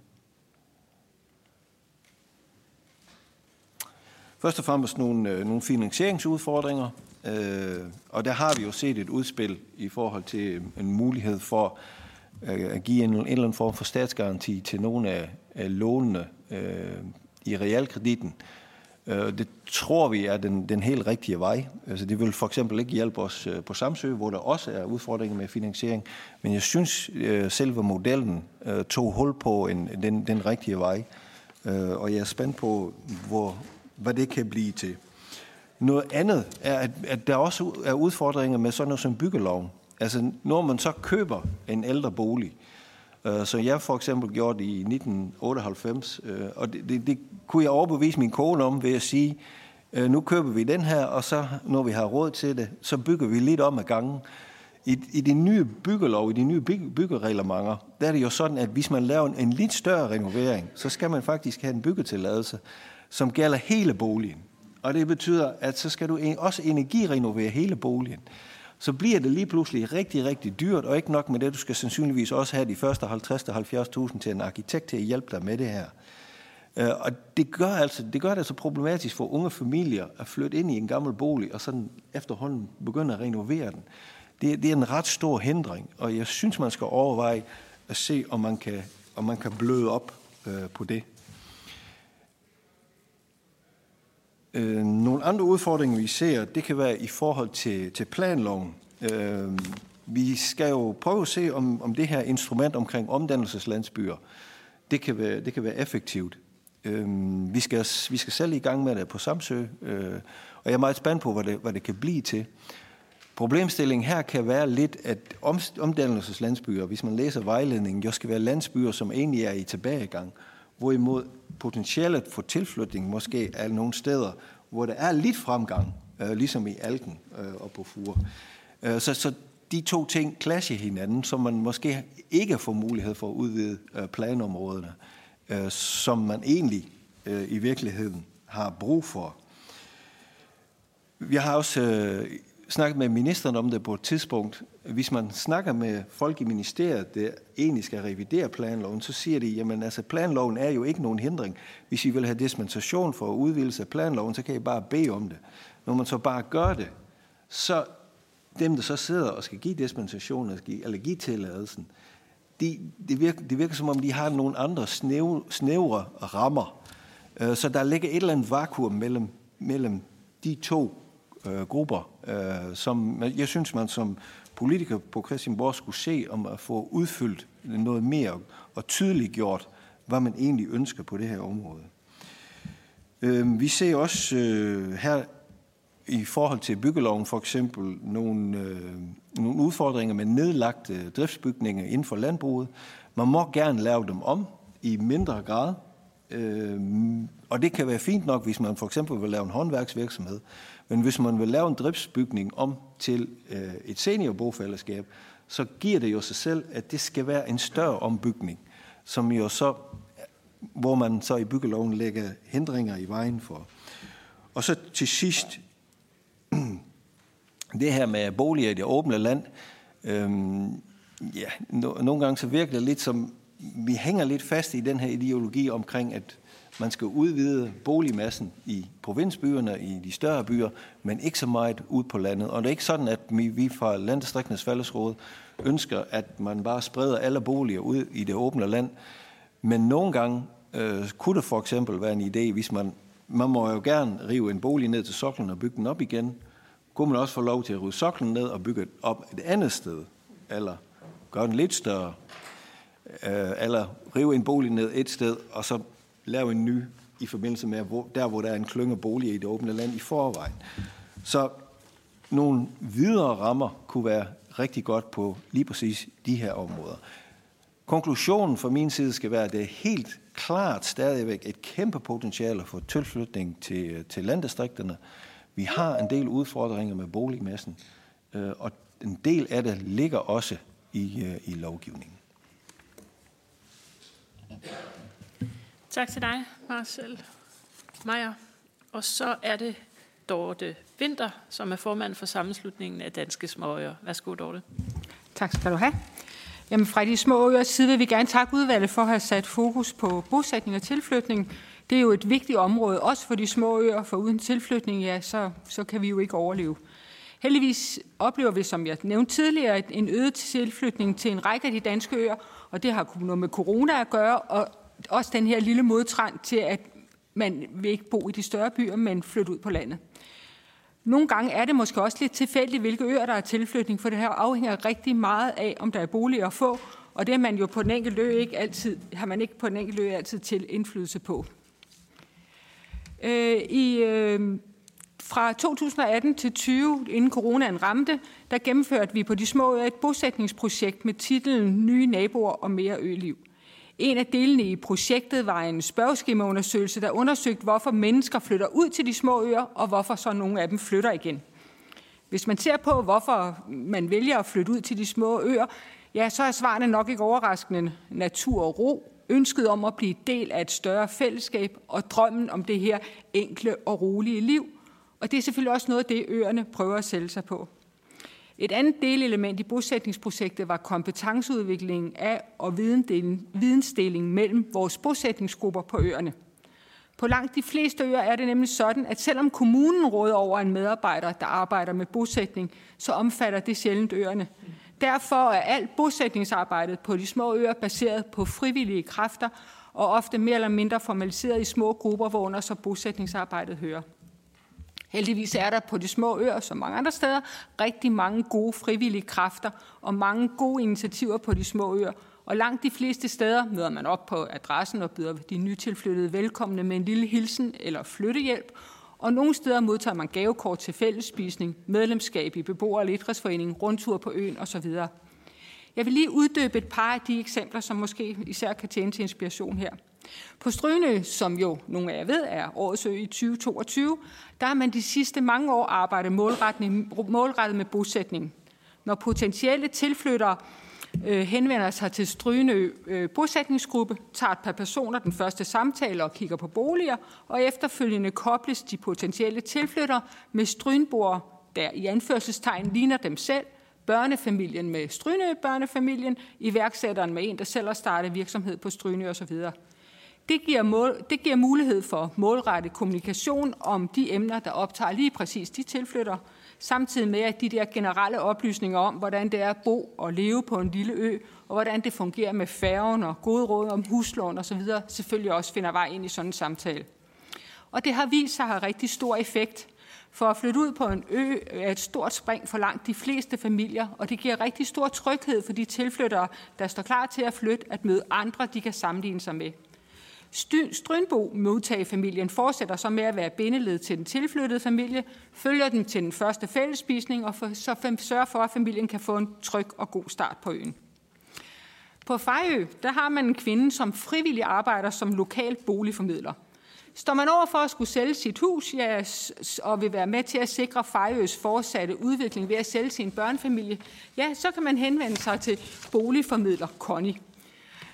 Først og fremmest nogle, øh, nogle finansieringsudfordringer. Øh, og der har vi jo set et udspil i forhold til øh, en mulighed for øh, at give en, en eller anden form for statsgaranti til nogle af, af lånene øh, i realkreditten. Øh, det tror vi er den, den helt rigtige vej. Altså, det vil for eksempel ikke hjælpe os øh, på Samsø, hvor der også er udfordringer med finansiering. Men jeg synes, øh, selve modellen øh, tog hul på en, den, den rigtige vej. Øh, og jeg er spændt på, hvor, hvad det kan blive til. Noget andet er, at, at der også er udfordringer med sådan noget som byggeloven. Altså, når man så køber en ældre bolig, øh, som jeg for eksempel gjorde i 1998, øh, og det, det, det kunne jeg overbevise min kone om ved at sige, øh, nu køber vi den her, og så når vi har råd til det, så bygger vi lidt om ad gangen. I, I de nye byggelov, i de nye byg, byggereglementer, der er det jo sådan, at hvis man laver en, en lidt større renovering, så skal man faktisk have en byggetilladelse, som gælder hele boligen. Og det betyder, at så skal du også energirenovere hele boligen. Så bliver det lige pludselig rigtig, rigtig dyrt, og ikke nok med det, du skal sandsynligvis også have de første 50-70.000 til en arkitekt til at hjælpe dig med det her. Øh, og det gør, altså, det gør det altså problematisk for unge familier at flytte ind i en gammel bolig, og sådan efterhånden begynde at renovere den. Det, det er en ret stor hindring, og jeg synes, man skal overveje at se, om man kan, om man kan bløde op øh, på det. Øh, nogle andre udfordringer, vi ser, det kan være i forhold til, til planloven. Øh, vi skal jo prøve at se, om, om det her instrument omkring omdannelseslandsbyer, det kan være, det kan være effektivt. Øh, vi, skal, vi skal selv i gang med det på Samsø, øh, og jeg er meget spændt på, hvad det, hvad det kan blive til. Problemstillingen her kan være lidt, at omdannelseslandsbyer, hvis man læser vejledningen, jo skal være landsbyer, som egentlig er i tilbagegang. Hvorimod potentialet for tilflytning måske er nogle steder, hvor der er lidt fremgang, øh, ligesom i Alken øh, og på Fure. Øh, så, så de to ting clasher hinanden, så man måske ikke får mulighed for at udvide øh, planområderne, øh, som man egentlig øh, i virkeligheden har brug for. Vi har også øh, snakket med ministeren om det på et tidspunkt. Hvis man snakker med folk i ministeriet, der egentlig skal revidere planloven, så siger de, jamen altså planloven er jo ikke nogen hindring. Hvis I vil have dispensation for udvidelse af planloven, så kan I bare bede om det. Når man så bare gør det, så dem, der så sidder og skal give dispensation eller give tilladelsen, de, det, virker, det virker som om, de har nogle andre snævre, snævre rammer. Øh, så der ligger et eller andet vakuum mellem, mellem de to øh, grupper, øh, som jeg synes, man som politikere på Christianborg skulle se om at få udfyldt noget mere og tydeliggjort, hvad man egentlig ønsker på det her område. Øhm, vi ser også øh, her i forhold til byggeloven for eksempel nogle, øh, nogle udfordringer med nedlagte driftsbygninger inden for landbruget. Man må gerne lave dem om i mindre grad, øh, og det kan være fint nok, hvis man for eksempel vil lave en håndværksvirksomhed. Men hvis man vil lave en driftsbygning om til øh, et seniorbofællesskab, så giver det jo sig selv, at det skal være en større ombygning, som jo så, hvor man så i byggeloven lægger hindringer i vejen for. Og så til sidst, [clears throat] det her med boliger i det åbne land, øhm, ja, no, nogle gange så virker det lidt som, vi hænger lidt fast i den her ideologi omkring, at man skal udvide boligmassen i provinsbyerne, i de større byer, men ikke så meget ud på landet. Og det er ikke sådan, at vi fra Landdistrikternes Fællesråd ønsker, at man bare spreder alle boliger ud i det åbne land. Men nogle gange øh, kunne det for eksempel være en idé, hvis man, man må jo gerne rive en bolig ned til soklen og bygge den op igen. Kunne man også få lov til at rive soklen ned og bygge op et andet sted, eller gøre den lidt større, øh, eller rive en bolig ned et sted, og så lave en ny i forbindelse med, hvor, der hvor der er en klynge bolig i det åbne land i forvejen. Så nogle videre rammer kunne være rigtig godt på lige præcis de her områder. Konklusionen fra min side skal være, at det er helt klart stadigvæk et kæmpe potentiale for tilflytning til, til landdistrikterne. Vi har en del udfordringer med boligmassen, øh, og en del af det ligger også i, øh, i lovgivningen. Tak til dig, Marcel Meier. Og så er det Dorte Vinter, som er formand for sammenslutningen af Danske Småøer. Værsgo, Dorte. Tak skal du have. Jamen, fra de små øers side vil vi gerne takke udvalget for at have sat fokus på bosætning og tilflytning. Det er jo et vigtigt område, også for de små øer, for uden tilflytning, ja, så, så kan vi jo ikke overleve. Heldigvis oplever vi, som jeg nævnte tidligere, en øget tilflytning til en række af de danske øer, og det har noget med corona at gøre, og også den her lille modtrang til, at man vil ikke bo i de større byer, men flytte ud på landet. Nogle gange er det måske også lidt tilfældigt, hvilke øer der er tilflytning, for det her afhænger rigtig meget af, om der er boliger at få, og det er man jo på den enkelte ø ikke altid, har man ikke på den enkelte ø altid til indflydelse på. Øh, I, øh, fra 2018 til 20, inden coronaen ramte, der gennemførte vi på de små øer et bosætningsprojekt med titlen Nye naboer og mere øliv. En af delene i projektet var en spørgeskemaundersøgelse, der undersøgte, hvorfor mennesker flytter ud til de små øer, og hvorfor så nogle af dem flytter igen. Hvis man ser på, hvorfor man vælger at flytte ud til de små øer, ja, så er svarene nok ikke overraskende. Natur og ro, ønsket om at blive del af et større fællesskab og drømmen om det her enkle og rolige liv. Og det er selvfølgelig også noget af det, øerne prøver at sælge sig på. Et andet delelement i bosætningsprojektet var kompetenceudviklingen af og vidensdeling mellem vores bosætningsgrupper på øerne. På langt de fleste øer er det nemlig sådan, at selvom kommunen råder over en medarbejder, der arbejder med bosætning, så omfatter det sjældent øerne. Derfor er alt bosætningsarbejdet på de små øer baseret på frivillige kræfter og ofte mere eller mindre formaliseret i små grupper, hvor under så bosætningsarbejdet hører. Heldigvis er der på de små øer, som mange andre steder, rigtig mange gode frivillige kræfter og mange gode initiativer på de små øer. Og langt de fleste steder møder man op på adressen og byder de nytilflyttede velkomne med en lille hilsen eller flyttehjælp. Og nogle steder modtager man gavekort til fællesspisning, medlemskab i beboer- og idrætsforeningen, rundtur på øen osv. Jeg vil lige uddybe et par af de eksempler, som måske især kan tjene til inspiration her. På Strynø, som jo nogle af jer ved er årets ø i 2022, der har man de sidste mange år arbejdet målrettet med bosætning. Når potentielle tilflyttere øh, henvender sig til Strynø øh, bosætningsgruppe, tager et par personer den første samtale og kigger på boliger, og efterfølgende kobles de potentielle tilflyttere med strynboer, der i anførselstegn ligner dem selv, børnefamilien med Strynø børnefamilien, iværksætteren med en, der selv har startet virksomhed på Strynø osv. Det giver, mål, det giver mulighed for målrettet kommunikation om de emner, der optager lige præcis de tilflytter, samtidig med at de der generelle oplysninger om, hvordan det er at bo og leve på en lille ø, og hvordan det fungerer med færgen og gode råd om huslån osv., selvfølgelig også finder vej ind i sådan en samtale. Og det har vist sig at have rigtig stor effekt, for at flytte ud på en ø er et stort spring for langt de fleste familier, og det giver rigtig stor tryghed for de tilflyttere, der står klar til at flytte, at møde andre, de kan sammenligne sig med. Strønbo modtagefamilien fortsætter så med at være bindeled til den tilflyttede familie, følger den til den første fællesspisning og så sørger for, at familien kan få en tryg og god start på øen. På Fejø, der har man en kvinde, som frivillig arbejder som lokal boligformidler. Står man over for at skulle sælge sit hus ja, og vil være med til at sikre Fejøs fortsatte udvikling ved at sælge sin børnefamilie, ja, så kan man henvende sig til boligformidler Connie.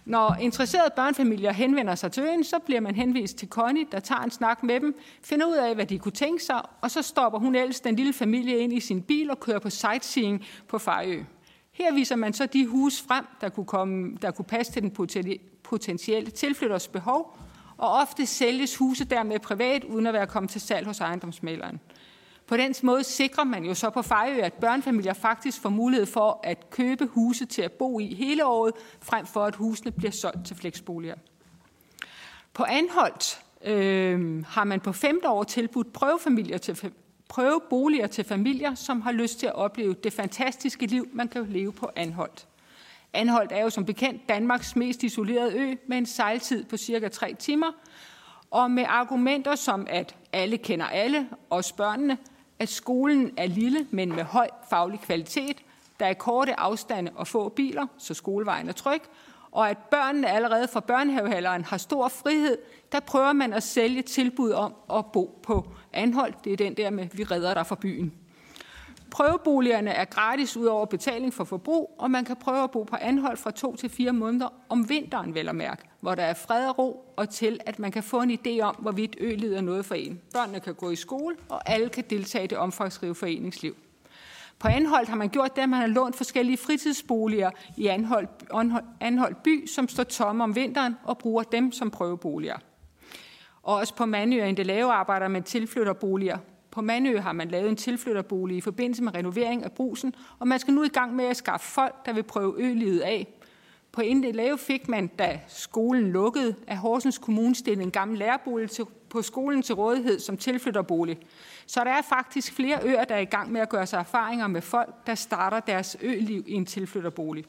Når interesserede børnefamilier henvender sig til øen, så bliver man henvist til Connie, der tager en snak med dem, finder ud af, hvad de kunne tænke sig, og så stopper hun ellers den lille familie ind i sin bil og kører på sightseeing på Fejø. Her viser man så de hus frem, der kunne, komme, der kunne passe til den potentielle tilflytters behov, og ofte sælges huse dermed privat, uden at være kommet til salg hos ejendomsmaleren. På den måde sikrer man jo så på Fejø, at børnefamilier faktisk får mulighed for at købe huse til at bo i hele året, frem for at husene bliver solgt til fleksboliger. På Anholdt øh, har man på femte år tilbudt prøvefamilier til, prøveboliger til familier, som har lyst til at opleve det fantastiske liv, man kan leve på Anholdt. Anholdt er jo som bekendt Danmarks mest isolerede ø med en sejltid på cirka 3 timer, og med argumenter som, at alle kender alle, også børnene, at skolen er lille, men med høj faglig kvalitet, der er korte afstande og få biler, så skolevejen er tryg, og at børnene allerede fra børnehavealderen har stor frihed, der prøver man at sælge tilbud om at bo på Anhold. Det er den der med, vi redder dig fra byen. Prøveboligerne er gratis ud over betaling for forbrug, og man kan prøve at bo på anhold fra to til fire måneder om vinteren, vel at mærke, hvor der er fred og ro, og til at man kan få en idé om, hvorvidt ø er noget for en. Børnene kan gå i skole, og alle kan deltage i det omfangsrige foreningsliv. På Anholdt har man gjort det, at man har lånt forskellige fritidsboliger i Anholdt, Anholdt by, som står tomme om vinteren, og bruger dem som prøveboliger. Og også på Mandø og Indelave arbejder med tilflytterboliger på Manø har man lavet en tilflytterbolig i forbindelse med renovering af brusen, og man skal nu i gang med at skaffe folk, der vil prøve ølivet af. På lave fik man, da skolen lukkede, af Horsens Kommune stillede en gammel lærerbolig til, på skolen til rådighed som tilflytterbolig. Så der er faktisk flere øer, der er i gang med at gøre sig erfaringer med folk, der starter deres øliv i en tilflytterbolig.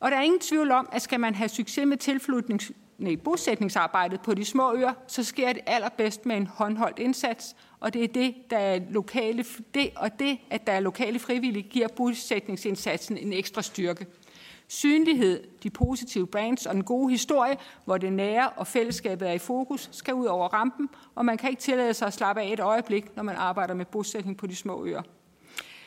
Og der er ingen tvivl om, at skal man have succes med tilflytnings, nej, bosætningsarbejdet på de små øer, så sker det allerbedst med en håndholdt indsats, og det er det, der er lokale, det, og det, at der er lokale frivillige, giver bosætningsindsatsen en ekstra styrke. Synlighed, de positive brands og den gode historie, hvor det nære og fællesskabet er i fokus, skal ud over rampen, og man kan ikke tillade sig at slappe af et øjeblik, når man arbejder med bosætning på de små øer.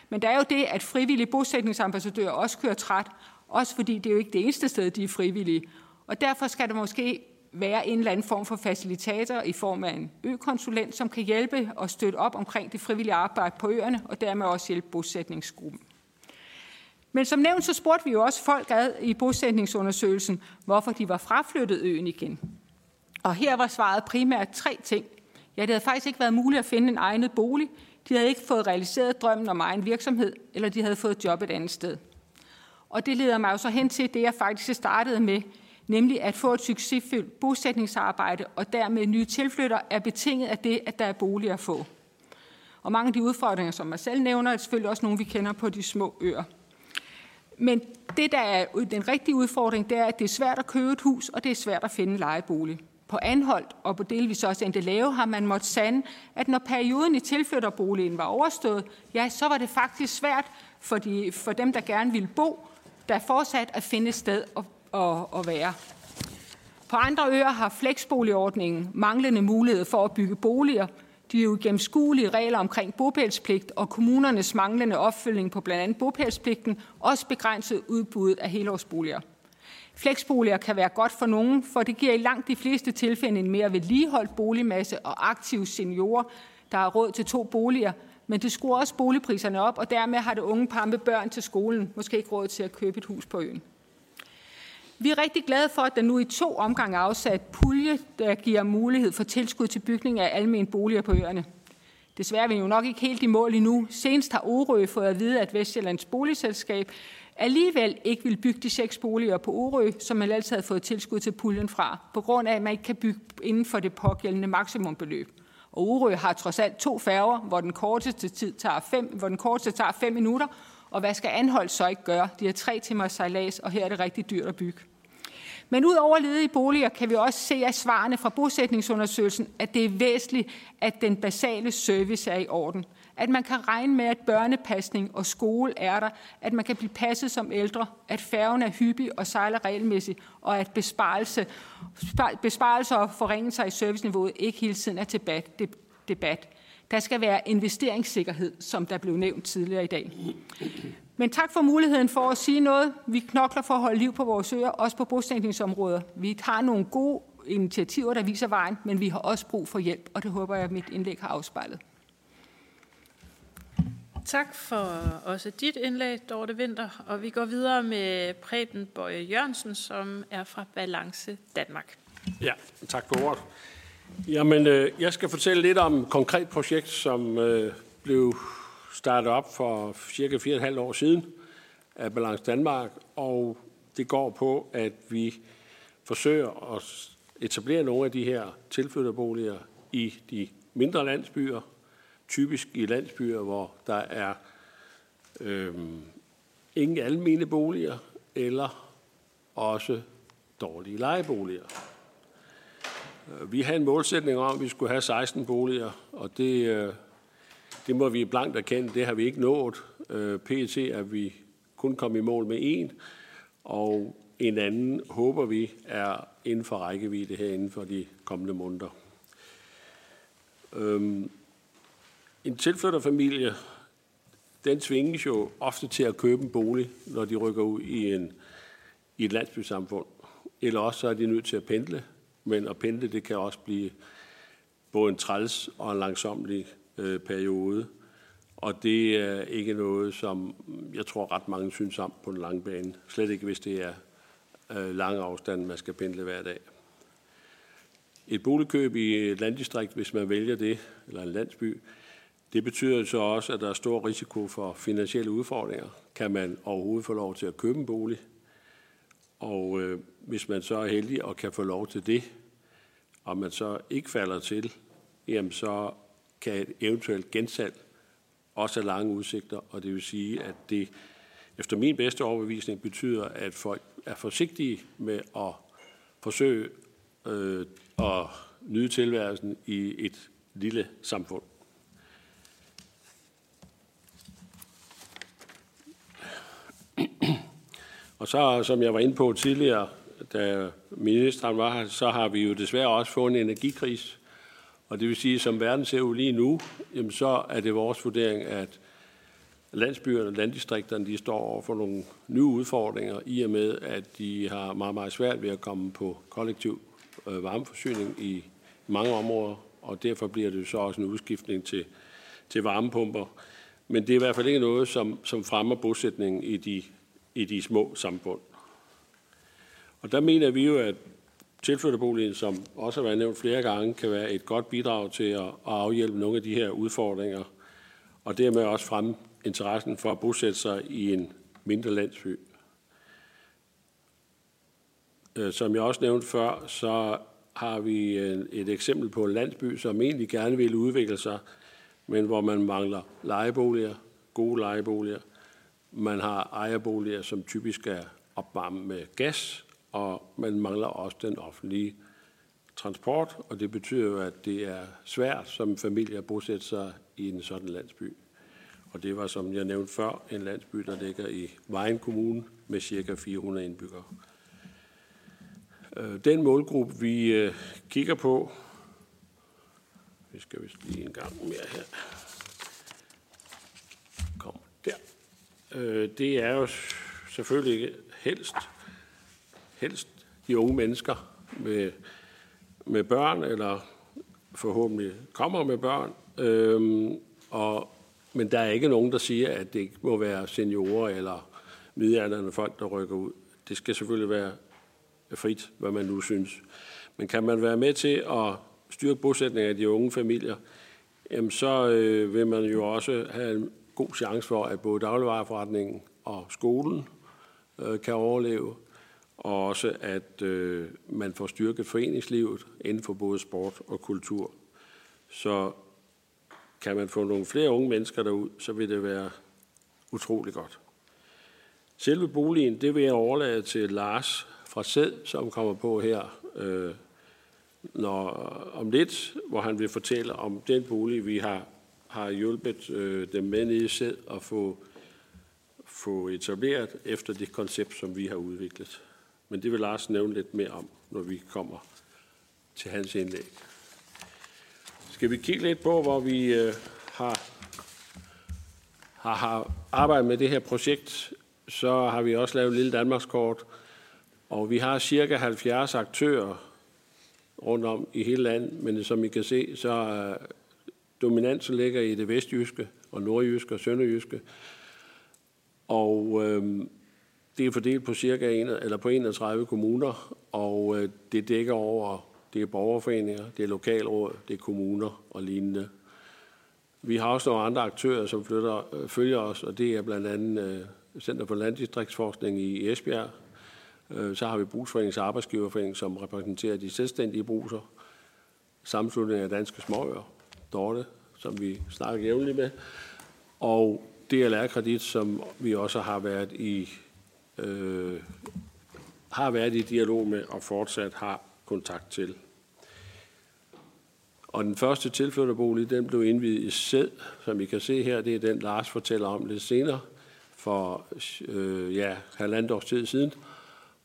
Men der er jo det, at frivillige bosætningsambassadører også kører træt, også fordi det er jo ikke det eneste sted, de er frivillige. Og derfor skal der måske være en eller anden form for facilitator i form af en økonsulent, som kan hjælpe og støtte op omkring det frivillige arbejde på øerne, og dermed også hjælpe bosætningsgruppen. Men som nævnt, så spurgte vi jo også folk ad i bosætningsundersøgelsen, hvorfor de var fraflyttet øen igen. Og her var svaret primært tre ting. Ja, det havde faktisk ikke været muligt at finde en egnet bolig. De havde ikke fået realiseret drømmen om egen virksomhed, eller de havde fået job et andet sted. Og det leder mig jo så hen til det, jeg faktisk startede med, nemlig at få et succesfuldt bosætningsarbejde og dermed nye tilflytter er betinget af det, at der er boliger at få. Og mange af de udfordringer, som jeg selv nævner, er selvfølgelig også nogle, vi kender på de små øer. Men det, der er den rigtige udfordring, det er, at det er svært at købe et hus, og det er svært at finde en lejebolig. På Anholdt og på delvis også lave har man måttet sande, at når perioden i tilflytterboligen var overstået, ja, så var det faktisk svært for, de, for dem, der gerne ville bo, der fortsat at finde et sted at, at, at være. På andre øer har fleksboligordningen manglende mulighed for at bygge boliger, de ugennemskuelige regler omkring bopælspligt og kommunernes manglende opfølging på blandt andet bopælspligten også begrænset udbuddet af helårsboliger. Fleksboliger kan være godt for nogen, for det giver i langt de fleste tilfælde en mere vedligeholdt boligmasse og aktive seniorer, der har råd til to boliger, men det skruer også boligpriserne op, og dermed har det unge par med børn til skolen måske ikke råd til at købe et hus på øen. Vi er rigtig glade for, at der nu i to omgange er afsat pulje, der giver mulighed for tilskud til bygning af almen boliger på øerne. Desværre er vi jo nok ikke helt i mål endnu. Senest har Orø fået at vide, at Vestjyllands boligselskab alligevel ikke vil bygge de seks boliger på Orø, som man altid havde fået tilskud til puljen fra, på grund af, at man ikke kan bygge inden for det pågældende maksimumbeløb. Og Orø har trods alt to færger, hvor den korteste tid tager fem, hvor den korteste tager fem minutter, og hvad skal Anholdt så ikke gøre? De har tre timer sejlads, og her er det rigtig dyrt at bygge. Men ud over ledige boliger kan vi også se af svarene fra bosætningsundersøgelsen, at det er væsentligt, at den basale service er i orden. At man kan regne med, at børnepasning og skole er der, at man kan blive passet som ældre, at færgen er hyppig og sejler regelmæssigt, og at besparelse, besparelser og forringelser i serviceniveauet ikke hele tiden er til debat. Der skal være investeringssikkerhed, som der blev nævnt tidligere i dag. Men tak for muligheden for at sige noget. Vi knokler for at holde liv på vores øer, også på bosætningsområder. Vi har nogle gode initiativer, der viser vejen, men vi har også brug for hjælp, og det håber jeg, at mit indlæg har afspejlet. Tak for også dit indlæg, Dorte Vinter. Og vi går videre med Preben Bøje Jørgensen, som er fra Balance Danmark. Ja, tak for ordet. Jamen, øh, jeg skal fortælle lidt om et konkret projekt, som øh, blev startet op for cirka 4,5 år siden af Balance Danmark, og det går på, at vi forsøger at etablere nogle af de her tilflytterboliger i de mindre landsbyer, typisk i landsbyer, hvor der er øh, ingen almene boliger, eller også dårlige lejeboliger. Vi havde en målsætning om, at vi skulle have 16 boliger, og det, øh, det må vi blankt erkende, det har vi ikke nået. Øh, PET er vi kun kommet i mål med en, og en anden håber vi er inden for rækkevidde her inden for de kommende måneder. Øhm, en tilflytterfamilie, den tvinges jo ofte til at købe en bolig, når de rykker ud i, en, i et landsbysamfund. Eller også så er de nødt til at pendle, men at pendle det kan også blive både en træls og en langsomlig øh, periode. Og det er ikke noget, som jeg tror ret mange synes om på den lang bane. Slet ikke, hvis det er øh, lange afstande, man skal pendle hver dag. Et boligkøb i et landdistrikt, hvis man vælger det, eller en landsby, det betyder så også, at der er stor risiko for finansielle udfordringer. Kan man overhovedet få lov til at købe en bolig? Og øh, hvis man så er heldig og kan få lov til det, og man så ikke falder til, jamen så kan et eventuelt gensalg også have lange udsigter, og det vil sige, at det efter min bedste overbevisning betyder, at folk er forsigtige med at forsøge øh, at nyde tilværelsen i et lille samfund. Og så, som jeg var inde på tidligere, da ministeren var her, så har vi jo desværre også fået en energikris. Og det vil sige, som verden ser ud lige nu, jamen så er det vores vurdering, at landsbyerne og landdistrikterne de står over for nogle nye udfordringer, i og med, at de har meget, meget svært ved at komme på kollektiv øh, varmeforsyning i mange områder, og derfor bliver det så også en udskiftning til, til varmepumper. Men det er i hvert fald ikke noget, som, som fremmer bosætningen i de, i de små samfund. Og der mener vi jo, at tilflytterboligen, som også har været nævnt flere gange, kan være et godt bidrag til at, afhjælpe nogle af de her udfordringer, og dermed også fremme interessen for at bosætte sig i en mindre landsby. Øh, som jeg også nævnte før, så har vi øh, et eksempel på en landsby, som egentlig gerne vil udvikle sig, men hvor man mangler lejeboliger, gode lejeboliger. Man har ejerboliger, som typisk er opvarmet med gas, og man mangler også den offentlige transport, og det betyder jo, at det er svært som familie at bosætte sig i en sådan landsby. Og det var, som jeg nævnte før, en landsby, der ligger i Vejen Kommune med ca. 400 indbyggere. Øh, den målgruppe, vi øh, kigger på, vi skal vist lige en gang mere her. Kom der. Øh, det er jo selvfølgelig helst, helst de unge mennesker med, med børn, eller forhåbentlig kommer med børn. Øhm, og, men der er ikke nogen, der siger, at det ikke må være seniorer eller midalderne folk, der rykker ud. Det skal selvfølgelig være frit, hvad man nu synes. Men kan man være med til at styrke bosætningen af de unge familier, jamen så øh, vil man jo også have en god chance for, at både dagligvareforretningen og skolen øh, kan overleve, og også at øh, man får styrket foreningslivet inden for både sport og kultur. Så kan man få nogle flere unge mennesker derud, så vil det være utrolig godt. Selve boligen, det vil jeg overlade til Lars fra Sæd, som kommer på her øh, når, om lidt, hvor han vil fortælle om den bolig, vi har, har hjulpet øh, dem med nede i Sæd at få, få etableret efter det koncept, som vi har udviklet. Men det vil Lars nævne lidt mere om, når vi kommer til hans indlæg. Skal vi kigge lidt på, hvor vi øh, har, har, har arbejdet med det her projekt, så har vi også lavet et lille Danmarkskort, og vi har cirka 70 aktører rundt om i hele landet, men som I kan se, så er dominansen ligger i det vestjyske og nordjyske og sønderjyske. Og øh, det er fordelt på cirka en, eller på 31 kommuner, og øh, det dækker over, det er borgerforeninger, det er lokalråd, det er kommuner og lignende. Vi har også nogle andre aktører, som flytter, øh, følger os, og det er blandt andet øh, Center for Landdistriktsforskning i Esbjerg, så har vi Brugsforeningens Arbejdsgiverforening, som repræsenterer de selvstændige bruser. Sammenslutningen af Danske Småøer, Dorte, som vi snakker jævnligt med. Og DLR Kredit, som vi også har været i øh, har været i dialog med og fortsat har kontakt til. Og den første tilflytterbolig, den blev indvidet i Sæd, som I kan se her. Det er den, Lars fortæller om lidt senere, for øh, ja, halvandet års tid siden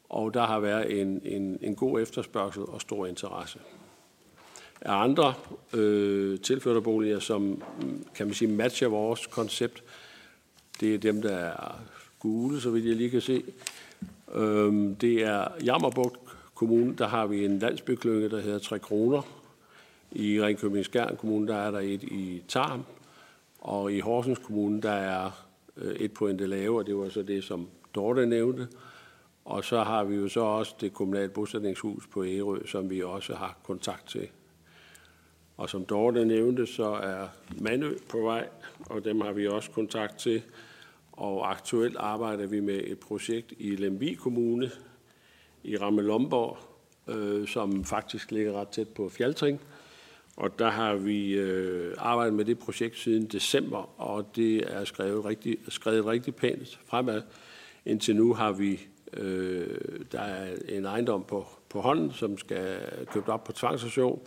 og der har været en, en, en god efterspørgsel og stor interesse. Af andre øh, tilflytterboliger, som kan man sige matcher vores koncept, det er dem, der er gule, så vidt jeg lige kan se. Øhm, det er Jammerbugt Kommune, der har vi en landsbyklynge, der hedder 3 kroner. I Ringkøbing Skjern Kommune, der er der et i Tarm, og i Horsens Kommune, der er øh, et pointe og det var så det, som Dorte nævnte. Og så har vi jo så også det kommunale bosætningshus på Ærø, som vi også har kontakt til. Og som Dorte nævnte, så er Manø på vej, og dem har vi også kontakt til. Og aktuelt arbejder vi med et projekt i Lemvi Kommune i Ramme Lomborg, øh, som faktisk ligger ret tæt på Fjaltring. Og der har vi øh, arbejdet med det projekt siden december, og det er skrevet rigtig, skrevet rigtig pænt fremad. Indtil nu har vi, øh, der er en ejendom på, på hånden, som skal købt op på tvangsstation.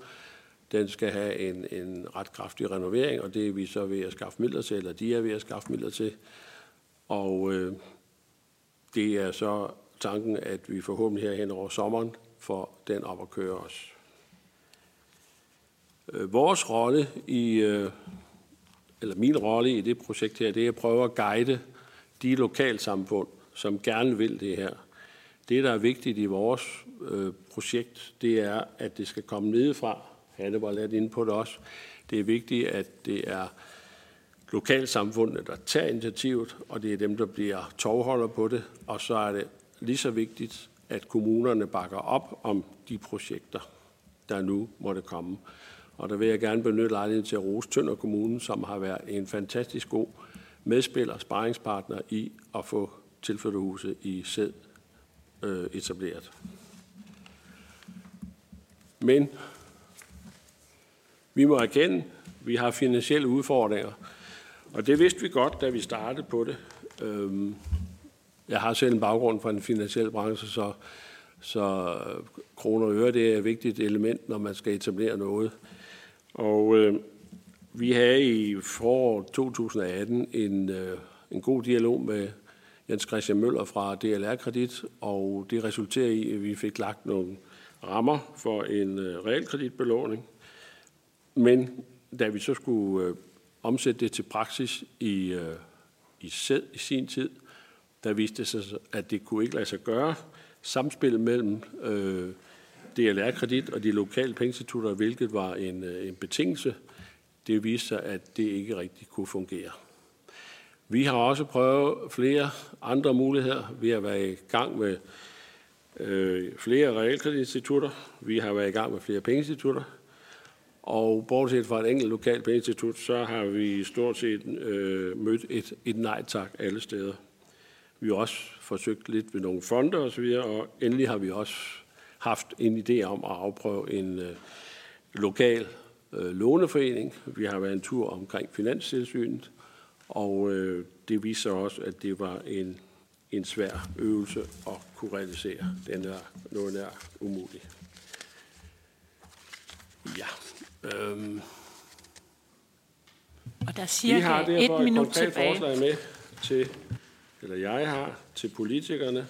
Den skal have en, en ret kraftig renovering, og det er vi så ved at skaffe midler til, eller de er ved at skaffe midler til. Og øh, det er så tanken, at vi forhåbentlig her hen over sommeren får den op at køre os. Øh, vores rolle i, øh, eller min rolle i det projekt her, det er at prøve at guide de lokalsamfund, som gerne vil det her. Det, der er vigtigt i vores øh, projekt, det er, at det skal komme nedefra. Hanne var lidt inde på det også. Det er vigtigt, at det er lokalsamfundene, der tager initiativet, og det er dem, der bliver tovholder på det. Og så er det lige så vigtigt, at kommunerne bakker op om de projekter, der nu måtte komme. Og der vil jeg gerne benytte lejligheden til at rose Tønder Kommune, som har været en fantastisk god medspiller, sparringspartner i at få tilflytterhuset i sæd øh, etableret. Men vi må erkende, at vi har finansielle udfordringer, og det vidste vi godt, da vi startede på det. Øhm, jeg har selv en baggrund fra den finansielle branche, så, så øh, kroner og øre det er et vigtigt element, når man skal etablere noget. Og øh, vi havde i foråret 2018 en, øh, en god dialog med Jens Christian Møller fra DLR Kredit, og det resulterede i, at vi fik lagt nogle rammer for en øh, realkreditbelåning. Men da vi så skulle øh, omsætte det til praksis i, øh, i, sæd, i sin tid, der viste det sig, at det kunne ikke lade sig gøre. Samspil mellem øh, DLR-kredit og de lokale pengeinstitutter, hvilket var en, øh, en betingelse, det viste sig, at det ikke rigtig kunne fungere. Vi har også prøvet flere andre muligheder. Vi har været i gang med øh, flere realkreditinstitutter. Vi har været i gang med flere pengeinstitutter. Og bortset fra et enkelt lokalt pengeinstitut, så har vi stort set øh, mødt et, et nej tak alle steder. Vi har også forsøgt lidt ved nogle fonder osv., og endelig har vi også haft en idé om at afprøve en øh, lokal øh, låneforening. Vi har været en tur omkring Finanstilsynet, og øh, det viser også, at det var en, en svær øvelse at kunne realisere. Den er noget der umulig. Ja. Øhm. Og der er cirka et minut tilbage. forslag med til, eller jeg har, til politikerne.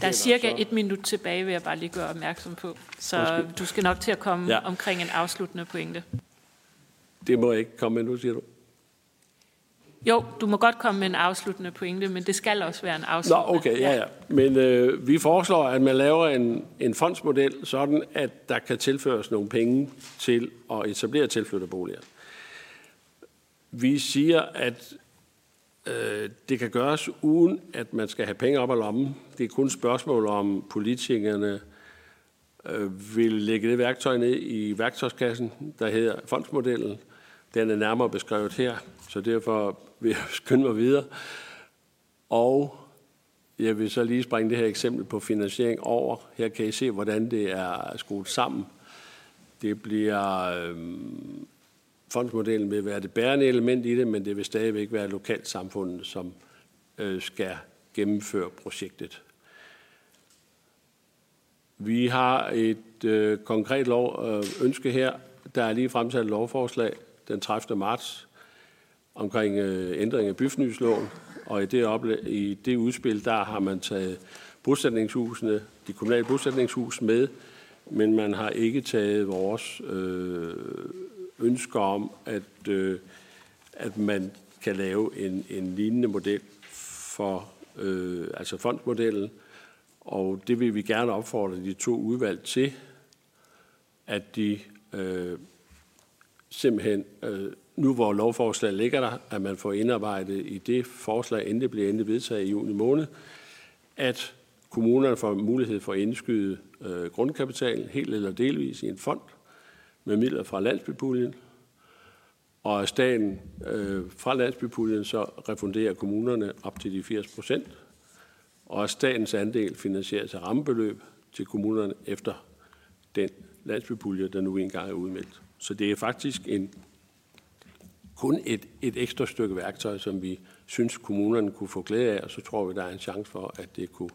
Der er cirka så... et minut tilbage, vil jeg bare lige gøre opmærksom på. Så Måske. du skal nok til at komme ja. omkring en afsluttende pointe. Det må jeg ikke komme med nu, siger du? Jo, du må godt komme med en afsluttende pointe, men det skal også være en afsluttende. Nå, okay, ja, ja. Men øh, vi foreslår, at man laver en, en fondsmodel, sådan at der kan tilføres nogle penge til at etablere tilflytterboliger. Vi siger, at øh, det kan gøres uden, at man skal have penge op af lommen. Det er kun et spørgsmål om politikerne øh, vil lægge det værktøj ned i værktøjskassen, der hedder fondsmodellen. Den er nærmere beskrevet her, så derfor vil jeg skynde mig videre. Og jeg vil så lige springe det her eksempel på finansiering over. Her kan I se, hvordan det er skruet sammen. Det bliver... Øh, fondsmodellen vil være det bærende element i det, men det vil stadigvæk være lokalsamfundet, som øh, skal gennemføre projektet. Vi har et øh, konkret lov, øh, ønske her. Der er lige fremsat et lovforslag den 30. marts omkring øh, ændring af byfnysloven, og i det, oplæg, i det udspil, der har man taget bosætningshusene, de kommunale bosætningshus med, men man har ikke taget vores øh, ønsker om, at, øh, at man kan lave en, en lignende model for øh, altså fondsmodellen, og det vil vi gerne opfordre de to udvalg til, at de øh, simpelthen, øh, nu hvor lovforslaget ligger der, at man får indarbejdet i det forslag, inden det bliver endelig vedtaget i juni måned, at Kommunerne får mulighed for at indskyde øh, grundkapitalen helt eller delvis i en fond med midler fra landsbypuljen, og staten øh, fra landsbypuljen så refunderer kommunerne op til de 80 procent, og statens andel finansieres af rammebeløb til kommunerne efter den landsbypulje, der nu engang er udmeldt. Så det er faktisk en, kun et, et ekstra stykke værktøj, som vi synes, kommunerne kunne få glæde af, og så tror vi, der er en chance for, at det kunne,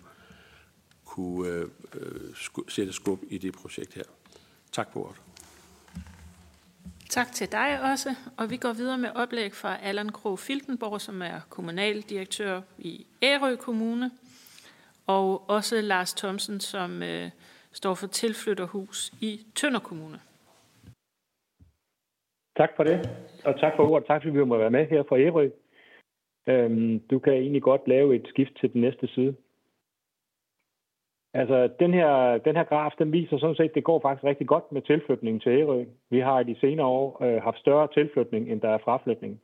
kunne øh, øh, sætte skub i det projekt her. Tak på ordet. Tak til dig også, og vi går videre med oplæg fra Allan Kro Filtenborg, som er kommunaldirektør i Ærø Kommune, og også Lars Thomsen, som øh, står for tilflytterhus i Tønder Kommune. Tak for det, og tak for ordet. Tak fordi vi må være med her fra Ærø. Øhm, du kan egentlig godt lave et skift til den næste side. Altså, den her, den her graf, den viser sådan set, at det går faktisk rigtig godt med tilflytningen til Ærø. Vi har i de senere år øh, haft større tilflytning, end der er fraflytning.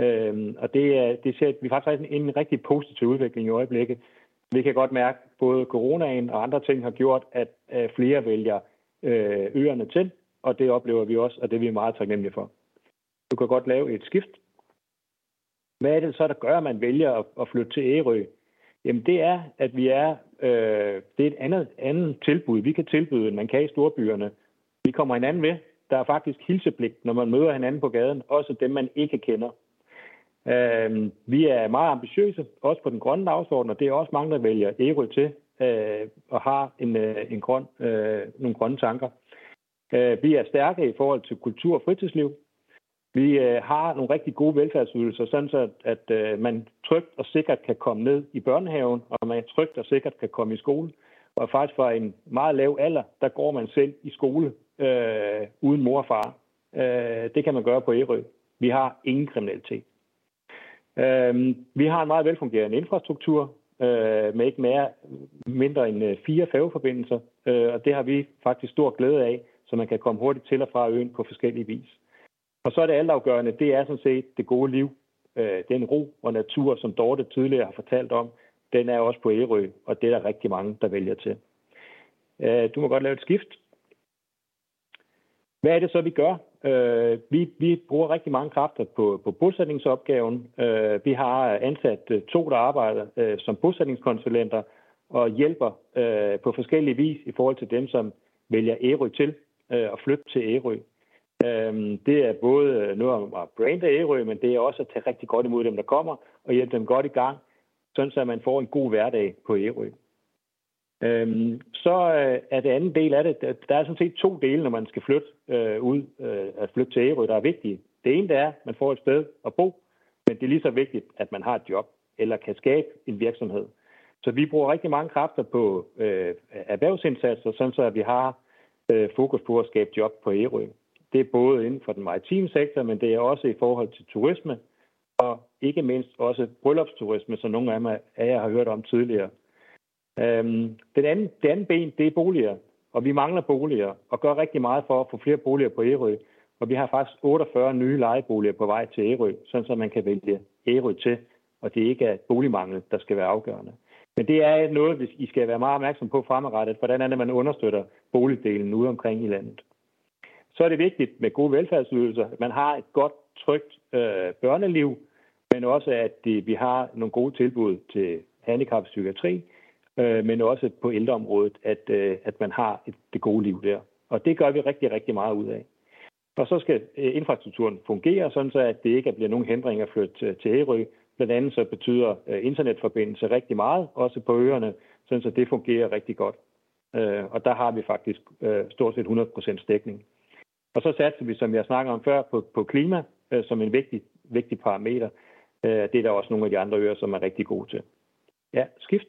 Øhm, og det, er, det ser vi faktisk en, en rigtig positiv udvikling i øjeblikket. Vi kan godt mærke, at både coronaen og andre ting har gjort, at øh, flere vælger øh, øerne til, og det oplever vi også, og det er vi meget taknemmelige for. Du kan godt lave et skift. Hvad er det så, der gør, at man vælger at, at flytte til Ærø? Jamen det er, at vi er, øh, det er et andet, andet tilbud, vi kan tilbyde, end man kan i storbyerne. Vi kommer hinanden ved. Der er faktisk hilsepligt, når man møder hinanden på gaden, også dem, man ikke kender. Øh, vi er meget ambitiøse, også på den grønne dagsorden, og det er også mange, der vælger Ærø til øh, og har en, øh, en grøn, øh, nogle grønne tanker. Øh, vi er stærke i forhold til kultur og fritidsliv. Vi øh, har nogle rigtig gode velfærdsydelser, sådan så at øh, man trygt og sikkert kan komme ned i børnehaven, og man trygt og sikkert kan komme i skole. Og faktisk fra en meget lav alder, der går man selv i skole øh, uden mor og far. Øh, det kan man gøre på Ærø. Vi har ingen kriminalitet. Øh, vi har en meget velfungerende infrastruktur øh, med ikke mere, mindre end øh, fire færgeforbindelser, øh, og det har vi faktisk stor glæde af, så man kan komme hurtigt til og fra øen på forskellige vis. Og så er det altafgørende, det er sådan set det gode liv. Øh, den ro og natur, som Dorte tidligere har fortalt om, den er også på Ærø, og det er der rigtig mange, der vælger til. Øh, du må godt lave et skift. Hvad er det så, vi gør? Øh, vi, vi bruger rigtig mange kræfter på, på bosætningsopgaven. Øh, vi har ansat to, der arbejder som bosætningskonsulenter og hjælper på forskellige vis i forhold til dem, som vælger Ærø til og flytte til Ærø. Øhm, det er både øh, noget om at brande Ærø, men det er også at tage rigtig godt imod dem, der kommer, og hjælpe dem godt i gang, sådan så man får en god hverdag på Ærø. Øhm, så øh, er det anden del af det, der er sådan set to dele, når man skal flytte øh, ud, øh, at flytte til Ærø, der er vigtige. Det ene det er, at man får et sted at bo, men det er lige så vigtigt, at man har et job, eller kan skabe en virksomhed. Så vi bruger rigtig mange kræfter på øh, erhvervsindsatser, sådan så at vi har øh, fokus på at skabe job på Ærø. Det er både inden for den maritime sektor, men det er også i forhold til turisme, og ikke mindst også bryllupsturisme, som nogle af jer har hørt om tidligere. Øhm, den anden, det andet ben, det er boliger, og vi mangler boliger, og gør rigtig meget for at få flere boliger på Ærø. Og vi har faktisk 48 nye lejeboliger på vej til Ærø, sådan så man kan vælge Ærø til, og det ikke er boligmangel, der skal være afgørende. Men det er noget, I skal være meget opmærksom på fremadrettet, hvordan er det, man understøtter boligdelen ude omkring i landet så er det vigtigt med gode velfærdsydelser, at man har et godt, trygt øh, børneliv, men også at det, vi har nogle gode tilbud til handicappsykiatri, øh, men også på ældreområdet, at, øh, at man har et, det gode liv der. Og det gør vi rigtig, rigtig meget ud af. Og så skal øh, infrastrukturen fungere, sådan så at det ikke bliver nogen hindringer at flytte til, til Ærø. Blandt andet så betyder øh, internetforbindelse rigtig meget, også på øerne, sådan så det fungerer rigtig godt. Øh, og der har vi faktisk øh, stort set 100% dækning. Og så satser vi, som jeg snakker om før, på, på klima øh, som en vigtig, vigtig parameter. Øh, det er der også nogle af de andre øer, som er rigtig gode til. Ja, skift.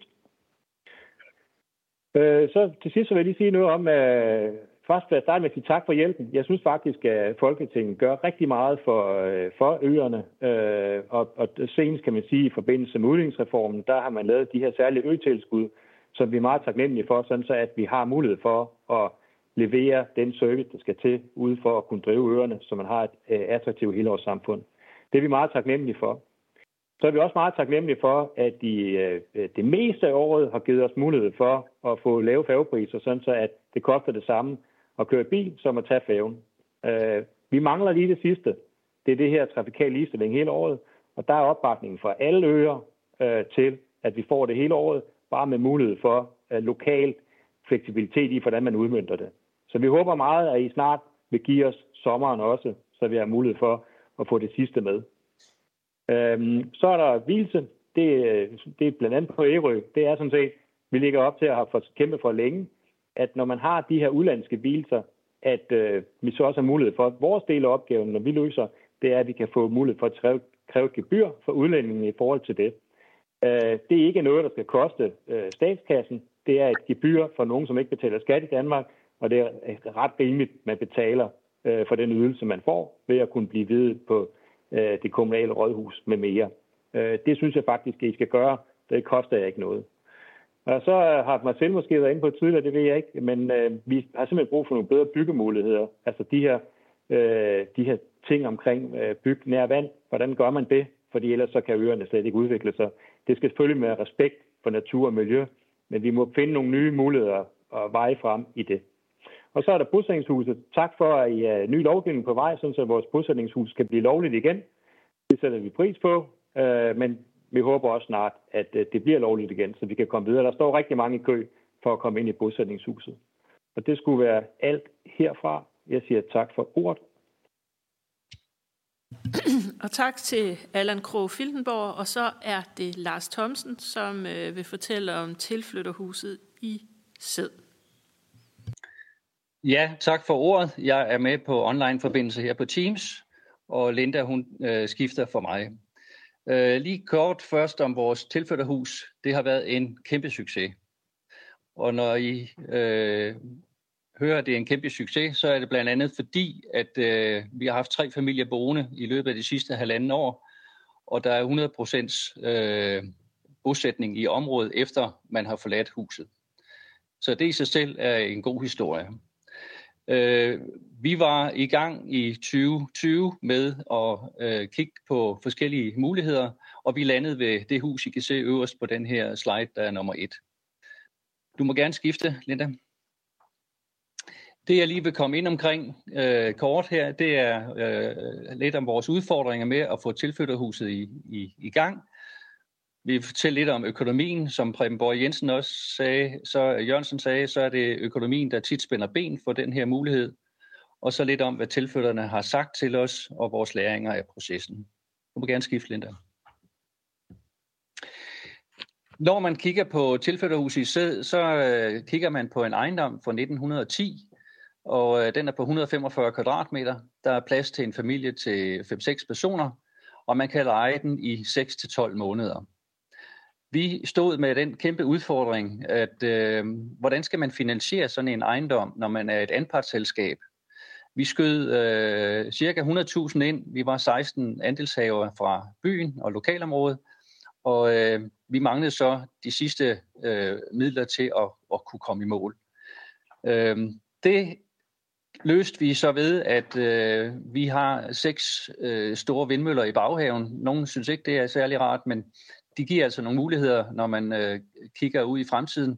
Øh, så til sidst så vil jeg lige sige noget om, øh, først vil jeg starte med at sige tak for hjælpen. Jeg synes faktisk, at Folketinget gør rigtig meget for, øh, for øerne, øh, og, og senest kan man sige, i forbindelse med udligningsreformen, der har man lavet de her særlige øtilskud, som vi er meget taknemmelige for, sådan så at vi har mulighed for at levere den service, der skal til, ude for at kunne drive øerne, så man har et øh, attraktivt helårssamfund. Det er vi meget taknemmelige for. Så er vi også meget taknemmelige for, at de øh, øh det meste af året har givet os mulighed for at få lave færgepriser, sådan så at det koster det samme at køre bil, som at tage færgen. Øh, vi mangler lige det sidste. Det er det her trafikale ligestilling hele året, og der er opbakningen fra alle øer øh, til, at vi får det hele året, bare med mulighed for øh, lokal fleksibilitet i, hvordan man udmyndter det. Så vi håber meget, at I snart vil give os sommeren også, så vi har mulighed for at få det sidste med. Øhm, så er der Vilse. Det, øh, det er blandt andet på Ærø. Det er sådan set, vi ligger op til at have kæmpet for længe, at når man har de her udlandske hvilser, at øh, vi så også har mulighed for, at vores del af opgaven, når vi løser, det er, at vi kan få mulighed for at kræve, kræve gebyr for udlændingen i forhold til det. Øh, det er ikke noget, der skal koste øh, statskassen. Det er et gebyr for nogen, som ikke betaler skat i Danmark, og det er ret rimeligt, man betaler øh, for den ydelse, man får, ved at kunne blive videt på øh, det kommunale rådhus med mere. Øh, det synes jeg faktisk, at I skal gøre. Det koster jeg ikke noget. Og så har selv måske været inde på tidligere, det ved jeg ikke, men øh, vi har simpelthen brug for nogle bedre byggemuligheder. Altså de her, øh, de her ting omkring øh, byg nær vand, hvordan gør man det? Fordi ellers så kan øerne slet ikke udvikle sig. Det skal selvfølgelig med respekt for natur og miljø, men vi må finde nogle nye muligheder og veje frem i det. Og så er der bosætningshuset. Tak for, at I er ny lovgivning på vej, så vores bosætningshus kan blive lovligt igen. Det sætter vi pris på, øh, men vi håber også snart, at øh, det bliver lovligt igen, så vi kan komme videre. Der står rigtig mange i kø for at komme ind i bosætningshuset. Og det skulle være alt herfra. Jeg siger tak for ordet. [clears throat] Og tak til Allan Krog Filtenborg, og så er det Lars Thomsen, som øh, vil fortælle om tilflytterhuset i Sæd. Ja, tak for ordet. Jeg er med på online-forbindelse her på Teams, og Linda hun øh, skifter for mig. Øh, lige kort først om vores tilflytterhus. Det har været en kæmpe succes. Og når I øh, hører, at det er en kæmpe succes, så er det blandt andet fordi, at øh, vi har haft tre familier boende i løbet af de sidste halvanden år, og der er 100% øh, bosætning i området, efter man har forladt huset. Så det i sig selv er en god historie. Øh, vi var i gang i 2020 med at øh, kigge på forskellige muligheder, og vi landede ved det hus, I kan se øverst på den her slide, der er nummer et. Du må gerne skifte, Linda. Det jeg lige vil komme ind omkring øh, kort her, det er øh, lidt om vores udfordringer med at få tilflytterhuset i, i, i gang. Vi vil fortælle lidt om økonomien, som Preben Borg Jensen også sagde, så Jørgensen sagde, så er det økonomien, der tit spænder ben for den her mulighed. Og så lidt om, hvad tilflytterne har sagt til os, og vores læringer af processen. Du må gerne skifte, Linda. Når man kigger på tilflytterhuset i Sæd, så øh, kigger man på en ejendom fra 1910, og øh, den er på 145 kvadratmeter. Der er plads til en familie til 5-6 personer, og man kan leje den i 6-12 måneder. Vi stod med den kæmpe udfordring, at øh, hvordan skal man finansiere sådan en ejendom, når man er et anpartsselskab? Vi skød øh, cirka 100.000 ind. Vi var 16 andelshaver fra byen og lokalområdet, og øh, vi manglede så de sidste øh, midler til at, at kunne komme i mål. Øh, det løste vi så ved, at øh, vi har seks øh, store vindmøller i baghaven. Nogle synes ikke, det er særlig rart, men de giver altså nogle muligheder, når man øh, kigger ud i fremtiden.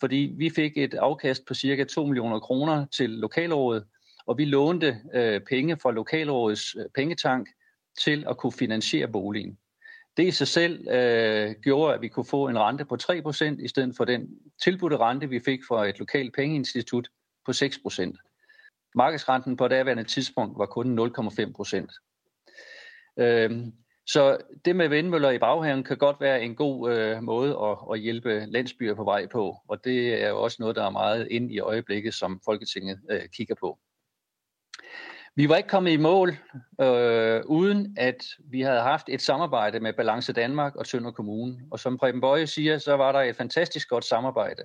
Fordi vi fik et afkast på cirka 2 millioner kroner til lokalrådet, og vi lånte øh, penge fra lokalrådets øh, pengetank til at kunne finansiere boligen. Det i sig selv øh, gjorde, at vi kunne få en rente på 3% i stedet for den tilbudte rente, vi fik fra et lokalt pengeinstitut på 6%. Markedsrenten på daværende tidspunkt var kun 0,5%. Øh, så det med vindmøller i baghaven kan godt være en god øh, måde at, at hjælpe landsbyer på vej på, og det er jo også noget, der er meget ind i øjeblikket, som Folketinget øh, kigger på. Vi var ikke kommet i mål, øh, uden at vi havde haft et samarbejde med Balance Danmark og Tønder Kommune. Og som Preben Bøje siger, så var der et fantastisk godt samarbejde.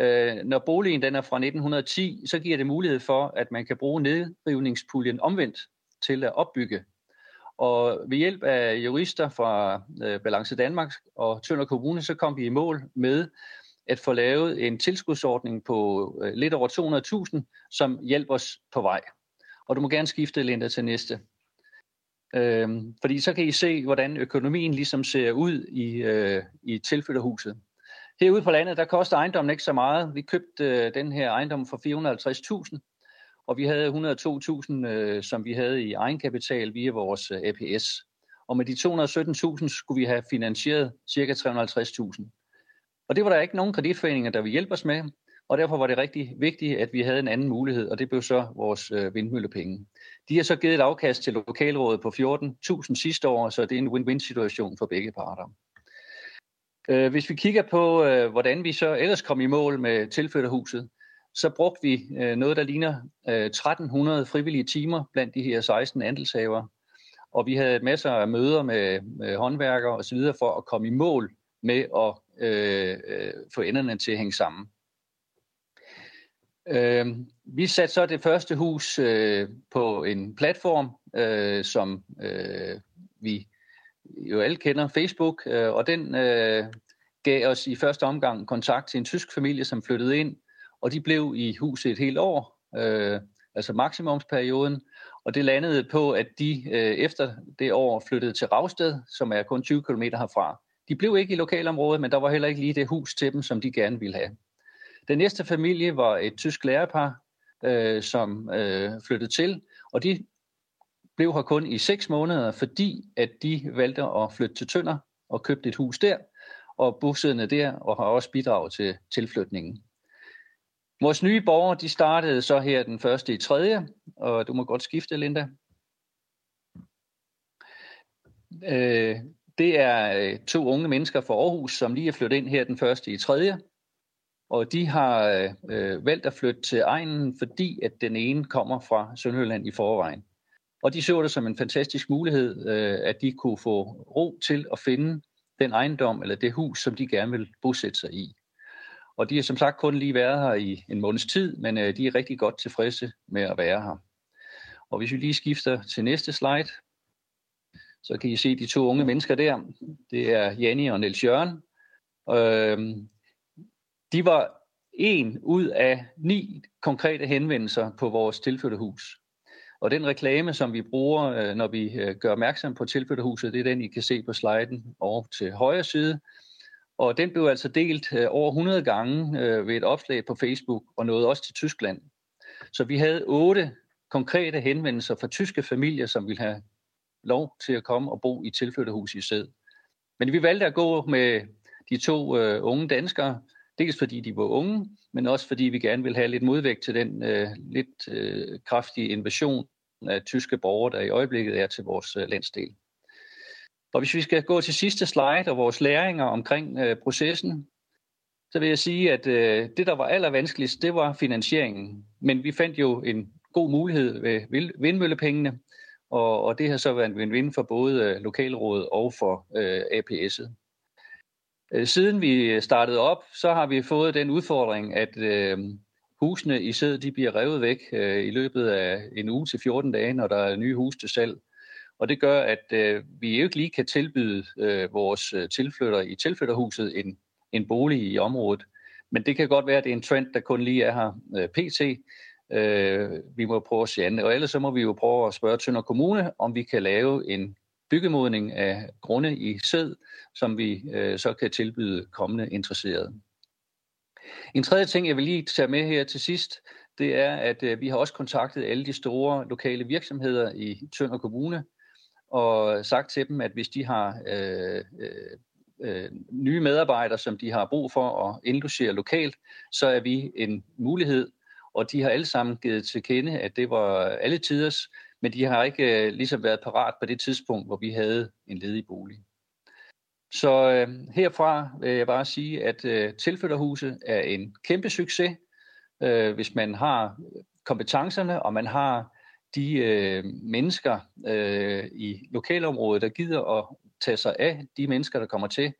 Øh, når boligen den er fra 1910, så giver det mulighed for, at man kan bruge nedrivningspuljen omvendt til at opbygge og ved hjælp af jurister fra øh, Balance Danmark og Tønder Kommune, så kom vi i mål med at få lavet en tilskudsordning på øh, lidt over 200.000, som hjælper os på vej. Og du må gerne skifte, Linda, til næste. Øhm, fordi så kan I se, hvordan økonomien ligesom ser ud i, øh, i tilflytterhuset. Herude på landet, der koster ejendommen ikke så meget. Vi købte øh, den her ejendom for 450.000, og vi havde 102.000, øh, som vi havde i egenkapital via vores øh, APS. Og med de 217.000 skulle vi have finansieret ca. 350.000. Og det var der ikke nogen kreditforeninger, der ville hjælpe os med, og derfor var det rigtig vigtigt, at vi havde en anden mulighed, og det blev så vores øh, vindmøllepenge. De har så givet et afkast til lokalrådet på 14.000 sidste år, så det er en win-win situation for begge parter. Øh, hvis vi kigger på, øh, hvordan vi så ellers kom i mål med tilflytterhuset, så brugte vi øh, noget, der ligner øh, 1300 frivillige timer blandt de her 16 andelshaver. Og vi havde masser af møder med, med håndværkere osv. for at komme i mål med at øh, øh, få enderne til at hænge sammen. Øh, vi satte så det første hus øh, på en platform, øh, som øh, vi jo alle kender, Facebook, øh, og den øh, gav os i første omgang kontakt til en tysk familie, som flyttede ind, og de blev i huset et helt år, øh, altså maksimumsperioden, og det landede på, at de øh, efter det år flyttede til Ravsted, som er kun 20 km herfra. De blev ikke i lokalområdet, men der var heller ikke lige det hus til dem, som de gerne ville have. Den næste familie var et tysk lærerpar, øh, som øh, flyttede til, og de blev her kun i 6 måneder, fordi at de valgte at flytte til Tønder og købte et hus der, og bosiddende der, og har også bidraget til tilflytningen. Vores nye borgere, de startede så her den første i tredje, og du må godt skifte, Linda. Øh, det er øh, to unge mennesker fra Aarhus, som lige er flyttet ind her den første i tredje. Og de har øh, øh, valgt at flytte til egnen, fordi at den ene kommer fra Sønderjylland i forvejen. Og de så det som en fantastisk mulighed, øh, at de kunne få ro til at finde den ejendom eller det hus, som de gerne vil bosætte sig i. Og de har som sagt kun lige været her i en måneds tid, men øh, de er rigtig godt tilfredse med at være her. Og hvis vi lige skifter til næste slide, så kan I se de to unge mennesker der. Det er Janni og Niels Jørgen. Øh, de var en ud af ni konkrete henvendelser på vores tilflytterhus. Og den reklame, som vi bruger, øh, når vi øh, gør opmærksom på tilflytterhuset, det er den, I kan se på sliden over til højre side. Og den blev altså delt øh, over 100 gange øh, ved et opslag på Facebook og nåede også til Tyskland. Så vi havde otte konkrete henvendelser fra tyske familier, som ville have lov til at komme og bo i tilflytterhus i sæd. Men vi valgte at gå med de to uh, unge danskere, dels fordi de var unge, men også fordi vi gerne vil have lidt modvægt til den uh, lidt uh, kraftige invasion af tyske borgere, der i øjeblikket er til vores uh, landsdel. Og hvis vi skal gå til sidste slide og vores læringer omkring øh, processen, så vil jeg sige, at øh, det, der var allervanskeligst, det var finansieringen. Men vi fandt jo en god mulighed ved vindmøllepengene, og, og det har så været en win-win for både øh, lokalrådet og for øh, APS'et. Øh, siden vi startede op, så har vi fået den udfordring, at øh, husene i sæd de bliver revet væk øh, i løbet af en uge til 14 dage, når der er nye hus til salg. Og det gør, at øh, vi ikke lige kan tilbyde øh, vores øh, tilflytter i tilflytterhuset en, en bolig i området. Men det kan godt være, at det er en trend, der kun lige er her øh, pt. Øh, vi må prøve at se andet. Og ellers så må vi jo prøve at spørge Tønder Kommune, om vi kan lave en byggemodning af grunde i sæd, som vi øh, så kan tilbyde kommende interesserede. En tredje ting, jeg vil lige tage med her til sidst, det er, at øh, vi har også kontaktet alle de store lokale virksomheder i Tønder Kommune, og sagt til dem, at hvis de har øh, øh, øh, nye medarbejdere, som de har brug for at indlogere lokalt, så er vi en mulighed og de har alle sammen givet til kende, at det var alle tiders, men de har ikke øh, ligesom været parat på det tidspunkt, hvor vi havde en ledig bolig. Så øh, herfra vil jeg bare sige, at øh, tilflytterhuset er en kæmpe succes, øh, hvis man har kompetencerne, og man har de øh, mennesker øh, i lokalområdet, der gider at tage sig af de mennesker, der kommer til.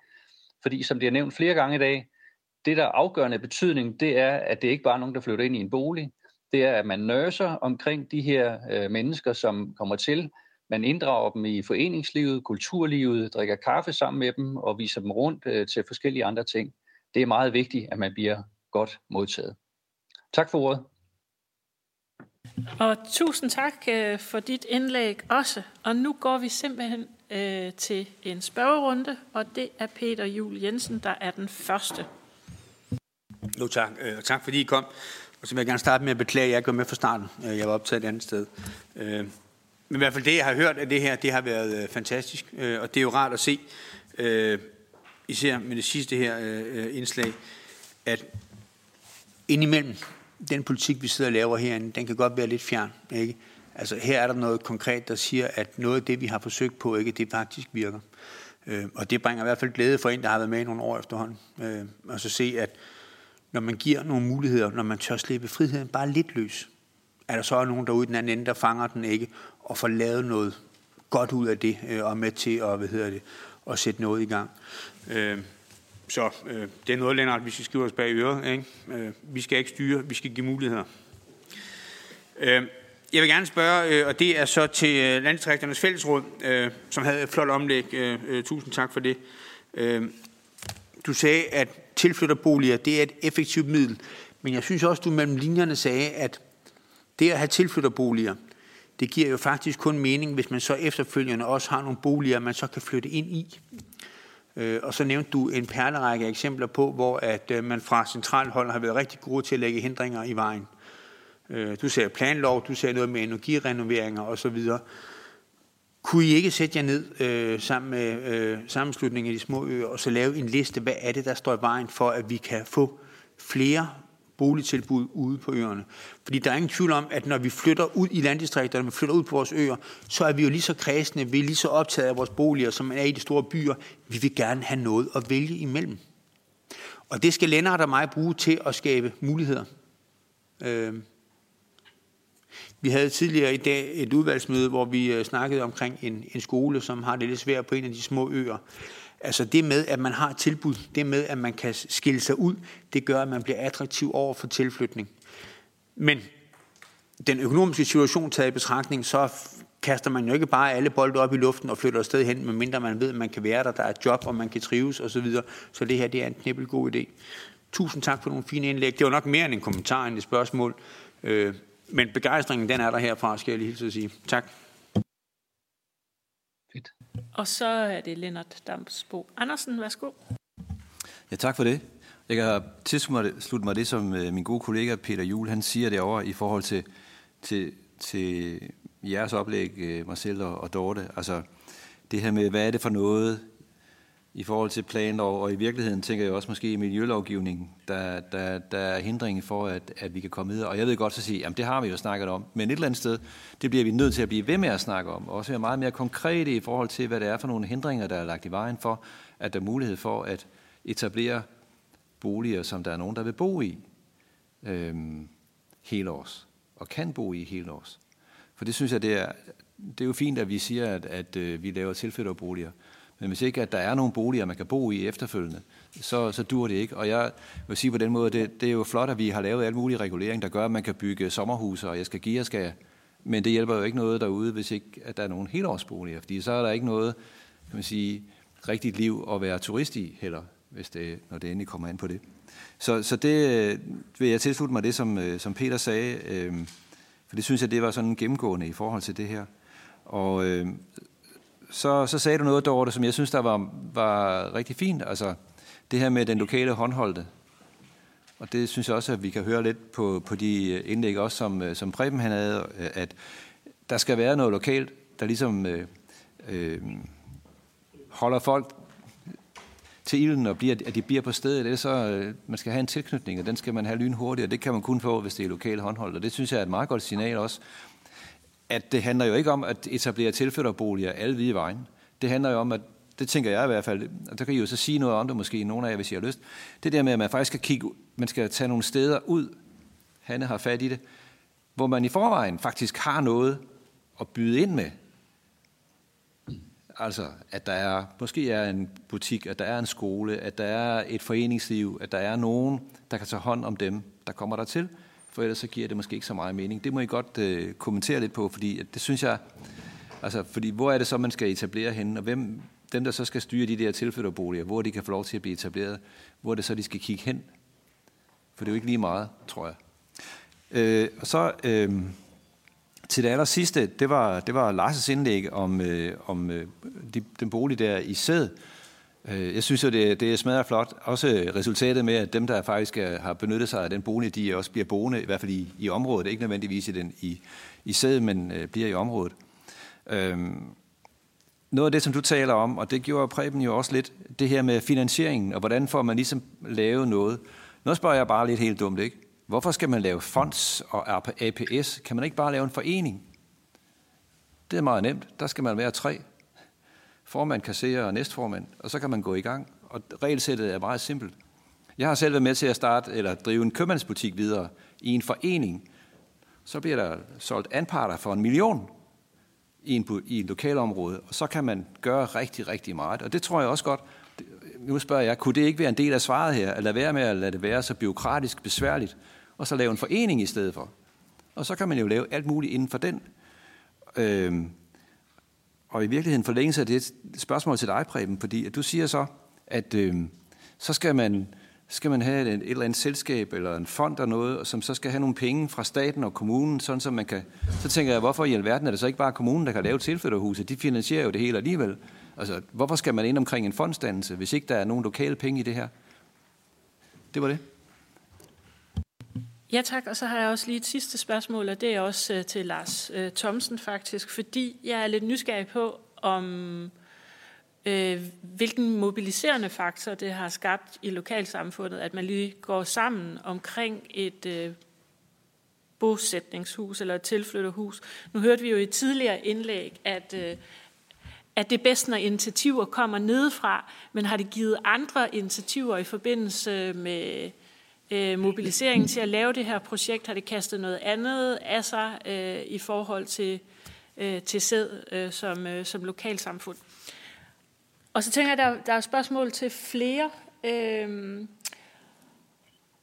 Fordi som det er nævnt flere gange i dag, det, der er afgørende betydning, det er, at det ikke bare er nogen, der flytter ind i en bolig. Det er, at man nørser omkring de her øh, mennesker, som kommer til. Man inddrager dem i foreningslivet, kulturlivet, drikker kaffe sammen med dem og viser dem rundt øh, til forskellige andre ting. Det er meget vigtigt, at man bliver godt modtaget. Tak for ordet. Og tusind tak øh, for dit indlæg også. Og nu går vi simpelthen øh, til en spørgerunde, og det er Peter Jul Jensen, der er den første. Jo tak, øh, og tak fordi I kom. Og så vil jeg gerne starte med at beklage, at jeg ikke var med fra starten. Øh, jeg var optaget et andet sted. Øh, men i hvert fald det, jeg har hørt af det her, det har været øh, fantastisk. Og det er jo rart at se, især med det sidste her indslag, at indimellem den politik, vi sidder og laver herinde, den kan godt være lidt fjern. Ikke? Altså her er der noget konkret, der siger, at noget af det, vi har forsøgt på, ikke, det faktisk virker. Øh, og det bringer i hvert fald glæde for en, der har været med i nogle år efterhånden. Øh, og så se, at når man giver nogle muligheder, når man tør slippe friheden bare lidt løs, er der så nogen derude i den anden ende, der fanger den ikke, og får lavet noget godt ud af det, øh, og med til at, hvad hedder det, at sætte noget i gang. Øh, så øh, det er noget, Lennart, vi skal skrive os bag øret. Ikke? Øh, vi skal ikke styre, vi skal give muligheder. Øh, jeg vil gerne spørge, øh, og det er så til øh, Landdistrikternes Fællesråd, øh, som havde et flot omlæg. Øh, øh, tusind tak for det. Øh, du sagde, at tilflytterboliger, det er et effektivt middel. Men jeg synes også, du mellem linjerne sagde, at det at have tilflytterboliger, det giver jo faktisk kun mening, hvis man så efterfølgende også har nogle boliger, man så kan flytte ind i. Øh, og så nævnte du en perlerække eksempler på, hvor at øh, man fra centralt hold har været rigtig gode til at lægge hindringer i vejen. Øh, du sagde planlov, du sagde noget med energirenoveringer osv. Kunne I ikke sætte jer ned øh, sammen med øh, sammenslutningen af de små øer og så lave en liste, hvad er det, der står i vejen for, at vi kan få flere boligtilbud ude på øerne. Fordi der er ingen tvivl om, at når vi flytter ud i landdistrikterne, når vi flytter ud på vores øer, så er vi jo lige så kredsende, vi er lige så optaget af vores boliger, som man er i de store byer. Vi vil gerne have noget at vælge imellem. Og det skal Lennart og mig bruge til at skabe muligheder. Øh. Vi havde tidligere i dag et udvalgsmøde, hvor vi øh, snakkede omkring en, en skole, som har det lidt svært på en af de små øer. Altså det med, at man har et tilbud, det med, at man kan skille sig ud, det gør, at man bliver attraktiv over for tilflytning. Men den økonomiske situation taget i betragtning, så kaster man jo ikke bare alle bolde op i luften og flytter afsted hen, medmindre man ved, at man kan være der, der er et job, og man kan trives osv. Så, så det her, det er en knibbelgod idé. Tusind tak for nogle fine indlæg. Det var nok mere end en kommentar end et spørgsmål. Øh, men begejstringen, den er der herfra, skal jeg lige hilse at sige. Tak. Og så er det Lennart Damsbo Andersen. Værsgo. Ja, tak for det. Jeg kan tilslutte mig det, som øh, min gode kollega Peter Juhl, han siger derovre i forhold til, til, til jeres oplæg, øh, mig Marcel og, og Dorte. Altså det her med, hvad er det for noget i forhold til planlov, og i virkeligheden tænker jeg også måske i miljølovgivningen, der, der, der er hindringen for, at, at vi kan komme videre. Og jeg ved godt så sige, jamen det har vi jo snakket om, men et eller andet sted, det bliver vi nødt til at blive ved med at snakke om, og også være meget mere konkrete i forhold til, hvad det er for nogle hindringer, der er lagt i vejen for, at der er mulighed for at etablere boliger, som der er nogen, der vil bo i øhm, hele års, og kan bo i hele års. For det synes jeg, det er, det er jo fint, at vi siger, at, at, at vi laver tilflytterboliger, men hvis ikke at der er nogle boliger, man kan bo i efterfølgende, så, så dur det ikke. Og jeg vil sige på den måde, det, det er jo flot, at vi har lavet alle mulige regulering, der gør, at man kan bygge sommerhuse, og jeg skal give, jeg skal. Men det hjælper jo ikke noget derude, hvis ikke at der er nogen helårsboliger, fordi så er der ikke noget, kan man sige, rigtigt liv at være turist i heller, hvis det, når det endelig kommer an på det. Så, så det øh, vil jeg tilslutte mig det, som, øh, som Peter sagde, øh, for det synes jeg, det var sådan gennemgående i forhold til det her. Og øh, så, så sagde du noget, Dorte, som jeg synes, der var, var rigtig fint. Altså det her med den lokale håndholdte. Og det synes jeg også, at vi kan høre lidt på, på de indlæg også, som, øh, som Preben han havde, øh, at der skal være noget lokalt, der ligesom øh, øh, holder folk til ilden, og bliver, at de bliver på stedet. Ellers så, øh, man skal have en tilknytning, og den skal man have lynhurtigt, og det kan man kun få, hvis det er lokale håndholdt. Og det synes jeg er et meget godt signal også at det handler jo ikke om at etablere tilflytterboliger alle vide vejen. Det handler jo om, at det tænker jeg i hvert fald, og der kan I jo så sige noget om det måske, nogle af jer, hvis I har lyst. Det der med, at man faktisk skal kigge, man skal tage nogle steder ud, Hanne har fat i det, hvor man i forvejen faktisk har noget at byde ind med. Altså, at der er, måske er en butik, at der er en skole, at der er et foreningsliv, at der er nogen, der kan tage hånd om dem, der kommer der til for ellers så giver det måske ikke så meget mening. Det må I godt øh, kommentere lidt på, fordi det synes jeg, altså, fordi hvor er det så, man skal etablere henne, og hvem, dem, der så skal styre de der tilflytterboliger, hvor de kan få lov til at blive etableret, hvor er det så, de skal kigge hen? For det er jo ikke lige meget, tror jeg. Øh, og så, øh, til det aller sidste, det var, det var Lars' indlæg om, øh, om øh, de, den bolig der i sæd. Øh, jeg synes jo, det, det er flot. Også resultatet med, at dem, der faktisk er, har benyttet sig af den bolig, de også bliver boende, i hvert fald i, i området. Ikke nødvendigvis i, den, i, i sædet, men øh, bliver i området. Øhm, noget af det, som du taler om, og det gjorde Preben jo også lidt, det her med finansieringen, og hvordan får man ligesom lavet noget. Nu spørger jeg bare lidt helt dumt, ikke? Hvorfor skal man lave fonds og APS? Kan man ikke bare lave en forening? Det er meget nemt. Der skal man være tre. Formand, kasserer og næstformand, og så kan man gå i gang. Og regelsættet er meget simpelt. Jeg har selv været med til at starte eller drive en købmandsbutik videre i en forening. Så bliver der solgt anparter for en million i en, i en lokalområde, og så kan man gøre rigtig, rigtig meget. Og det tror jeg også godt, nu spørger jeg, kunne det ikke være en del af svaret her, at lade være med at lade det være så byråkratisk besværligt, og så lave en forening i stedet for? Og så kan man jo lave alt muligt inden for den. Øhm, og i virkeligheden forlængelse af det spørgsmål til dig, Preben, fordi at du siger så, at øh, så skal man skal man have et, et eller andet selskab eller en fond eller noget, som så skal have nogle penge fra staten og kommunen, sådan så man kan... Så tænker jeg, hvorfor i alverden er det så ikke bare kommunen, der kan lave tilflytterhuset? De finansierer jo det hele alligevel. Altså, hvorfor skal man ind omkring en fondsdannelse, hvis ikke der er nogen lokale penge i det her? Det var det. Ja tak, og så har jeg også lige et sidste spørgsmål, og det er også øh, til Lars øh, Thomsen faktisk, fordi jeg er lidt nysgerrig på, om øh, hvilken mobiliserende faktor det har skabt i lokalsamfundet, at man lige går sammen omkring et øh, bosætningshus eller et tilflytterhus. Nu hørte vi jo i et tidligere indlæg, at, øh, at det er bedst, når initiativer kommer nedefra, men har det givet andre initiativer i forbindelse med øh, mobiliseringen til at lave det her projekt? Har det kastet noget andet af sig øh, i forhold til, øh, til sæd øh, som, øh, som lokalsamfund? Og så tænker jeg, der, der er spørgsmål til flere. Øhm,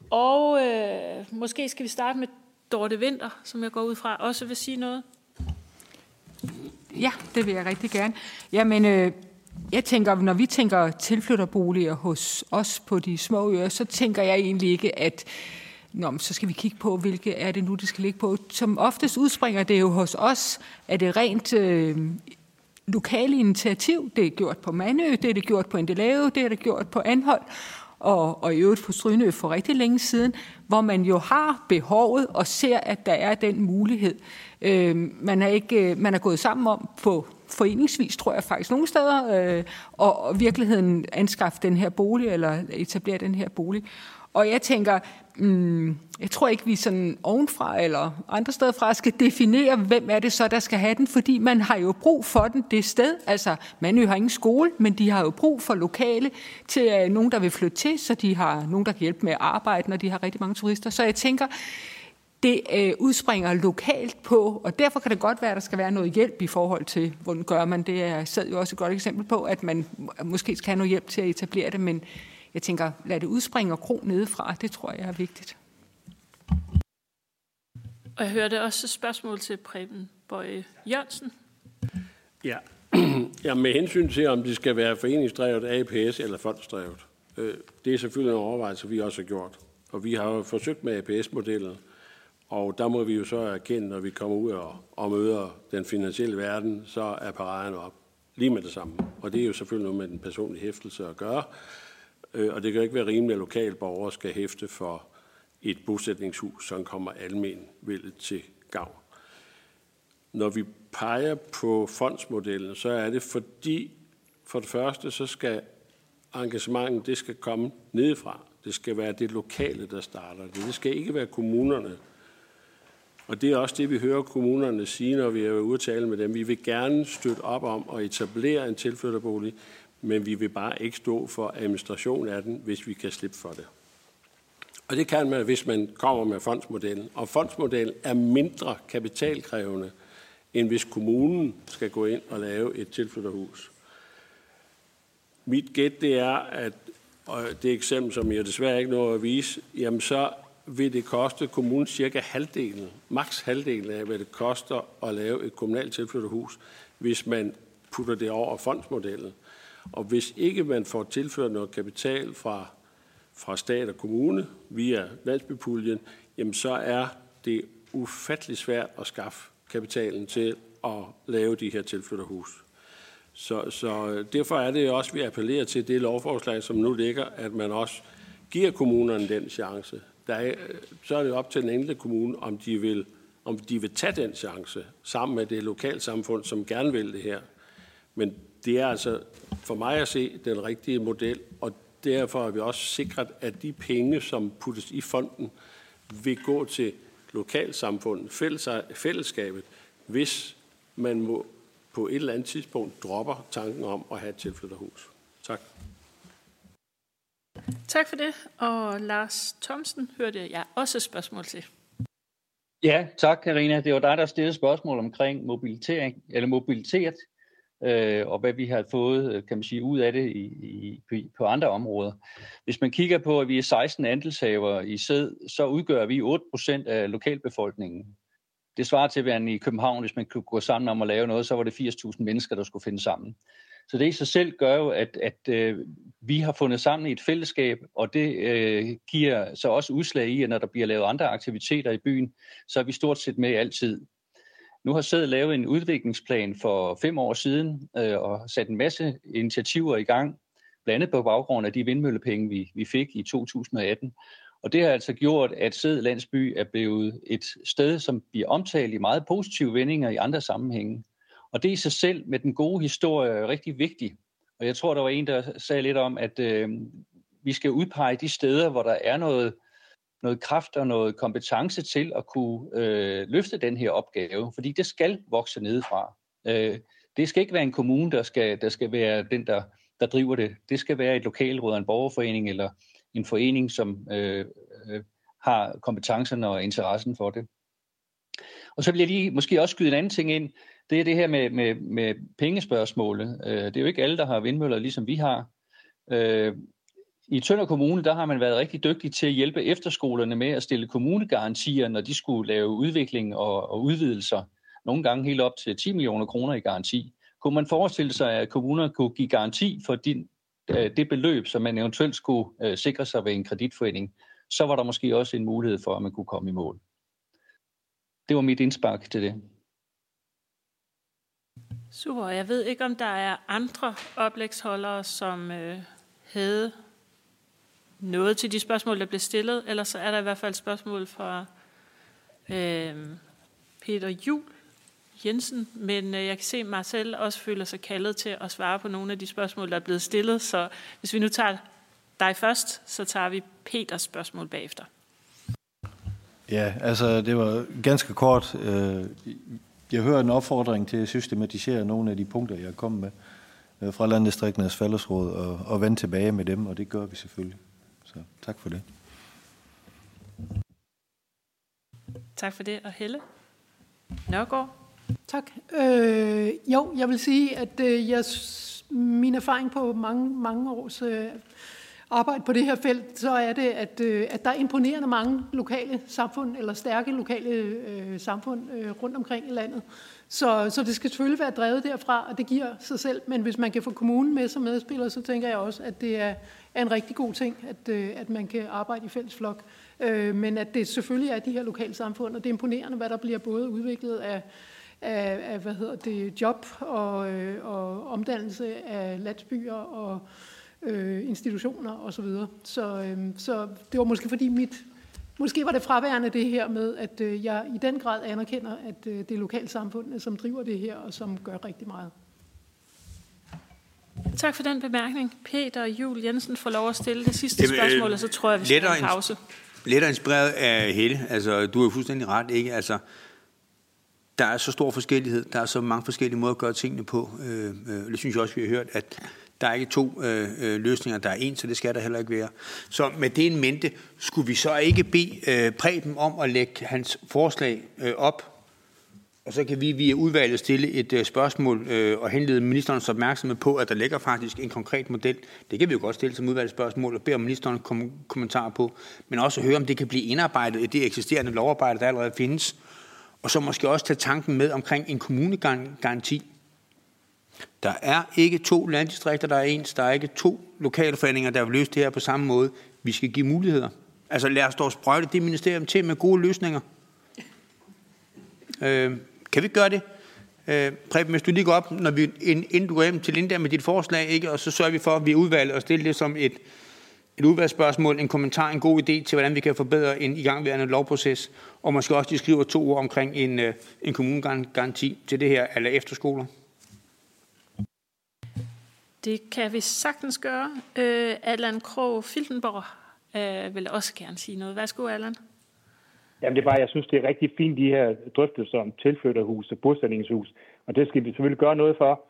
og øh, måske skal vi starte med Dorte Vinter, som jeg går ud fra, også vil sige noget. Ja, det vil jeg rigtig gerne. Jamen, øh, jeg tænker, når vi tænker tilflytterboliger hos os på de små øer, så tænker jeg egentlig ikke, at Nå, så skal vi kigge på, hvilke er det nu, det skal ligge på. Som oftest udspringer det jo hos os, at det rent øh, lokale initiativ. Det er gjort på Mandø, det er det gjort på Endelave, det er det gjort på Anhold og, og i øvrigt på Strynø for rigtig længe siden, hvor man jo har behovet og ser, at der er den mulighed. Øh, man, er ikke, øh, man er gået sammen om på foreningsvis, tror jeg faktisk nogle steder, øh, og, og virkeligheden anskaffe den her bolig, eller etablere den her bolig. Og jeg tænker, mm, jeg tror ikke, vi sådan ovenfra eller andre steder fra skal definere, hvem er det så, der skal have den, fordi man har jo brug for den det sted. Altså, man jo har ingen skole, men de har jo brug for lokale til uh, nogen, der vil flytte til, så de har nogen, der kan hjælpe med at arbejde, når de har rigtig mange turister. Så jeg tænker, det øh, udspringer lokalt på, og derfor kan det godt være, at der skal være noget hjælp i forhold til, hvordan gør man det. Jeg sad jo også et godt eksempel på, at man måske skal have noget hjælp til at etablere det, men jeg tænker, lad det udspringe og gro nedefra. Det tror jeg er vigtigt. Og jeg hørte også et spørgsmål til Preben Bøje Jørgensen. Ja. [clears throat] ja, med hensyn til, om det skal være foreningsdrevet, APS eller fondsdrevet. Øh, det er selvfølgelig en overvejelse, vi også har gjort. Og vi har jo forsøgt med APS-modellen, og der må vi jo så erkende, når vi kommer ud og, og møder den finansielle verden, så er paraderne op lige med det samme. Og det er jo selvfølgelig noget med den personlige hæftelse at gøre. Øh, og det kan ikke være rimeligt, at lokalborgere skal hæfte for et bosætningshus, som kommer almen til gavn. Når vi peger på fondsmodellen, så er det fordi, for det første, så skal engagementet, det skal komme nedefra. Det skal være det lokale, der starter det. Det skal ikke være kommunerne. Og det er også det, vi hører kommunerne sige, når vi er ude tale med dem. Vi vil gerne støtte op om at etablere en tilflytterbolig, men vi vil bare ikke stå for administration af den, hvis vi kan slippe for det. Og det kan man, hvis man kommer med fondsmodellen. Og fondsmodellen er mindre kapitalkrævende, end hvis kommunen skal gå ind og lave et tilflytterhus. Mit gæt det er, at og det eksempel, som jeg desværre ikke når at vise, jamen så vil det koste kommunen cirka halvdelen, maks halvdelen af, hvad det koster at lave et kommunalt tilflytterhus, hvis man putter det over fondsmodellen. Og hvis ikke man får tilført noget kapital fra, fra stat og kommune via landsbypuljen, jamen så er det ufattelig svært at skaffe kapitalen til at lave de her tilflytterhus. Så, så derfor er det også, vi appellerer til det lovforslag, som nu ligger, at man også giver kommunerne den chance. Der er, så er det op til den enkelte kommune, om de vil om de vil tage den chance sammen med det lokalsamfund, som gerne vil det her. Men det er altså for mig at se den rigtige model, og derfor har vi også sikret, at de penge, som puttes i fonden, vil gå til lokalsamfundet, fællesskabet, hvis man må på et eller andet tidspunkt dropper tanken om at have et tilflytterhus. Tak. Tak for det. Og Lars Thomsen hørte jeg også spørgsmål til. Ja, tak Karina. Det var dig, der stillede spørgsmål omkring mobilitering, eller mobilitet, øh, og hvad vi har fået øh, kan man sige, ud af det i, i, på andre områder. Hvis man kigger på, at vi er 16 andelshavere i sæd, så udgør vi 8% af lokalbefolkningen. Det svarer til, at i København, hvis man kunne gå sammen om at lave noget, så var det 80.000 mennesker, der skulle finde sammen. Så det i sig selv gør jo, at, at øh, vi har fundet sammen i et fællesskab, og det øh, giver så også udslag i, at når der bliver lavet andre aktiviteter i byen, så er vi stort set med altid. Nu har SÆD lavet en udviklingsplan for fem år siden øh, og sat en masse initiativer i gang, blandt andet på baggrund af de vindmøllepenge, vi, vi fik i 2018. Og det har altså gjort, at Sæd Landsby er blevet et sted, som bliver omtalt i meget positive vendinger i andre sammenhænge. Og det i sig selv med den gode historie er rigtig vigtigt. Og jeg tror, der var en, der sagde lidt om, at øh, vi skal udpege de steder, hvor der er noget, noget kraft og noget kompetence til at kunne øh, løfte den her opgave, fordi det skal vokse nedefra. Øh, det skal ikke være en kommune, der skal, der skal være den, der, der driver det. Det skal være et lokalråd, en borgerforening eller en forening, som øh, øh, har kompetencerne og interessen for det. Og så vil jeg lige måske også skyde en anden ting ind det er det her med, med, med pengespørgsmålet. Øh, det er jo ikke alle, der har vindmøller, ligesom vi har. Øh, I Tønder Kommune, der har man været rigtig dygtig til at hjælpe efterskolerne med at stille kommunegarantier, når de skulle lave udvikling og, og udvidelser. Nogle gange helt op til 10 millioner kroner i garanti. Kunne man forestille sig, at kommuner kunne give garanti for din, øh, det beløb, som man eventuelt skulle øh, sikre sig ved en kreditforening, så var der måske også en mulighed for, at man kunne komme i mål. Det var mit indspark til det. Super. Jeg ved ikke, om der er andre oplægsholdere, som øh, havde noget til de spørgsmål, der blev stillet. Ellers så er der i hvert fald spørgsmål fra øh, Peter Jul Jensen, men øh, jeg kan se, at Marcel også føler sig kaldet til at svare på nogle af de spørgsmål, der er blevet stillet. Så hvis vi nu tager dig først, så tager vi Peters spørgsmål bagefter. Ja, altså det var ganske kort. Øh, jeg hører en opfordring til at systematisere nogle af de punkter, jeg er kommet med øh, fra Landdistrikternes Fællesråd og, og vende tilbage med dem, og det gør vi selvfølgelig. Så tak for det. Tak for det. Og Helle? Nørgaard? Tak. Øh, jo, jeg vil sige, at øh, jeg, min erfaring på mange, mange års øh, arbejde på det her felt, så er det, at, øh, at der er imponerende mange lokale samfund, eller stærke lokale øh, samfund øh, rundt omkring i landet. Så, så det skal selvfølgelig være drevet derfra, og det giver sig selv. Men hvis man kan få kommunen med som medspiller, så tænker jeg også, at det er, er en rigtig god ting, at, øh, at man kan arbejde i fælles flok. Øh, men at det selvfølgelig er de her lokale samfund, og det er imponerende, hvad der bliver både udviklet af, af, af hvad hedder det, job og, øh, og omdannelse af landsbyer og øh, institutioner osv. Så, videre. så, øh, så det var måske fordi mit, måske var det fraværende det her med, at øh, jeg i den grad anerkender, at øh, det er lokalsamfundet, som driver det her og som gør rigtig meget. Tak for den bemærkning. Peter Jul Jensen får lov at stille det sidste Jamen, spørgsmål, og så tror jeg, vi skal have en pause. Lidt inspireret af Helle. Altså, du er fuldstændig ret, ikke? Altså, der er så stor forskellighed. Der er så mange forskellige måder at gøre tingene på. Øh, øh, det synes jeg også, vi har hørt, at der er ikke to øh, øh, løsninger, der er en, så det skal der heller ikke være. Så med det en mente, skulle vi så ikke bede øh, Preben om at lægge hans forslag øh, op, og så kan vi via udvalget stille et øh, spørgsmål øh, og henlede ministerens opmærksomhed på, at der ligger faktisk en konkret model. Det kan vi jo godt stille som udvalgsspørgsmål og bede om ministeren kom kommentar på, men også høre, om det kan blive indarbejdet i det eksisterende lovarbejde, der allerede findes. Og så måske også tage tanken med omkring en kommunegaranti, der er ikke to landdistrikter, der er ens. Der er ikke to lokalforeninger, der vil løse det her på samme måde. Vi skal give muligheder. Altså lad os dog sprøjte det ministerium til med gode løsninger. Øh, Kan vi gøre det? Øh, Preben, hvis du lige går op, når vi, inden du går hjem til Linda med dit forslag, ikke? og så sørger vi for, at vi udvalger udvalget og stille det som et, et udvalgsspørgsmål, en kommentar, en god idé til, hvordan vi kan forbedre en igangværende lovproces, og måske også de skriver to ord omkring en, øh, en kommunegaranti til det her, eller efterskoler. Det kan vi sagtens gøre. Øh, Allan Krog Filtenborg øh, vil også gerne sige noget. Værsgo, Allan. Jamen det er bare, jeg synes, det er rigtig fint, de her drøftelser om tilflytterhus og bosætningshus, og det skal vi selvfølgelig gøre noget for.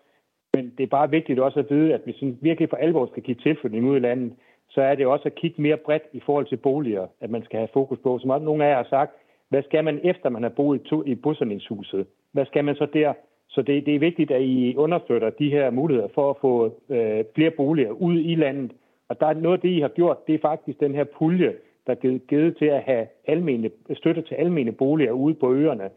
Men det er bare vigtigt også at vide, at hvis vi virkelig for alvor skal give tilflytning ud i landet, så er det også at kigge mere bredt i forhold til boliger, at man skal have fokus på. Som også nogle af jer har sagt, hvad skal man efter man har boet i bosætningshuset? Hvad skal man så der? Så det, det er vigtigt, at I understøtter de her muligheder for at få øh, flere boliger ud i landet. Og der er noget af det, I har gjort, det er faktisk den her pulje, der er givet, givet til at have almene, støtte til almene boliger ude på øerne.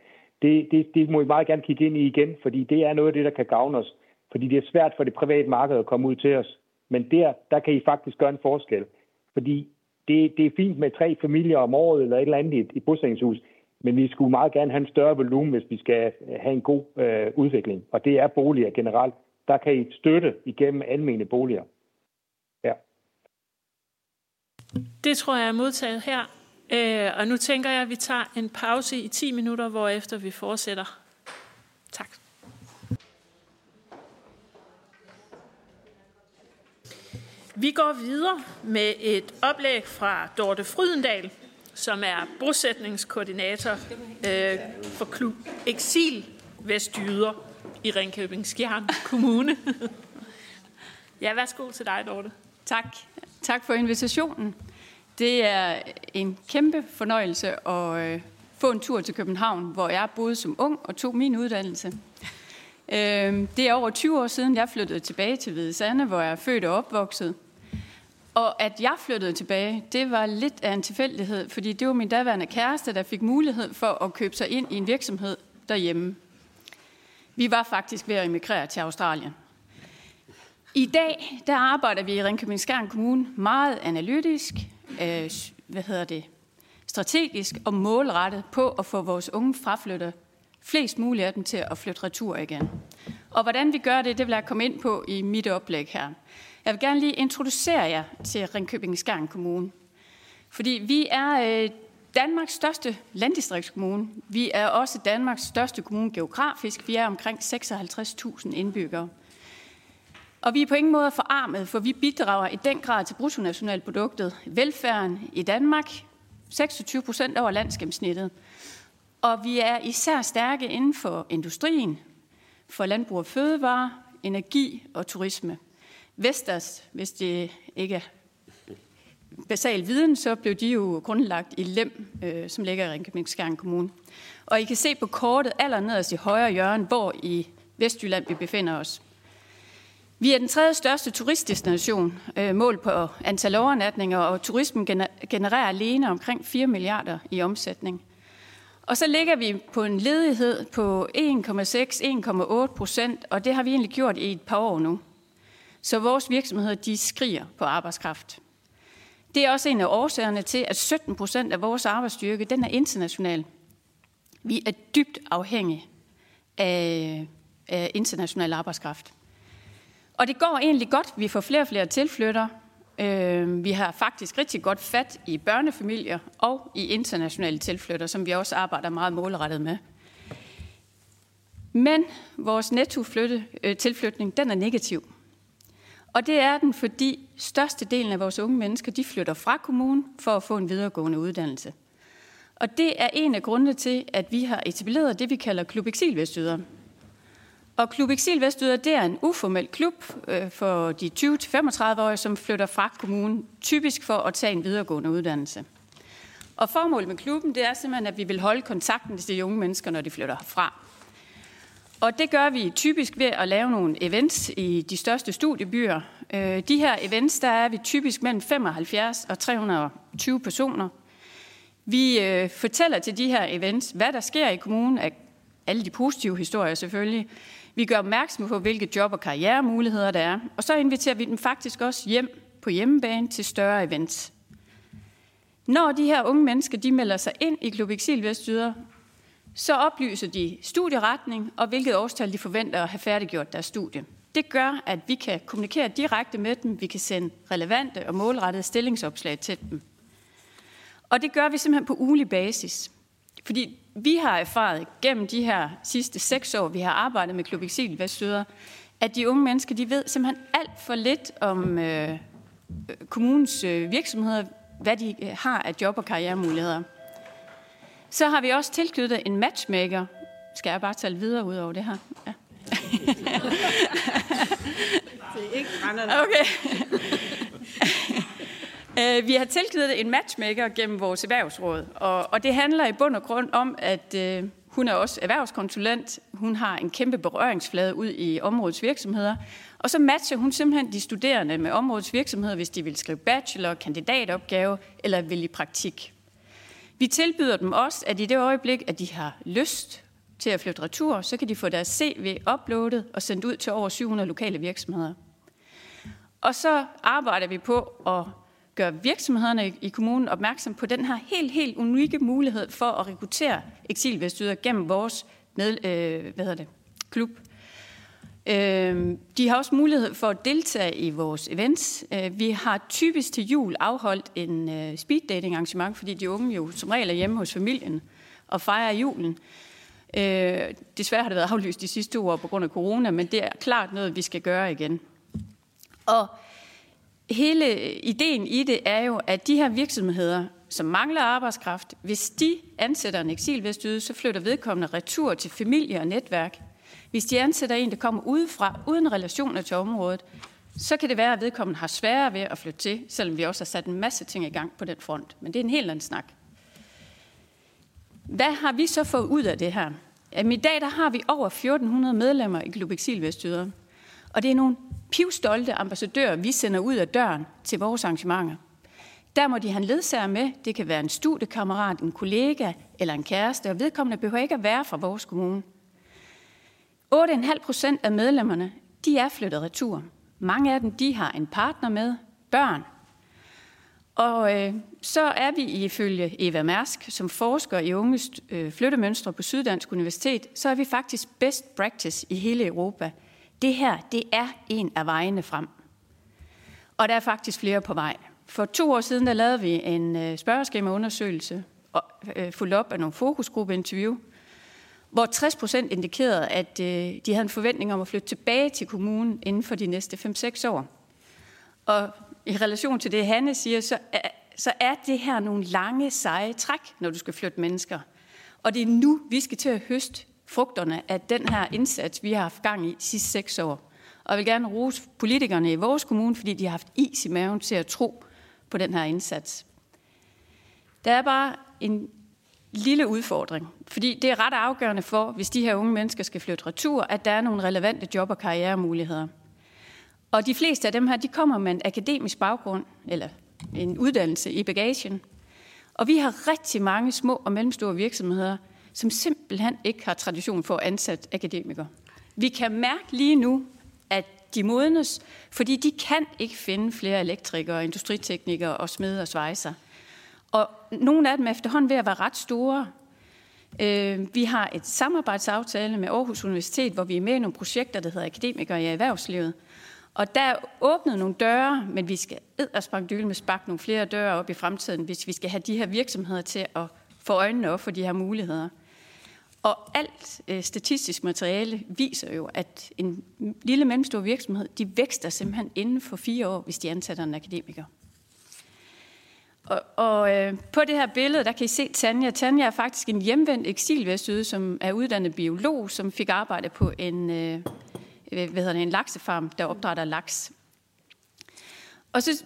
Det, det, det må I meget gerne kigge ind i igen, fordi det er noget af det, der kan gavne os. Fordi det er svært for det private marked at komme ud til os. Men der, der kan I faktisk gøre en forskel. Fordi det, det er fint med tre familier om året eller et eller andet i et, et bosætningshus, men vi skulle meget gerne have en større volumen, hvis vi skal have en god øh, udvikling. Og det er boliger generelt. Der kan I støtte igennem almene boliger. Ja. Det tror jeg er modtaget her. Øh, og nu tænker jeg, at vi tager en pause i 10 minutter, hvorefter vi fortsætter. Tak. Vi går videre med et oplæg fra Dorte Frydendal, som er bosætningskoordinator øh, for Klub Exil Vestjyder i Ringkøbing Skjern Kommune. [laughs] ja, værsgo til dig, Dorte. Tak. Tak for invitationen. Det er en kæmpe fornøjelse at øh, få en tur til København, hvor jeg boede som ung og tog min uddannelse. Øh, det er over 20 år siden, jeg flyttede tilbage til Hvide Sande, hvor jeg er født og opvokset. Og at jeg flyttede tilbage, det var lidt af en tilfældighed, fordi det var min daværende kæreste, der fik mulighed for at købe sig ind i en virksomhed derhjemme. Vi var faktisk ved at emigrere til Australien. I dag, der arbejder vi i Ringkøbing Skjern Kommune meget analytisk, øh, hvad hedder det, strategisk og målrettet på at få vores unge fraflytter flest muligt af dem til at flytte retur igen. Og hvordan vi gør det, det vil jeg komme ind på i mit oplæg her. Jeg vil gerne lige introducere jer til Ringkøbing Skjern Kommune. Fordi vi er øh, Danmarks største landdistriktskommune. Vi er også Danmarks største kommune geografisk. Vi er omkring 56.000 indbyggere. Og vi er på ingen måde forarmet, for vi bidrager i den grad til bruttonationalproduktet, velfærden i Danmark, 26 procent over landsgennemsnittet. Og vi er især stærke inden for industrien, for landbrug og fødevare, energi og turisme. Vestas, hvis det ikke er basal viden, så blev de jo grundlagt i Lem, øh, som ligger i Ringkøbing Skjern Kommune. Og I kan se på kortet allernederst i højre hjørne, hvor i Vestjylland vi befinder os. Vi er den tredje største turistdestination, øh, mål på antal overnatninger, og turismen genererer alene omkring 4 milliarder i omsætning. Og så ligger vi på en ledighed på 1,6-1,8 procent, og det har vi egentlig gjort i et par år nu. Så vores virksomheder, de skriger på arbejdskraft. Det er også en af årsagerne til, at 17 procent af vores arbejdsstyrke, den er international. Vi er dybt afhængige af, af international arbejdskraft. Og det går egentlig godt. Vi får flere og flere tilflytter. Øhm, vi har faktisk rigtig godt fat i børnefamilier og i internationale tilflytter, som vi også arbejder meget målrettet med. Men vores nettoflytte øh, tilflytning, den er negativ. Og det er den, fordi størstedelen af vores unge mennesker, de flytter fra kommunen for at få en videregående uddannelse. Og det er en af grundene til, at vi har etableret det, vi kalder Klub Exil Vestjyder. Og Klub Exil Vestjyder, det er en uformel klub øh, for de 20-35-årige, som flytter fra kommunen, typisk for at tage en videregående uddannelse. Og formålet med klubben, det er simpelthen, at vi vil holde kontakten til de unge mennesker, når de flytter fra. Og det gør vi typisk ved at lave nogle events i de største studiebyer. Øh, de her events, der er vi typisk mellem 75 og 320 personer. Vi øh, fortæller til de her events, hvad der sker i kommunen, af alle de positive historier selvfølgelig. Vi gør opmærksom på, hvilke job- og karrieremuligheder der er. Og så inviterer vi dem faktisk også hjem på hjemmebane til større events. Når de her unge mennesker de melder sig ind i Klub Exil Vestjyder, så oplyser de studieretning og hvilket årstal de forventer at have færdiggjort deres studie. Det gør, at vi kan kommunikere direkte med dem, vi kan sende relevante og målrettede stillingsopslag til dem. Og det gør vi simpelthen på ugelig basis. Fordi vi har erfaret gennem de her sidste seks år, vi har arbejdet med Klub Exil Vestøder, at de unge mennesker, de ved simpelthen alt for lidt om øh, øh kommunens øh, virksomheder, hvad de har af job- og karrieremuligheder. Så har vi også tilknyttet en matchmaker. Skal jeg bare tale videre ud over det her? Ja. [laughs] Det er ikke Okay. [laughs] Øh, vi har tilknyttet en matchmaker gennem vores erhvervsråd, og, og det handler i bund og grund om, at øh, hun er også erhvervskonsulent. Hun har en kæmpe berøringsflade ud i områdets virksomheder, og så matcher hun simpelthen de studerende med områdets virksomheder, hvis de vil skrive bachelor, kandidatopgave eller vil i praktik. Vi tilbyder dem også, at i det øjeblik, at de har lyst til at flytte retur, så kan de få deres CV uploadet og sendt ud til over 700 lokale virksomheder. Og så arbejder vi på at gøre virksomhederne i kommunen opmærksom på den her helt, helt unikke mulighed for at rekruttere eksilvestyder gennem vores med, øh, hvad hedder det, klub. Øh, de har også mulighed for at deltage i vores events. Øh, vi har typisk til jul afholdt en øh, speed dating arrangement, fordi de unge jo som regel er hjemme hos familien og fejrer julen. Øh, desværre har det været aflyst de sidste to år på grund af corona, men det er klart noget, vi skal gøre igen. Og hele ideen i det er jo, at de her virksomheder, som mangler arbejdskraft, hvis de ansætter en eksilvestyde, så flytter vedkommende retur til familie og netværk. Hvis de ansætter en, der kommer udefra, uden relationer til området, så kan det være, at vedkommende har sværere ved at flytte til, selvom vi også har sat en masse ting i gang på den front. Men det er en helt anden snak. Hvad har vi så fået ud af det her? Jamen, I dag der har vi over 1400 medlemmer i Klub Exilvestyder. Og det er nogle pivstolte ambassadører, vi sender ud af døren til vores arrangementer. Der må de have en ledsager med. Det kan være en studiekammerat, en kollega eller en kæreste, og vedkommende behøver ikke at være fra vores kommune. 8,5 procent af medlemmerne, de er flyttet retur. Mange af dem, de har en partner med, børn. Og øh, så er vi ifølge Eva Mærsk, som forsker i unges øh, flyttemønstre på Syddansk Universitet, så er vi faktisk best practice i hele Europa – det her, det er en af vejene frem. Og der er faktisk flere på vej. For to år siden, der lavede vi en øh, spørgeskemaundersøgelse, og øh, fulgt op af nogle fokusgruppeinterview, hvor 60 procent indikerede, at øh, de havde en forventning om at flytte tilbage til kommunen inden for de næste 5-6 år. Og i relation til det, Hanne siger, så er, så er det her nogle lange, seje træk, når du skal flytte mennesker. Og det er nu, vi skal til at høste frugterne af den her indsats, vi har haft gang i de sidste seks år. Og jeg vil gerne rose politikerne i vores kommune, fordi de har haft is i maven til at tro på den her indsats. Der er bare en lille udfordring, fordi det er ret afgørende for, hvis de her unge mennesker skal flytte retur, at der er nogle relevante job- og karrieremuligheder. Og de fleste af dem her, de kommer med en akademisk baggrund, eller en uddannelse i bagagen. Og vi har rigtig mange små og mellemstore virksomheder, som simpelthen ikke har tradition for at ansætte akademikere. Vi kan mærke lige nu, at de modnes, fordi de kan ikke finde flere elektrikere, industriteknikere og smede og svejser. Og nogle af dem er efterhånden ved at være ret store. Øh, vi har et samarbejdsaftale med Aarhus Universitet, hvor vi er med i nogle projekter, der hedder Akademikere i erhvervslivet. Og der er åbnet nogle døre, men vi skal eddersparkdyl med spark nogle flere døre op i fremtiden, hvis vi skal have de her virksomheder til at få øjnene op for de her muligheder. Og alt øh, statistisk materiale viser jo, at en lille mellemstor virksomhed, de vækster simpelthen inden for fire år, hvis de ansætter en akademiker. Og, og øh, på det her billede, der kan I se Tanja. Tanja er faktisk en hjemvendt eksilvestyde, som er uddannet biolog, som fik arbejde på en, øh, øh, hvad hedder det, en laksefarm, der opdrætter laks. Og så,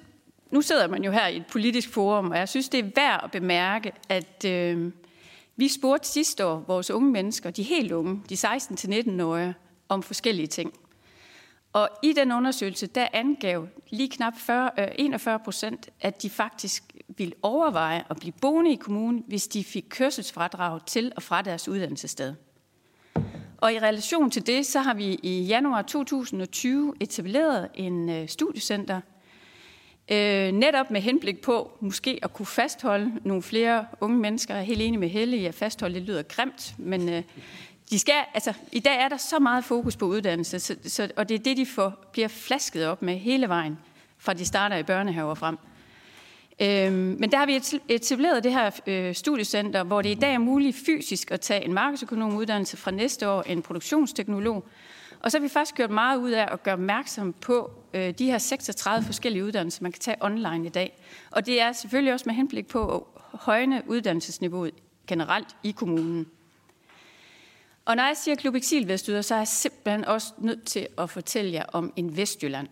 nu sidder man jo her i et politisk forum, og jeg synes, det er værd at bemærke, at øh, vi spurgte sidste år vores unge mennesker, de helt unge, de 16-19-årige, om forskellige ting. Og i den undersøgelse, der angav lige knap 40, øh, 41 procent, at de faktisk ville overveje at blive boende i kommunen, hvis de fik kørselsfradrag til og fra deres uddannelsessted. Og i relation til det, så har vi i januar 2020 etableret en øh, studiecenter Øh, netop med henblik på måske at kunne fastholde nogle flere unge mennesker. Jeg er helt enig med Helle i at fastholde, det lyder grimt, men øh, de skal, altså, i dag er der så meget fokus på uddannelse, så, så, og det er det, de får, bliver flasket op med hele vejen, fra de starter i børnehaver frem. Øhm, men der har vi etableret det her øh, studiecenter, hvor det i dag er muligt fysisk at tage en markedsøkonomuddannelse fra næste år, en produktionsteknolog. Og så har vi faktisk gjort meget ud af at gøre opmærksom på øh, de her 36 forskellige uddannelser, man kan tage online i dag. Og det er selvfølgelig også med henblik på at højne uddannelsesniveauet generelt i kommunen. Og når jeg siger Klub Exil Vestjyder, så er jeg simpelthen også nødt til at fortælle jer om en Vestjylland.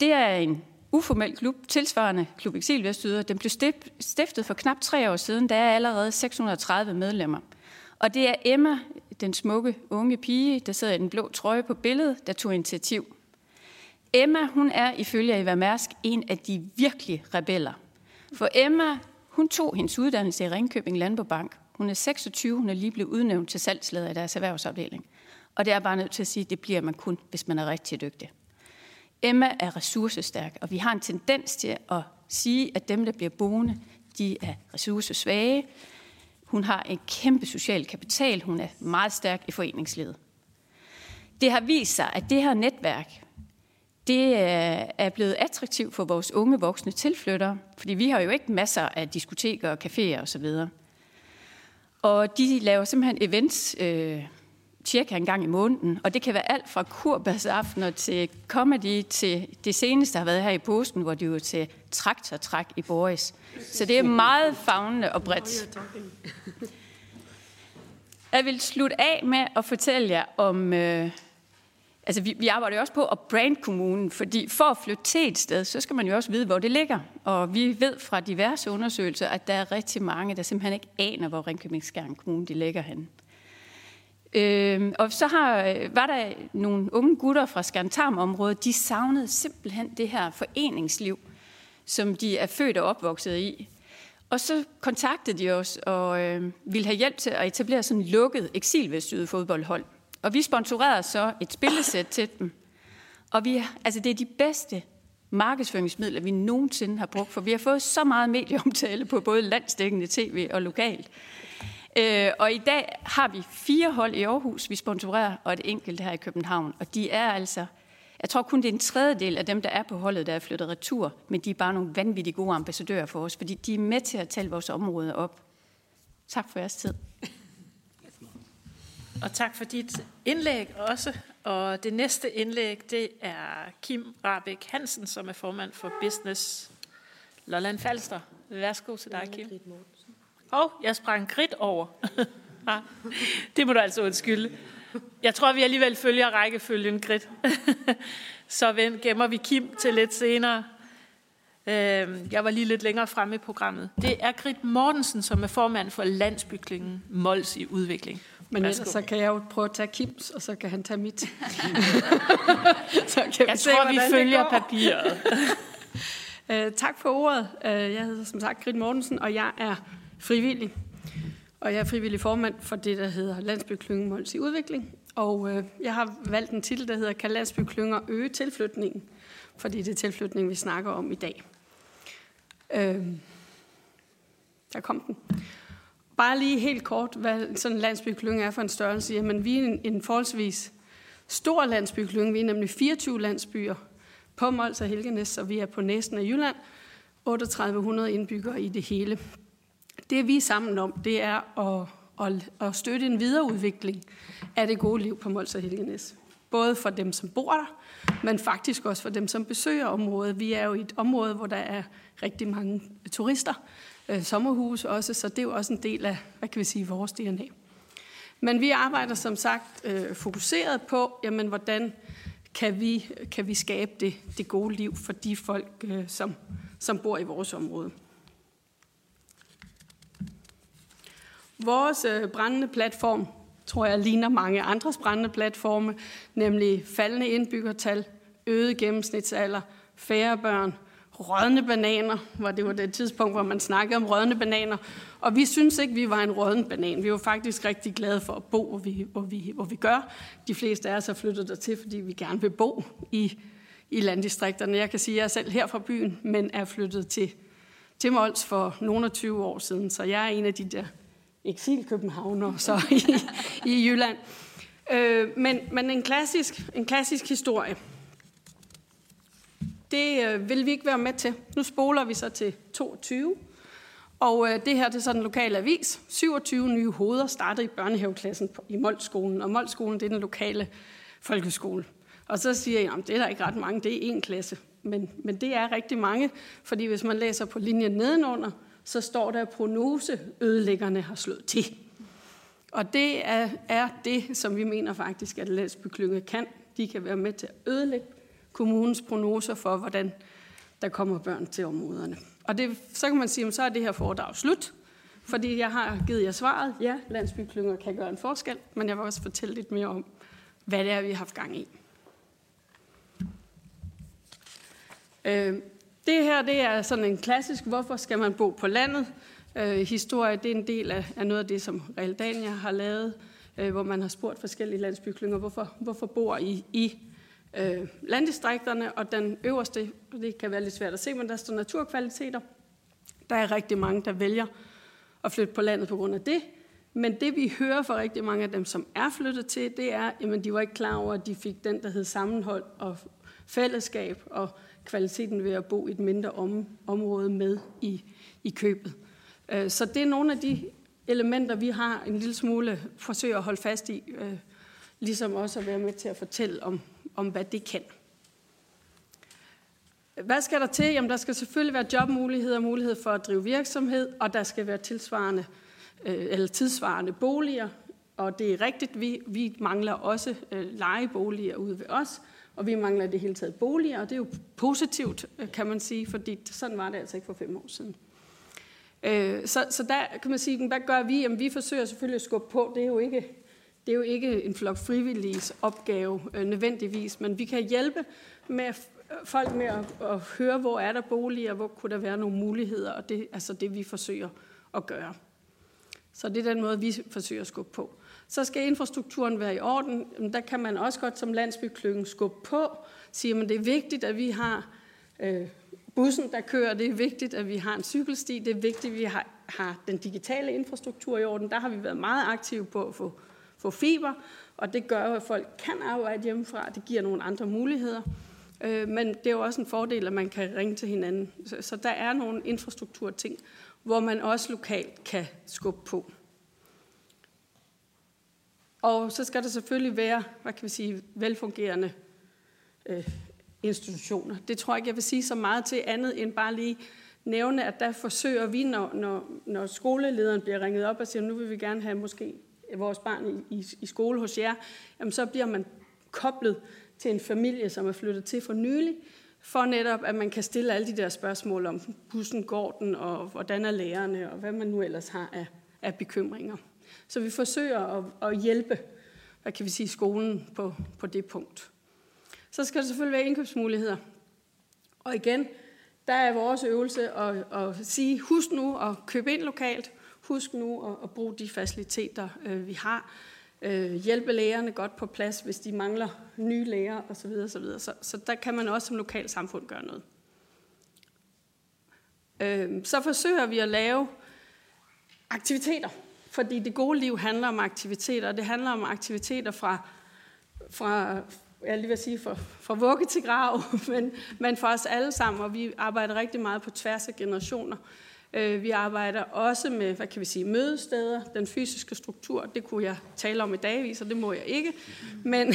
Det er en uformel klub, tilsvarende Klub Exil Vestjyder. Den blev stiftet for knap tre år siden. Der er allerede 630 medlemmer. Og det er Emma, den smukke unge pige, der sidder i den blå trøje på billedet, der tog initiativ. Emma, hun er ifølge Eva Mærsk en af de virkelige rebeller. For Emma, hun tog hendes uddannelse i Ringkøbing Landbobank. Hun er 26, hun er lige blevet udnævnt til salgsleder i deres erhvervsafdeling. Og det er bare nødt til at sige, at det bliver man kun, hvis man er rigtig dygtig. Emma er ressourcestærk, og vi har en tendens til at sige, at dem, der bliver boende, de er ressourcesvage. Hun har en kæmpe social kapital. Hun er meget stærk i foreningslivet. Det har vist sig, at det her netværk, det øh, er blevet attraktivt for vores unge voksne tilflyttere, fordi vi har jo ikke masser af diskoteker og caféer osv. Og de laver simpelthen events, øh, cirka en gang i måneden. Og det kan være alt fra kurbasaftener til comedy til det seneste, der har været her i posten, hvor de jo til traktortræk i Boris. Så det er meget fagnende og bredt. Jeg vil slutte af med at fortælle jer om... Øh, altså, vi, vi arbejder jo også på at brand kommunen, fordi for at flytte til et sted, så skal man jo også vide, hvor det ligger. Og vi ved fra diverse undersøgelser, at der er rigtig mange, der simpelthen ikke aner, hvor Ringkøbing Skjern Kommune de ligger henne. Øh, og så har, øh, var der nogle unge gutter fra Skantarm-området, de savnede simpelthen det her foreningsliv, som de er født og opvokset i. Og så kontaktede de os og øh, ville have hjælp til at etablere sådan en lukket eksilvestyret fodboldhold. Og vi sponsorerede så et spillesæt til dem. Og vi, altså det er de bedste markedsføringsmidler, vi nogensinde har brugt, for vi har fået så meget medieomtale på både landsdækkende tv og lokalt. Øh, og i dag har vi fire hold i Aarhus, vi sponsorerer, og et enkelt her i København. Og de er altså, jeg tror kun det er en tredjedel af dem, der er på holdet, der er flyttet retur, men de er bare nogle vanvittigt gode ambassadører for os, fordi de er med til at tale vores område op. Tak for jeres tid. Og tak for dit indlæg også. Og det næste indlæg, det er Kim Rabeck Hansen, som er formand for Business Lolland Falster. Værsgo til dig, Kim. Åh, oh, jeg sprang kridt over. [laughs] det må du altså undskylde. Jeg tror, vi alligevel følger rækkefølgen kridt. [laughs] Så gemmer vi Kim til lidt senere. Øhm, jeg var lige lidt længere fremme i programmet. Det er Grit Mortensen, som er formand for landsbyklingen Mols i udvikling. Men ellers så kan jeg jo prøve at tage Kims, og så kan han tage mit. [laughs] så kan jeg vi se, tror, vi følger papiret. uh, [laughs] tak for ordet. Uh, jeg hedder som sagt Grit Mortensen, og jeg er frivillig. Og jeg er frivillig formand for det, der hedder Landsbyklyngen Måls i Udvikling. Og øh, jeg har valgt en titel, der hedder Kan landsbyklynger øge tilflytningen? Fordi det er tilflytning, vi snakker om i dag. Øh, der kom den. Bare lige helt kort, hvad sådan en landsbyklynge er for en størrelse. Jamen, vi er en, en forholdsvis stor landsbyklynge. Vi er nemlig 24 landsbyer på Mols og Helgenæs, og vi er på næsten af Jylland. 3800 indbyggere i det hele. Det vi er sammen om, det er at, at, at støtte en videreudvikling af det gode liv på Mols og Helgenæs. Både for dem, som bor der, men faktisk også for dem, som besøger området. Vi er jo i et område, hvor der er rigtig mange turister, øh, sommerhus også, så det er jo også en del af, hvad kan vi sige, vores DNA. Men vi arbejder som sagt øh, fokuseret på, jamen, hvordan kan vi, kan vi skabe det, det gode liv for de folk, øh, som, som bor i vores område. Vores øh, brændende platform, tror jeg, ligner mange andres brændende platforme, nemlig faldende indbyggertal, øget gennemsnitsalder, færre børn, rådne bananer, hvor det var det tidspunkt, hvor man snakkede om rådne bananer. Og vi synes ikke, vi var en rådden banan. Vi var faktisk rigtig glade for at bo, hvor vi, hvor vi, hvor vi gør. De fleste af os har flyttet dertil, fordi vi gerne vil bo i, i landdistrikterne. Jeg kan sige, at jeg er selv her fra byen, men er flyttet til, til Mols for nogle af 20 år siden, så jeg er en af de der eksilkøbenhavnere så [laughs] i, i Jylland. Øh, men, men en klassisk, en klassisk historie. Det øh, vil vi ikke være med til. Nu spoler vi så til 22. Og øh, det her det er så den lokale avis. 27 nye hoveder startede i børnehaveklassen på, i Molskolen. Og Molskolen det er den lokale folkeskole. Og så siger jeg, at det er der ikke ret mange, det er en klasse. Men, men det er rigtig mange, fordi hvis man læser på linjen nedenunder, så står der, at prognoseødelæggerne har slået til. Og det er, er det, som vi mener faktisk, at landsbyklynge kan. De kan være med til at ødelægge kommunens prognoser for, hvordan der kommer børn til områderne. Og det, så kan man sige, at så er det her foredrag slut, fordi jeg har givet jer svaret. Ja, landsbyklynger kan gøre en forskel, men jeg vil også fortælle lidt mere om, hvad det er, vi har haft gang i. Øh, det her det er sådan en klassisk, hvorfor skal man bo på landet? Øh, historie, det er en del af, af noget af det, som Realdania har lavet, øh, hvor man har spurgt forskellige landsbyklynger, hvorfor, hvorfor bor I i øh, landdistrikterne, og den øverste, det kan være lidt svært at se, men der står naturkvaliteter. Der er rigtig mange, der vælger at flytte på landet på grund af det. Men det vi hører fra rigtig mange af dem, som er flyttet til, det er, at de var ikke klar over, at de fik den, der hed sammenhold og fællesskab og kvaliteten ved at bo i et mindre om, område med i, i købet. Øh, så det er nogle af de elementer, vi har en lille smule forsøger at holde fast i, øh, ligesom også at være med til at fortælle om, om hvad det kan. Hvad skal der til? Jamen, der skal selvfølgelig være jobmuligheder, og mulighed for at drive virksomhed, og der skal være tilsvarende øh, eller tidsvarende boliger. Og det er rigtigt, vi, vi mangler også øh, lejeboliger ude ved os, og vi mangler det hele taget boliger, og det er jo positivt, øh, kan man sige, fordi sådan var det altså ikke for fem år siden. Øh, så, så der kan man sige, hvad gør vi? Jamen, vi forsøger selvfølgelig at skubbe på. Det er jo ikke, det er jo ikke en flok frivilliges opgave øh, nødvendigvis, men vi kan hjælpe med folk med at, at høre, hvor er der boliger, hvor kunne der være nogle muligheder, og det er altså det, vi forsøger at gøre. Så det er den måde, vi forsøger at skubbe på. Så skal infrastrukturen være i orden. Der kan man også godt som landsbyklyngen skubbe på, sige, at det er vigtigt, at vi har øh, bussen, der kører. Det er vigtigt, at vi har en cykelsti. Det er vigtigt, at vi har, har den digitale infrastruktur i orden. Der har vi været meget aktive på at få, få fiber, og det gør at folk kan arbejde hjemmefra. Det giver nogle andre muligheder. Øh, men det er jo også en fordel, at man kan ringe til hinanden. Så, så der er nogle infrastrukturting, hvor man også lokalt kan skubbe på. Og så skal der selvfølgelig være, hvad kan vi sige, velfungerende øh, institutioner. Det tror jeg ikke, jeg vil sige så meget til andet end bare lige nævne, at der forsøger vi, når, når, når skolelederen bliver ringet op og siger, nu vil vi gerne have måske vores barn i, i, i skole hos jer, jamen så bliver man koblet til en familie, som er flyttet til for nylig, for netop, at man kan stille alle de der spørgsmål om bussen, går den, og hvordan er lærerne, og hvad man nu ellers har af, af bekymringer. Så vi forsøger at, at hjælpe, hvad kan vi sige, skolen på, på det punkt. Så skal der selvfølgelig være indkøbsmuligheder. Og igen, der er vores øvelse at, at sige, husk nu at købe ind lokalt, husk nu at, at bruge de faciliteter, øh, vi har, øh, hjælpe lærerne godt på plads, hvis de mangler nye lærer osv. osv. Så, så der kan man også som lokal samfund gøre noget. Øh, så forsøger vi at lave aktiviteter, fordi det gode liv handler om aktiviteter, og det handler om aktiviteter fra, fra jeg lige vil sige, fra, fra vugge til grav, [laughs] men, men for os alle sammen, og vi arbejder rigtig meget på tværs af generationer. Øh, vi arbejder også med, hvad kan vi sige, mødesteder, den fysiske struktur. Det kunne jeg tale om i dagvis, og det må jeg ikke. Men,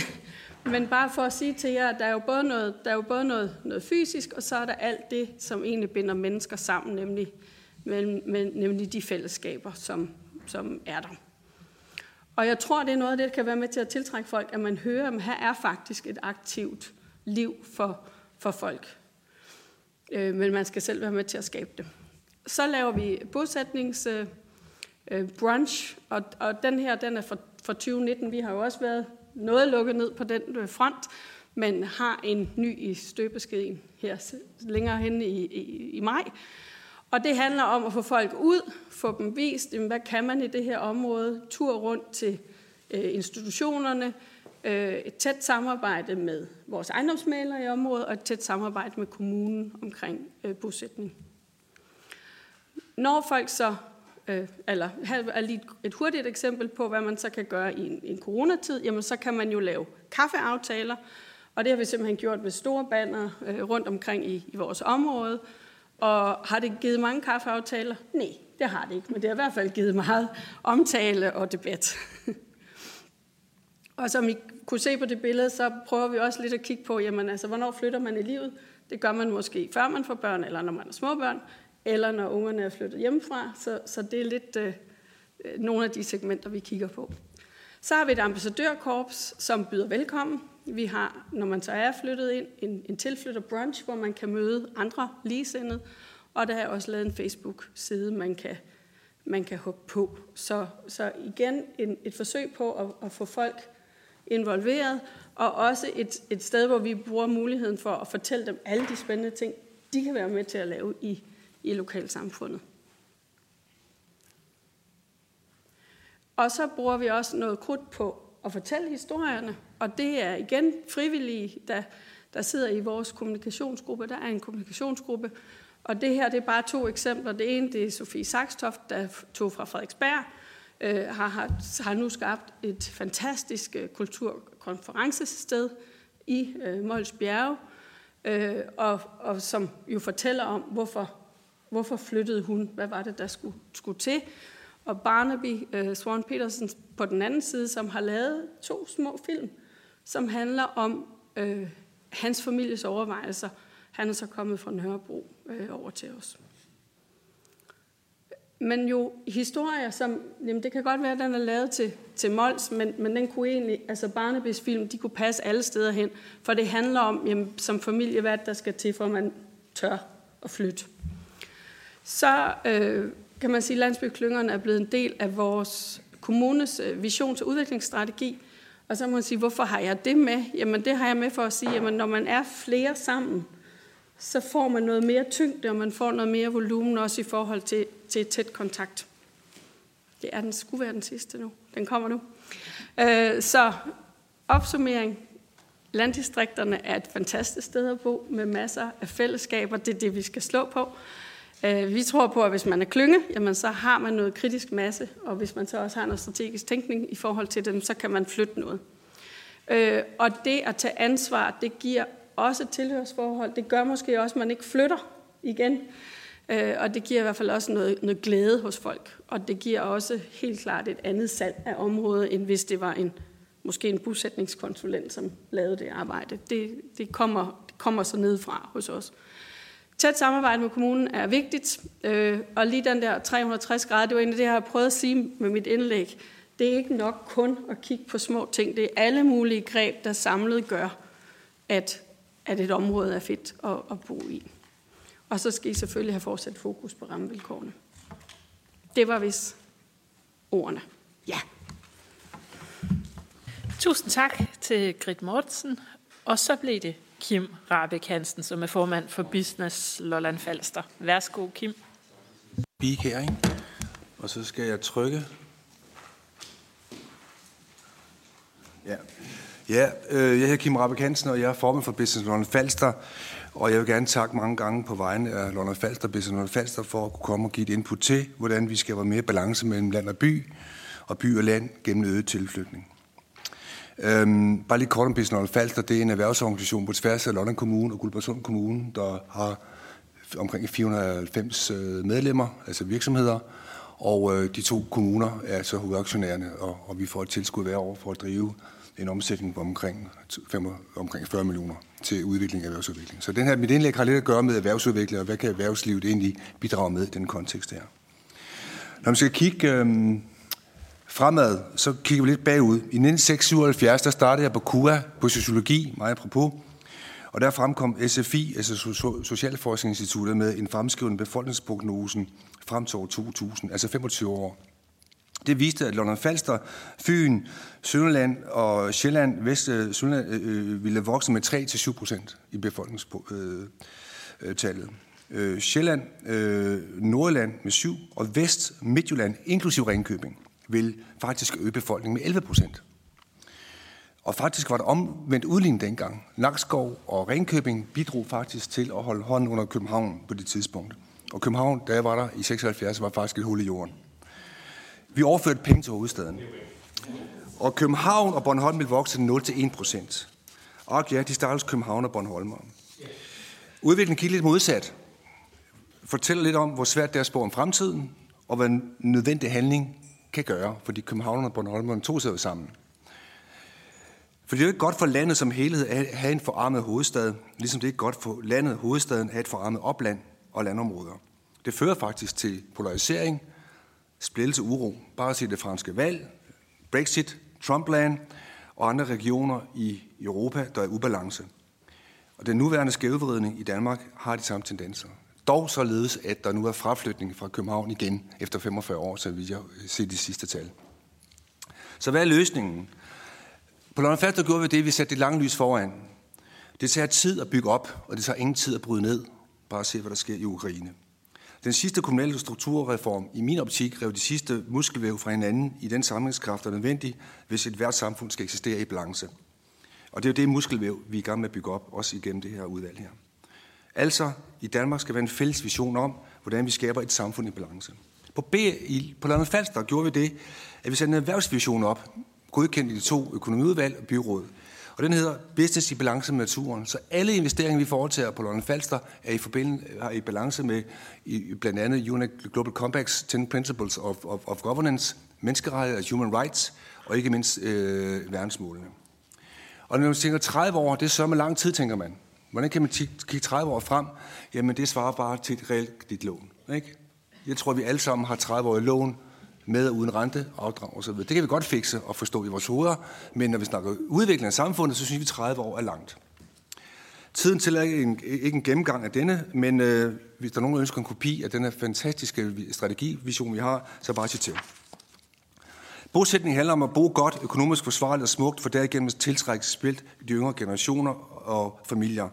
men bare for at sige til jer, at der er jo både noget, der er jo både noget, noget fysisk, og så er der alt det, som egentlig binder mennesker sammen, nemlig, nemlig de fællesskaber, som, som er der. Og jeg tror, det er noget af det, der kan være med til at tiltrække folk, at man hører, at her er faktisk et aktivt liv for, for folk. Øh, men man skal selv være med til at skabe det. Så laver vi bosætnings øh, øh brunch, og, og den her den er fra, fra 2019. Vi har jo også været noget lukket ned på den øh, front, men har en ny i støbeskeden her længere hen i, i, i maj. Og det handler om at få folk ud, få dem vist, hvad kan man i det her område, tur rundt til øh, institutionerne, øh, et tæt samarbejde med vores ejendomsmalere i området og et tæt samarbejde med kommunen omkring øh, bosætning. Når folk så, øh, eller her er lige et hurtigt eksempel på, hvad man så kan gøre i en, en coronatid, jamen så kan man jo lave kaffeaftaler, og det har vi simpelthen gjort med store banner øh, rundt omkring i, i vores område. Og har det givet mange kaffeaftaler? Nej, det har det ikke, men det har i hvert fald givet meget omtale og debat. og som I kunne se på det billede, så prøver vi også lidt at kigge på, jamen altså, hvornår flytter man i livet? Det gør man måske før man får børn, eller når man er småbørn, eller når ungerne er flyttet hjemmefra. Så, så det er lidt øh, øh nogle af de segmenter, vi kigger på. Så har vi et ambassadørkorps, som byder velkommen. Vi har, når man så er flyttet ind, en, en tilflytter brunch, hvor man kan møde andre ligesindede. Og der er også lavet en Facebook-side, man kan, man kan hoppe på. Så, så igen en, et forsøg på at, at få folk involveret, og også et, et sted, hvor vi bruger muligheden for at fortælle dem alle de spændende ting, de kan være med til at lave i, i lokalsamfundet. Og så bruger vi også noget krudt på at fortælle historierne, og det er igen frivillige, der, der sidder i vores kommunikationsgruppe. Der er en kommunikationsgruppe, og det her det er bare to eksempler. Det ene det er Sofie Saxtoft, der tog fra Frederiksberg, øh, har, har, har nu skabt et fantastisk øh, kulturkonferencested i øh, Mols Bjerge, øh, og, og som jo fortæller om, hvorfor, hvorfor flyttede hun, hvad var det, der skulle, skulle til. Og Barnaby øh, Swan Petersen på den anden side, som har lavet to små film, som handler om øh, hans families overvejelser. Han er så kommet fra Nørrebro øh, over til os. Men jo historier, som, jamen det kan godt være, at den er lavet til, til Mols, men, men den kunne egentlig, altså Barnabys film, de kunne passe alle steder hen, for det handler om, jamen, som familie, hvad der skal til, for man tør at flytte. Så øh, kan man sige, at landsbyklyngerne er blevet en del af vores kommunes øh, visions- og udviklingsstrategi. Og så må man sige, hvorfor har jeg det med? Jamen det har jeg med for at sige, at når man er flere sammen, så får man noget mere tyngde, og man får noget mere volumen også i forhold til, til tæt kontakt. Det er den, skulle være den sidste nu. Den kommer nu. Øh, så opsummering. Landdistrikterne er et fantastisk sted at bo med masser af fællesskaber. Det er det, vi skal slå på. Øh, vi tror på, at hvis man er klynge, jamen så har man noget kritisk masse, og hvis man så også har noget strategisk tænkning i forhold til dem, så kan man flytte noget. Øh, og det at tage ansvar, det giver også et tilhørsforhold. Det gør måske også, at man ikke flytter igen. Øh, og det giver i hvert fald også noget, noget glæde hos folk. Og det giver også helt klart et andet salg af området, end hvis det var en måske en bosætningskonsulent, som lavede det arbejde. Det, det, kommer, det kommer så nedefra hos os. Tæt samarbejde med kommunen er vigtigt, øh, og lige den der 360 grader, det var egentlig det, jeg har prøvet at sige med mit indlæg. Det er ikke nok kun at kigge på små ting. Det er alle mulige greb, der samlet gør, at, at et område er fedt at, at bo i. Og så skal I selvfølgelig have fortsat fokus på rammevilkårene. Det var vist ordene. Ja. Tusind tak til Grit Mortensen. Og så blev det Kim Rabeck Hansen, som er formand for Business Lolland Falster. Værsgo, Kim. Big her, ikke? Og så skal jeg trykke. Ja, ja øh, jeg hedder Kim Rabeck Hansen, og jeg er formand for Business Lolland Falster. Og jeg vil gerne takke mange gange på vegne af Lolland Falster, Business Lolland Falster, for at kunne komme og give et input til, hvordan vi skaber mere balance mellem land og by, og by og land gennem øget tilflytning. Øhm, bare lige kort om Business Falster, det er en erhvervsorganisation på tværs af London Kommune og Guldborgsund Kommune, der har omkring 490 øh, medlemmer, altså virksomheder, og øh, de to kommuner er så hovedaktionærerne, og, og vi får et tilskud hver år for at drive en omsætning på omkring, 5, omkring 40 millioner til udvikling af erhvervsudvikling. Så den her, mit indlæg har lidt at gøre med erhvervsudvikling, og hvad kan erhvervslivet egentlig bidrage med i den kontekst her. Når man skal kigge øh, fremad, så kigger vi lidt bagud. I 1976, der startede jeg på KUA på sociologi, meget apropos, og der fremkom SFI, altså Socialforskningsinstituttet, med en fremskrivende befolkningsprognosen frem til år 2000, altså 25 år. Det viste, at London Falster, Fyn, Sønderland og Sjælland, Vest øh, Sønderland, øh, øh, ville vokse med 3-7 procent i befolkningstallet. Øh, øh, Sjælland, øh, Nordland med 7, og Vest Midtjylland, inklusiv Ringkøbing, vil faktisk øge befolkningen med 11 procent. Og faktisk var det omvendt udligning dengang. Nakskov og Ringkøbing bidrog faktisk til at holde hånden under København på det tidspunkt. Og København, da jeg var der i 76, var faktisk et hul i jorden. Vi overførte penge til hovedstaden. Og København og Bornholm vil vokse 0 til 1 procent. Og ja, de startes København og Bornholm. Udviklingen gik lidt modsat. Fortæller lidt om, hvor svært det er at spå om fremtiden, og hvad nødvendig handling kan gøre, fordi København og Bornholm tog sig jo sammen. For det er jo ikke godt for landet som helhed at have en forarmet hovedstad, ligesom det er ikke godt for landet, hovedstaden, at have et forarmet opland og landområder. Det fører faktisk til polarisering, splittelse uro. Bare se det franske valg, Brexit, Trumpland og andre regioner i Europa, der er ubalance. Og den nuværende skævevridning i Danmark har de samme tendenser. Dog således, at der nu er fraflytning fra København igen efter 45 år, så vi jeg se de sidste tal. Så hvad er løsningen? På London Falster gjorde vi det, vi satte det lange lys foran. Det tager tid at bygge op, og det tager ingen tid at bryde ned. Bare se, hvad der sker i Ukraine. Den sidste kommunale strukturreform, i min optik, rev de sidste muskelvæv fra hinanden i den samlingskraft, der er nødvendig, hvis et hvert samfund skal eksistere i balance. Og det er jo det muskelvæv, vi er i gang med at bygge op, også igennem det her udvalg her. Altså, i Danmark skal være en fælles vision om, hvordan vi skaber et samfund i balance. På, B, i, på landet Falster gjorde vi det, at vi satte en erhvervsvision op, godkendt i de to økonomiudvalg og byråd. Og den hedder Business i balance med naturen. Så alle investeringer, vi foretager på London Falster, er i, forbindelse, er i balance med i, blandt andet UNEC Global Compact's 10 Principles of, of, of Governance, menneskerettigheder og human rights, og ikke mindst øh, verdensmålene. Og når man tænker 30 år, det er så med lang tid, tænker man. Hvordan kan man kigge 30 år frem? Jamen, det svarer bare til et reelt dit lån. Ikke? Jeg tror, vi alle sammen har 30 år i lån med og uden rente, afdrag osv. Det kan vi godt fikse og forstå i vores hoveder, men når vi snakker udvikling af samfundet, så synes vi, 30 år er langt. Tiden til ikke en, ikke en gennemgang af denne, men øh, hvis der er nogen, der ønsker en kopi af denne fantastiske strategivision, vi har, så bare sig til. Bosætning handler om at bo godt, økonomisk forsvarligt og smukt, for derigennem tiltrækkes tiltrække spilt de yngre generationer og familier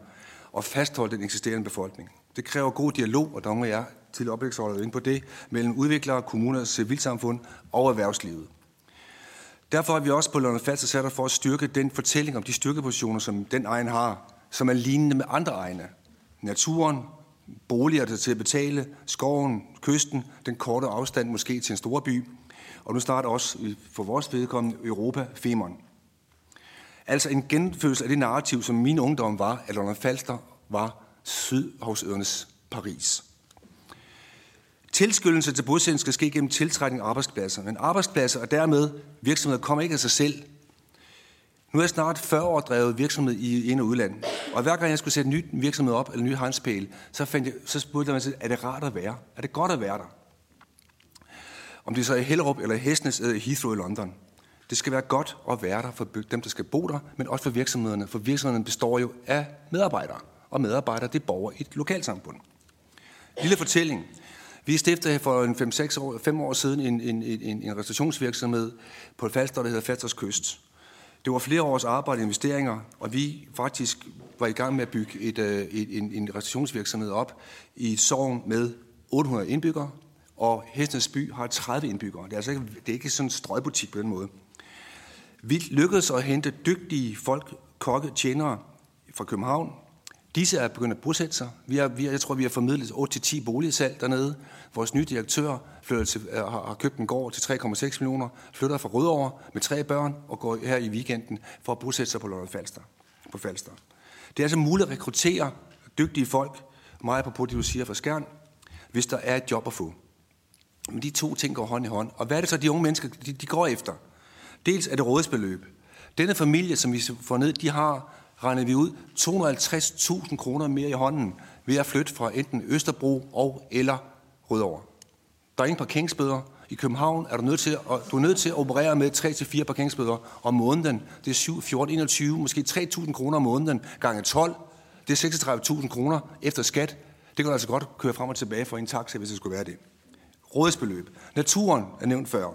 og fastholde den eksisterende befolkning. Det kræver god dialog, og der må jeg til oplægsholdet ind på det, mellem udviklere, kommuner, civilsamfund og erhvervslivet. Derfor er vi også på London Falster sat for at styrke den fortælling om de styrkepositioner, som den egen har, som er lignende med andre egne. Naturen, boliger der til at betale, skoven, kysten, den korte afstand måske til en stor by, og nu starter også for vores vedkommende Europa Femern. Altså en genfødsel af det narrativ, som min ungdom var, at London Falster var Sydhavsøernes Paris. Tilskyndelse til bosætning skal ske gennem tiltrækning af arbejdspladser. Men arbejdspladser og dermed virksomheder kommer ikke af sig selv. Nu er jeg snart 40 år drevet virksomhed i ind- og udland. Og hver gang jeg skulle sætte en ny virksomhed op, eller en ny hanspæl, så, fandt jeg, så spurgte jeg mig selv, er det rart at være? Er det godt at være der? Om det så er i Hellerup eller i Hestnes eller i Heathrow i London. Det skal være godt at være der for dem, der skal bo der, men også for virksomhederne. For virksomhederne består jo af medarbejdere. Og medarbejdere, det er borgere i et lokalsamfund. Lille fortælling. Vi stiftede for en 5-6 år, 5 år siden en, en, en, en restaurationsvirksomhed på et Falster, der hedder Falsters Kyst. Det var flere års arbejde og investeringer, og vi faktisk var i gang med at bygge et, øh, et, en, en restaurationsvirksomhed op i et med 800 indbyggere, og Hestens by har 30 indbyggere. Det er altså ikke, det er ikke sådan en strøgbutik på den måde. Vi lykkedes at hente dygtige folk, kokke, tjenere fra København, Disse er begyndt at bosætte sig. Vi har, vi jeg tror, vi har formidlet 8-10 boligsalg dernede. Vores nye direktør flytter til, øh, har, har købt en gård til 3,6 millioner, flytter fra Rødovre med tre børn og går her i weekenden for at bosætte sig på Lolland Falster. På Falster. Det er altså muligt at rekruttere dygtige folk, meget på det, du siger fra Skjern, hvis der er et job at få. Men de to ting går hånd i hånd. Og hvad er det så, de unge mennesker de, de går efter? Dels er det rådsbeløb. Denne familie, som vi får ned, de har regnet vi ud 250.000 kroner mere i hånden ved at flytte fra enten Østerbro og eller Rødovre. Der er ingen parkeringsbøder. I København er du nødt til at, du er nødt til at operere med 3-4 parkeringsbøder om måneden. Det er 7, 14, 21, måske 3.000 kroner om måneden gange 12. Det er 36.000 kroner efter skat. Det kan du altså godt køre frem og tilbage for en taxa, hvis det skulle være det. Rådsbeløb. Naturen er nævnt før.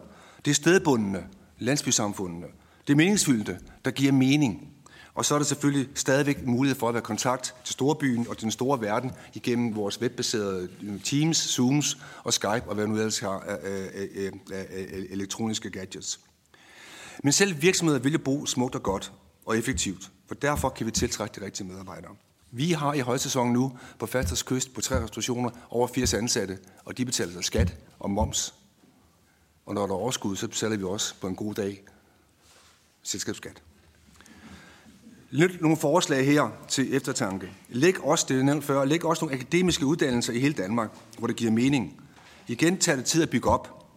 Det er stedbundne, landsbysamfundene. Det meningsfyldte, der giver mening. Og så er der selvfølgelig stadigvæk mulighed for at være kontakt til storbyen og til den store verden igennem vores webbaserede øh, Teams, Zooms og Skype og hvad nu ellers har af, af, af, af elektroniske gadgets. Men selv virksomheder vil jo bo smukt og godt. og effektivt. For derfor kan vi tiltrække de rigtige medarbejdere. Vi har i højsæsonen nu på Fasters Kyst på tre restaurationer over 80 ansatte, og de betaler sig skat og moms. Og når der er overskud, så betaler vi også på en god dag selskabsskat. Lidt nogle forslag her til eftertanke. Læg også, det er nævnt før, læg også nogle akademiske uddannelser i hele Danmark, hvor det giver mening. Igen tager det tid at bygge op.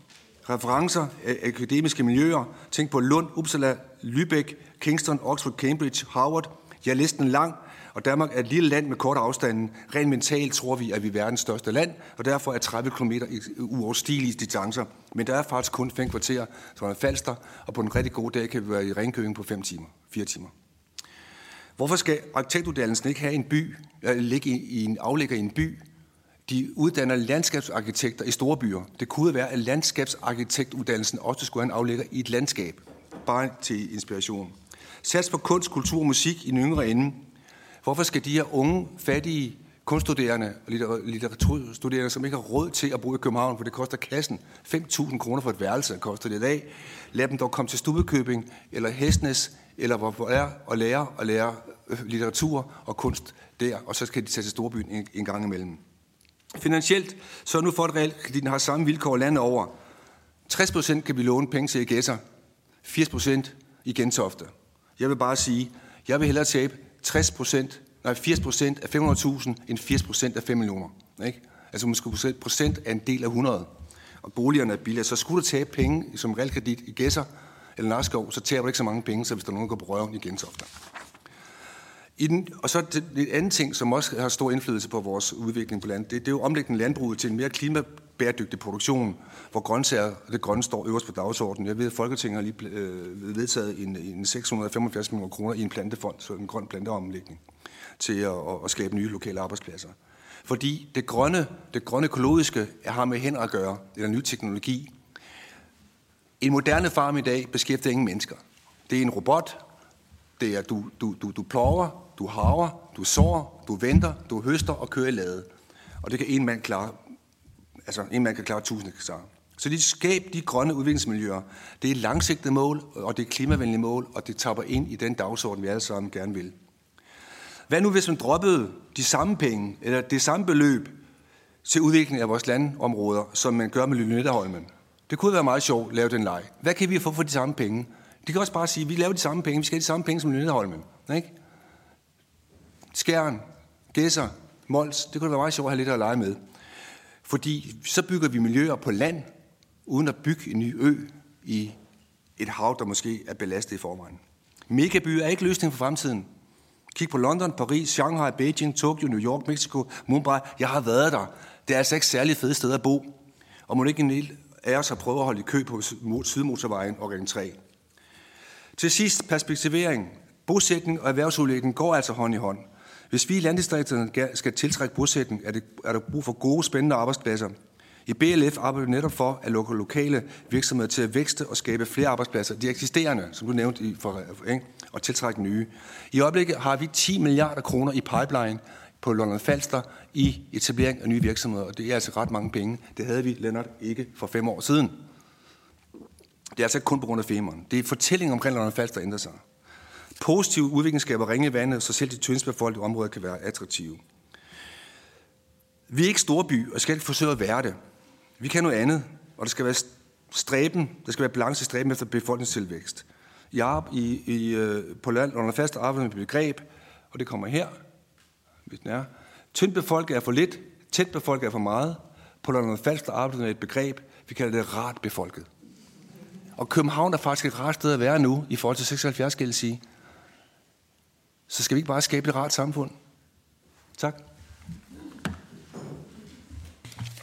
Referencer af akademiske miljøer. Tænk på Lund, Uppsala, Lübeck, Kingston, Oxford, Cambridge, Harvard. Ja, listen lang, og Danmark er et lille land med kort afstanden. Rent mentalt tror vi, at vi er verdens største land, og derfor er 30 km uoverstigelige distancer. Men der er faktisk kun fem kvarter, som er falster, og på en rigtig god dag kan vi være i Ringkøbing på 5 timer, 4 timer. Hvorfor skal arkitektuddannelsen ikke have en by, eller ligge i en aflægger i en by? De uddanner landskabsarkitekter i store byer. Det kunne være, at landskabsarkitektuddannelsen også skulle have en aflægger i et landskab. Bare til inspiration. Sats på kunst, kultur og musik i den yngre ende. Hvorfor skal de her unge, fattige kunststuderende og litteraturstuderende, som ikke har råd til at bo i København, for det koster kassen 5.000 kroner for et værelse, koster det i dag, lad dem dog komme til Stubekøbing eller Hestnes, eller hvor er og lære og lære øh, litteratur og kunst der, og så skal de tage til Storbyen en, en gang imellem. Finansielt, så nu for at realkreditten har samme vilkår landet over. 60% kan vi låne penge til i Gæsser, 80% i Gentofte. Jeg vil bare sige, jeg vil hellere tabe 60 procent, nej 80 procent af 500.000 end 80 procent af 5 millioner. Ikke? Altså måske procent af en del af 100. Og boligerne er billige. Så skulle du tage penge som realkredit i Gæsser eller Narskov, så tager du ikke så mange penge, så hvis der er nogen, der går på røven i Gentofte. I den, og så det, det andet ting, som også har stor indflydelse på vores udvikling på landet, det, det er jo omlægning landbruget til en mere klima, bæredygtig produktion, hvor grøntsager og det grønne står øverst på dagsordenen. Jeg ved, at Folketinget har lige øh, vedtaget en, en 675 millioner kroner i en plantefond, så en grøn planteomlægning, til at, at skabe nye lokale arbejdspladser. Fordi det grønne, det grønne økologiske har med hænder at gøre, eller ny teknologi. En moderne farm i dag beskæftiger ingen mennesker. Det er en robot, det er, du, du, du, du plover, du haver, du sår, du venter, du høster og kører i lade. Og det kan en mand klare. Altså, en mand kan klare 1000 hektar. Så de skab de grønne udviklingsmiljøer. Det er langsigtede mål, og det er klimavenlige mål, og det tapper ind i den dagsorden, vi alle sammen gerne vil. Hvad nu, hvis man droppede de samme penge, eller det samme beløb, til udvikling af vores landområder, som man gør med Lynetteholmen? Det kunne være meget sjovt at lave den leg. Hvad kan vi få for de samme penge? De kan også bare sige, at vi laver de samme penge, vi skal have de samme penge som Lynetteholmen. Ikke? Skæren, Gæsser, Mols, det kunne være meget sjovt at have lidt at lege med. Fordi så bygger vi miljøer på land, uden at bygge en ny ø i et hav, der måske er belastet i forvejen. Megabyer er ikke løsningen for fremtiden. Kig på London, Paris, Shanghai, Beijing, Tokyo, New York, Mexico, Mumbai. Jeg har været der. Det er altså ikke særlig fede steder at bo. Og må ikke en del af os har prøvet at holde i kø på Sydmotorvejen og Ring 3. Til sidst perspektivering. Bosætning og erhvervsudlægning går altså hånd i hånd. Hvis vi i landdistrikterne skal tiltrække bosætning, er, det, er der brug for gode, spændende arbejdspladser. I BLF arbejder vi netop for at lukke lokale virksomheder til at vækste og skabe flere arbejdspladser. De eksisterende, som du nævnte, i, for, ikke? og tiltrække nye. I øjeblikket har vi 10 milliarder kroner i pipeline på London Falster i etablering af nye virksomheder, og det er altså ret mange penge. Det havde vi, Lennart, ikke for fem år siden. Det er altså ikke kun på grund af femeren. Det er fortællingen omkring London Falster, der ændrer sig. Positiv udvikling skaber ringe i vandet, så selv de tyndstbefolkede områder kan være attraktive. Vi er ikke storby, og skal ikke forsøge at være det. Vi kan noget andet, og det skal være stræben, der skal være balance i stræben efter befolkningstilvækst. Jeg i, i, øh, på land under fast arbejde med begreb, og det kommer her, hvis den er. Tyndt befolket er for lidt, tæt befolket er for meget. På London Falster arbejder med et begreb, vi kalder det rart befolket. Og København er faktisk et rart sted at være nu, i forhold til 76, skal jeg sige. Så skal vi ikke bare skabe et rart samfund? Tak.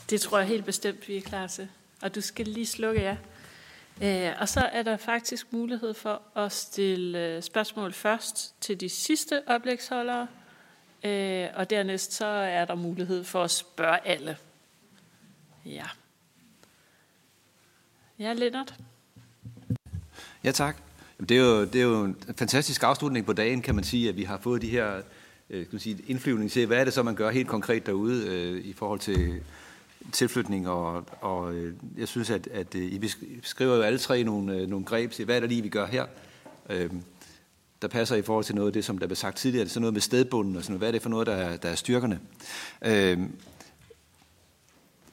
Det tror jeg helt bestemt, vi er klar til. Og du skal lige slukke jer. Ja. Øh, og så er der faktisk mulighed for at stille øh, spørgsmål først til de sidste oplægsholdere. Øh, og dernæst så er der mulighed for at spørge alle. Ja. Ja, Lennart. Ja, tak. Det er, jo, det er jo en fantastisk afslutning på dagen, kan man sige, at vi har fået de her øh, kan man sige, indflyvning til, hvad er det så, man gør helt konkret derude øh, i forhold til tilflytning, og, og øh, jeg synes, at, at øh, I beskriver jo alle tre nogle, øh, nogle greb til, hvad er det lige, vi gør her. Øh, der passer i forhold til noget af det, som der blev sagt tidligere, det er sådan noget med stedbunden og sådan noget. Hvad er det for noget, der er, der er styrkerne? Øh,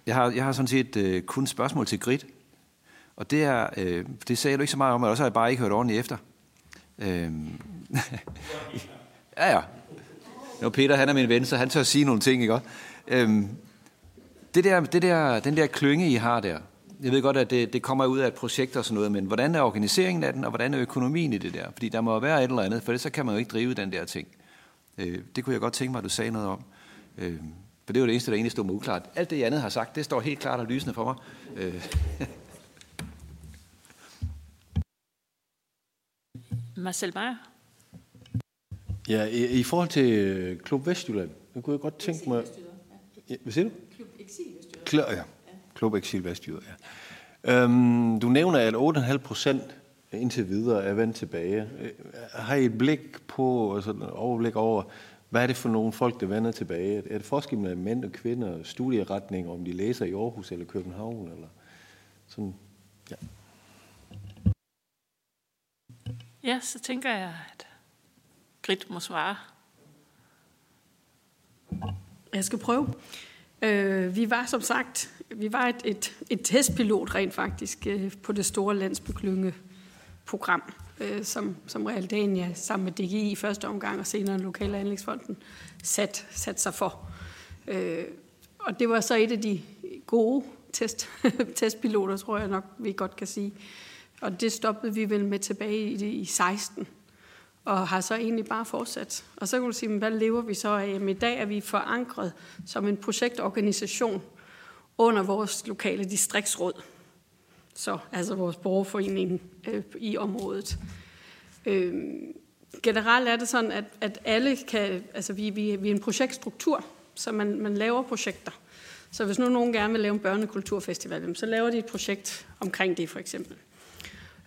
jeg, har, jeg har sådan set øh, kun spørgsmål til Grit, og det er, øh, det sagde du ikke så meget om, og også har jeg bare ikke hørt ordentligt efter. Øh, ja, ja. Nu Peter, han er min ven, så han tør sige nogle ting, ikke også? Øh, det der, det der, den der klynge, I har der, jeg ved godt, at det, det kommer ud af et projekt og sådan noget, men hvordan er organiseringen af den, og hvordan er økonomien i det der? Fordi der må være et eller andet, for så kan man jo ikke drive den der ting. Øh, det kunne jeg godt tænke mig, at du sagde noget om. Øh, for det var det eneste, der egentlig stod mig uklart. Alt det, jeg andet har sagt, det står helt klart og lysende for mig. Øh. [laughs] Marcel Meyer? Ja, i, i forhold til øh, Klub Vestjylland, det kunne jeg godt tænke mig... Ja, hvad siger du? Klub Exil Vestjylland. Klar, ja. Klub Exil Vestjylland, ja. Øhm, du nævner, at 8,5 procent indtil videre er vendt tilbage. Øh, har I et blik på, altså et overblik over, hvad er det for nogle folk, der vender tilbage? Er det forskel mellem mænd og kvinder, studieretninger, om de læser i Aarhus eller København? Eller sådan, ja. Ja, så tænker jeg, at Grit må svare. Jeg skal prøve. Øh, vi var som sagt, vi var et, et, et testpilot rent faktisk øh, på det store landsbyklynge program, øh, som, som Realdania sammen med DGI i første omgang og senere Lokale Anlægsfonden sat, sat sig for. Øh, og det var så et af de gode test, [laughs] testpiloter, tror jeg nok, vi godt kan sige. Og det stoppede vi vel med tilbage i, i 16 og har så egentlig bare fortsat. Og så kan du sige, hvad lever vi så af? Jamen, i dag er vi forankret som en projektorganisation under vores lokale distriktsråd. Så altså vores borgerforening øh, i området. Øh, generelt er det sådan, at, at alle kan, altså vi, vi, vi er en projektstruktur, så man, man laver projekter. Så hvis nu nogen gerne vil lave en børnekulturfestival, så laver de et projekt omkring det for eksempel.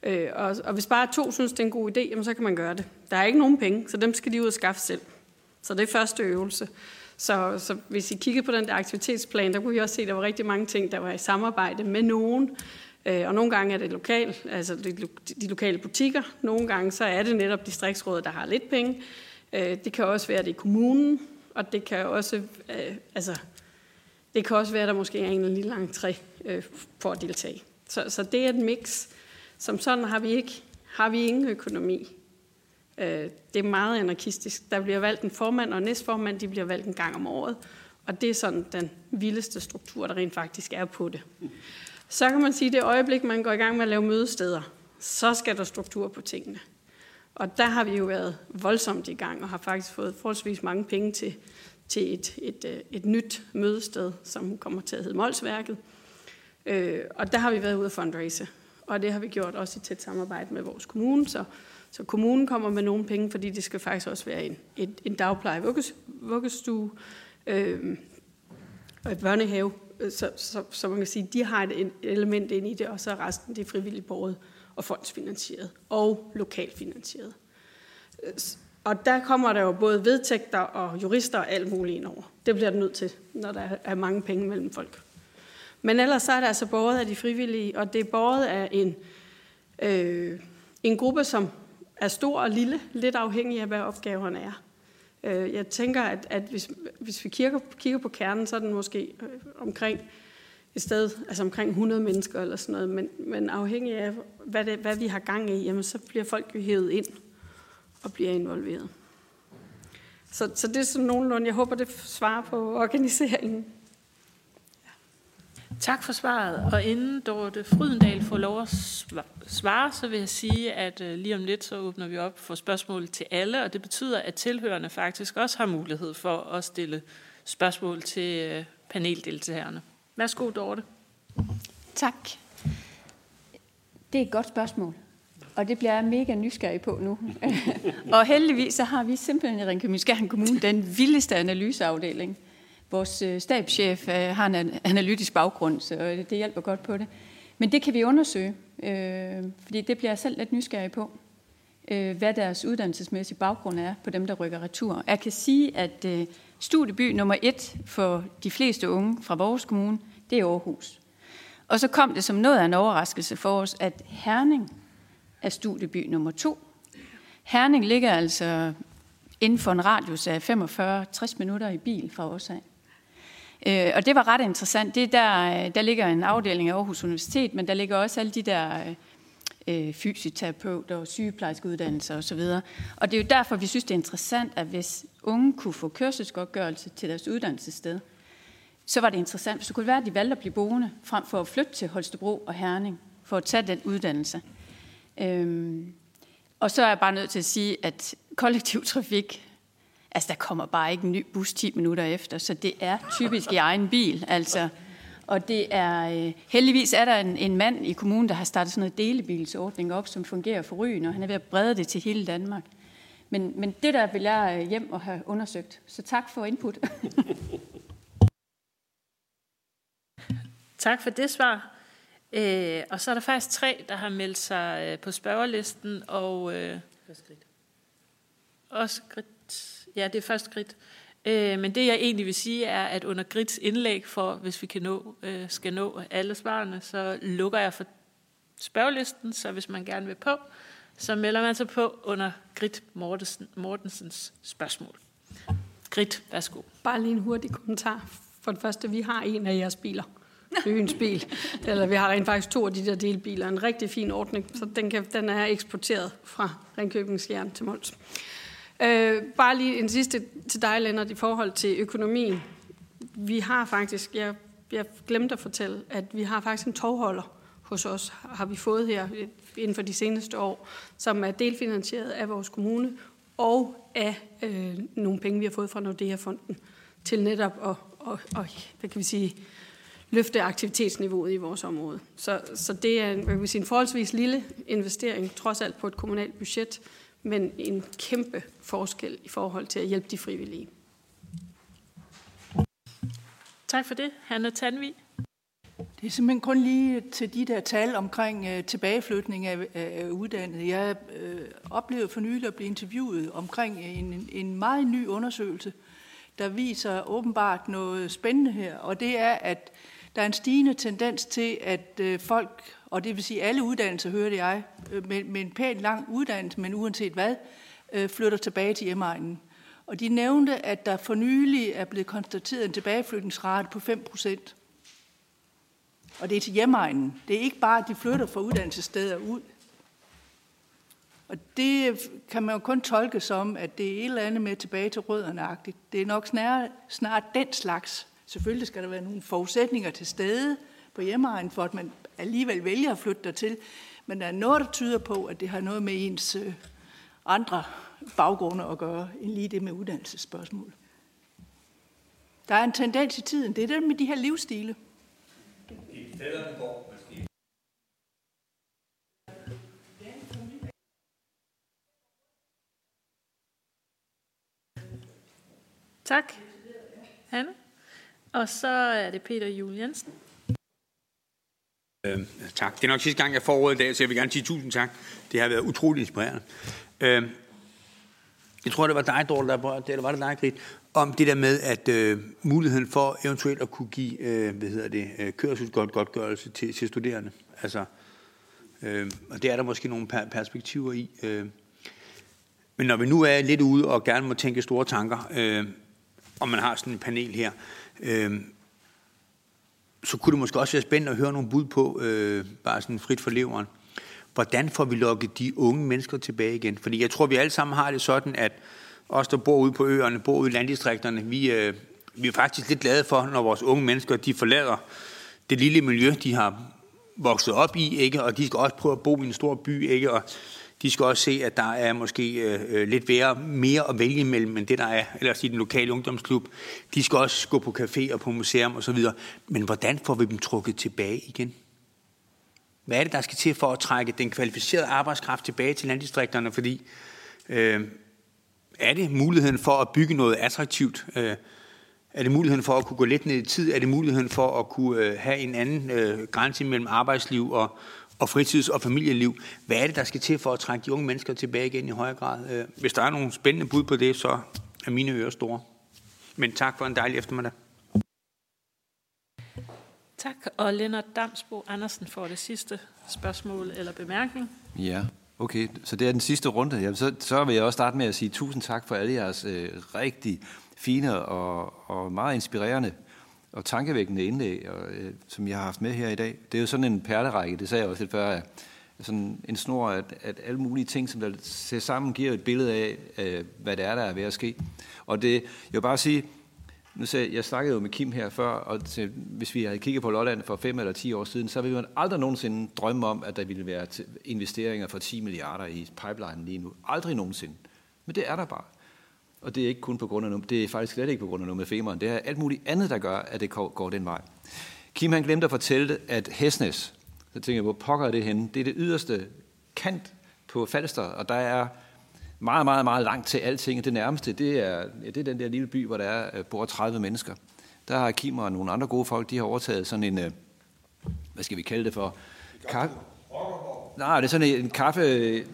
Øh, og, og hvis bare to synes, det er en god idé, jamen, så kan man gøre det. Der er ikke nogen penge, så dem skal de ud og skaffe selv. Så det er første øvelse. Så, så hvis I kiggede på den der aktivitetsplan, der kunne vi også se, at der var rigtig mange ting, der var i samarbejde med nogen. Øh, og nogle gange er det lokal, altså de, de lokale butikker. Nogle gange så er det netop distriktsrådet, der har lidt penge. Øh, det kan også være, det i kommunen. Og det kan også, øh, altså, det kan også være, at der måske er en lille entré øh, for at deltage. Så, så det er et mix. Som sådan har vi ikke har vi ingen økonomi. Øh, det er meget anarkistisk. Der bliver valgt en formand og næstformand, de bliver valgt en gang om året. Og det er sådan den vildeste struktur, der rent faktisk er på det. Så kan man sige, at det øjeblik, man går i gang med at lave mødesteder, så skal der struktur på tingene. Og der har vi jo været voldsomt i gang og har faktisk fået forholdsvis mange penge til, til et, et, øh, et nyt mødested, som kommer til at hedde Molsværket. Øh, og der har vi været ude at fundraise og det har vi gjort også i tæt samarbejde med vores kommune, så, så kommunen kommer med nogle penge, fordi det skal faktisk også være en, en, en dagpleje, vuggestue, øh, og et børnehave, så, så, så man kan sige, de har et element ind i det, og så er resten det er frivilligt borget og fondsfinansieret og lokalt finansieret. Og der kommer der jo både vedtægter og jurister og alt muligt ind over. Det bliver det nødt til, når der er mange penge mellem folk. Men ellers så er det altså båret af de frivillige, og det er båret af en, øh, en gruppe, som er stor og lille, lidt afhængig af, hvad opgaverne er. Øh, jeg tænker, at, at hvis, hvis vi kigger, kigger på kernen, så er den måske øh, omkring et sted, altså omkring 100 mennesker eller sådan noget, men, men afhængig af, hvad, det, hvad vi har gang i, jamen, så bliver folk jo hævet ind og bliver involveret. Så, så det er sådan nogenlunde, jeg håber, det svarer på organiseringen. Tak for svaret. Og inden Dorte Frydendal får lov at svare, så vil jeg sige, at øh, lige om lidt, så åbner vi op for spørgsmål til alle, og det betyder, at tilhørende faktisk også har mulighed for at stille spørgsmål til øh, paneldeltagerne. Værsgo, Dorte. Tak. Det er et godt spørgsmål, og det bliver jeg mega nysgerrig på nu. [laughs] og heldigvis så har vi simpelthen i Ringkøbing Kommune den vildeste analyseafdeling. Vores øh, stabschef øh, har en analytisk baggrund, så øh, det hjælper godt på det. Men det kan vi undersøge, øh, fordi det bliver jeg selv lidt nysgerrig på, hvad deres uddannelsesmæssige baggrund er på dem, der rykker retur. Jeg kan sige, at studieby nummer et for de fleste unge fra vores kommune, det er Aarhus. Og så kom det som noget af en overraskelse for os, at Herning er studieby nummer to. Herning ligger altså inden for en radius af 45-60 minutter i bil fra os af. Øh, og det var ret interessant. Det der, øh, der ligger en afdeling af Aarhus Universitet, men der ligger også alle de der øh, øh fysioterapeuter og sygeplejerskeuddannelser osv. Og det er jo derfor, vi synes, det er interessant, at hvis unge kunne få kørselsgodtgørelse til deres uddannelsessted, så var det interessant, hvis det kunne være, at de valgte at blive boende, frem for at flytte til Holstebro og Herning, for at tage den uddannelse. Øhm, og så er jeg bare nødt til at sige, at kollektiv trafik, altså der kommer bare ikke en ny bus 10 minutter efter, så det er typisk i egen bil, altså. Og det er, øh, heldigvis er der en, en mand i kommunen, der har startet sådan en delebilsordning op, som fungerer for ryen, og han er ved at brede det til hele Danmark. Men, men det der vil jeg øh, hjem og have undersøgt. Så tak for input. [laughs] tak for det svar. Øh, og så er der faktisk tre, der har meldt sig øh, på spørgerlisten, og øh, også skridt. Ja, det er først skridt. Øh, men det jeg egentlig vil sige er, at under Grits indlæg, for hvis vi kan nå, øh, skal nå alle svarene, så lukker jeg for spørgelisten, så hvis man gerne vil på, så melder man sig på under Grit Mortensen, Mortensens spørgsmål. Grit, værsgo. Bare lige en hurtig kommentar. For det første, vi har en af jeres biler. Øens bil. [laughs] Eller vi har rent faktisk to af de der delbiler. En rigtig fin ordning, så den, kan, den er eksporteret fra Ringkøbings Jern til Mols. Øh, bare lige en sidste til dig, Lennart, i forhold til økonomien. Vi har faktisk, jeg, jeg glemte at fortælle, at vi har faktisk en tovholder hos os, har vi fået her inden for de seneste år, som er delfinansieret af vores kommune og af øh, nogle penge, vi har fået fra Nordea-fonden til netop at, og, og, hvad kan vi sige, løfte aktivitetsniveauet i vores område. Så, så det er en, hvad kan vi sige, en forholdsvis lille investering, trods alt på et kommunalt budget, men en kæmpe forskel i forhold til at hjælpe de frivillige. Tak for det. Hanne Tanvi. Det er simpelthen kun lige til de der tal omkring uh, tilbageflytning af, af uddannede. Jeg uh, oplevede for nylig at blive interviewet omkring en, en meget ny undersøgelse, der viser åbenbart noget spændende her, og det er, at der er en stigende tendens til, at uh, folk, og det vil sige alle uddannelser, hørte jeg, øh, med, med en pænt lang uddannelse, men uanset hvad, øh, flytter tilbage til hjemmeegnen. Og de nævnte, at der for nylig er blevet konstateret en tilbageflytningsrate på 5 procent. Og det er til hjemmeegnen. Det er ikke bare, at de flytter fra uddannelsessteder ud. Og det kan man jo kun tolke som, at det er et eller andet med tilbage til rødderne-agtigt. Det er nok snart, snart den slags. Selvfølgelig skal der være nogle forudsætninger til stede på hjemmeegnen, for at man alligevel vælger at flytte dertil. Men der er noget, der tyder på, at det har noget med ens øh, andre baggrunde at gøre, end lige det med uddannelsesspørgsmål. Der er en tendens i tiden. Det er det med de her livsstile. Tak, Hanne. Og så er det Peter Juliansen. Øh, tak. Det er nok sidste gang, jeg får ordet i dag, så jeg vil gerne sige tusind tak. Det har været utroligt inspirerende. Øh, jeg tror, det var dig, Dorte, der var, eller var det dig, Grit, om det der med, at øh, muligheden for eventuelt at kunne give, øh, hvad hedder det, øh, kørselsgodtgørelse til, til studerende. Altså, øh, og det er der måske nogle per- perspektiver i. Øh. Men når vi nu er lidt ude og gerne må tænke store tanker, øh, og man har sådan en panel her, øh, så kunne det måske også være spændende at høre nogle bud på, øh, bare sådan frit for leveren, hvordan får vi lukket de unge mennesker tilbage igen? Fordi jeg tror, vi alle sammen har det sådan, at os, der bor ude på øerne, bor ude i landdistrikterne, vi, øh, vi er faktisk lidt glade for, når vores unge mennesker, de forlader det lille miljø, de har vokset op i, ikke? og de skal også prøve at bo i en stor by, ikke? og de skal også se, at der er måske øh, øh, lidt værre, mere at vælge imellem, end det der er, ellers i den lokale ungdomsklub. De skal også gå på café og på museum osv. Men hvordan får vi dem trukket tilbage igen? Hvad er det, der skal til for at trække den kvalificerede arbejdskraft tilbage til landdistrikterne? Fordi øh, er det muligheden for at bygge noget attraktivt? Øh, er det muligheden for at kunne gå lidt ned i tid? Er det muligheden for at kunne øh, have en anden øh, grænse mellem arbejdsliv og, og fritids- og familieliv? Hvad er det, der skal til for at trække de unge mennesker tilbage igen i højere grad? Øh, hvis der er nogle spændende bud på det, så er mine ører store. Men tak for en dejlig eftermiddag. Tak, og Lennart Damsbo Andersen får det sidste spørgsmål eller bemærkning. Ja, Okay, så det er den sidste runde. Jamen, så, så vil jeg også starte med at sige tusind tak for alle jeres øh, rigtig fine og, og meget inspirerende og tankevækkende indlæg, og, øh, som jeg har haft med her i dag. Det er jo sådan en perlerække, det sagde jeg også lidt før, sådan en snor, at, at alle mulige ting, som der ser sammen, giver et billede af, øh, hvad det er, der er ved at ske. Og det, jeg vil bare sige, nu sagde, jeg snakkede jo med Kim her før, og til, hvis vi havde kigget på Lolland for 5 eller 10 år siden, så ville man aldrig nogensinde drømme om, at der ville være investeringer for 10 milliarder i pipeline lige nu. Aldrig nogensinde. Men det er der bare. Og det er ikke kun på grund af det er faktisk slet ikke på grund af noget med femeren. Det er alt muligt andet, der gør, at det går den vej. Kim han glemte at fortælle, at Hesnes, så tænker jeg, hvor pokker er det henne? Det er det yderste kant på Falster, og der er meget, meget, meget langt til alting. Det nærmeste, det er, ja, det er den der lille by, hvor der er, øh, bor 30 mennesker. Der har Kim og nogle andre gode folk, de har overtaget sådan en, øh, hvad skal vi kalde det for? Kaffe? Nej, det er sådan en kaffe, et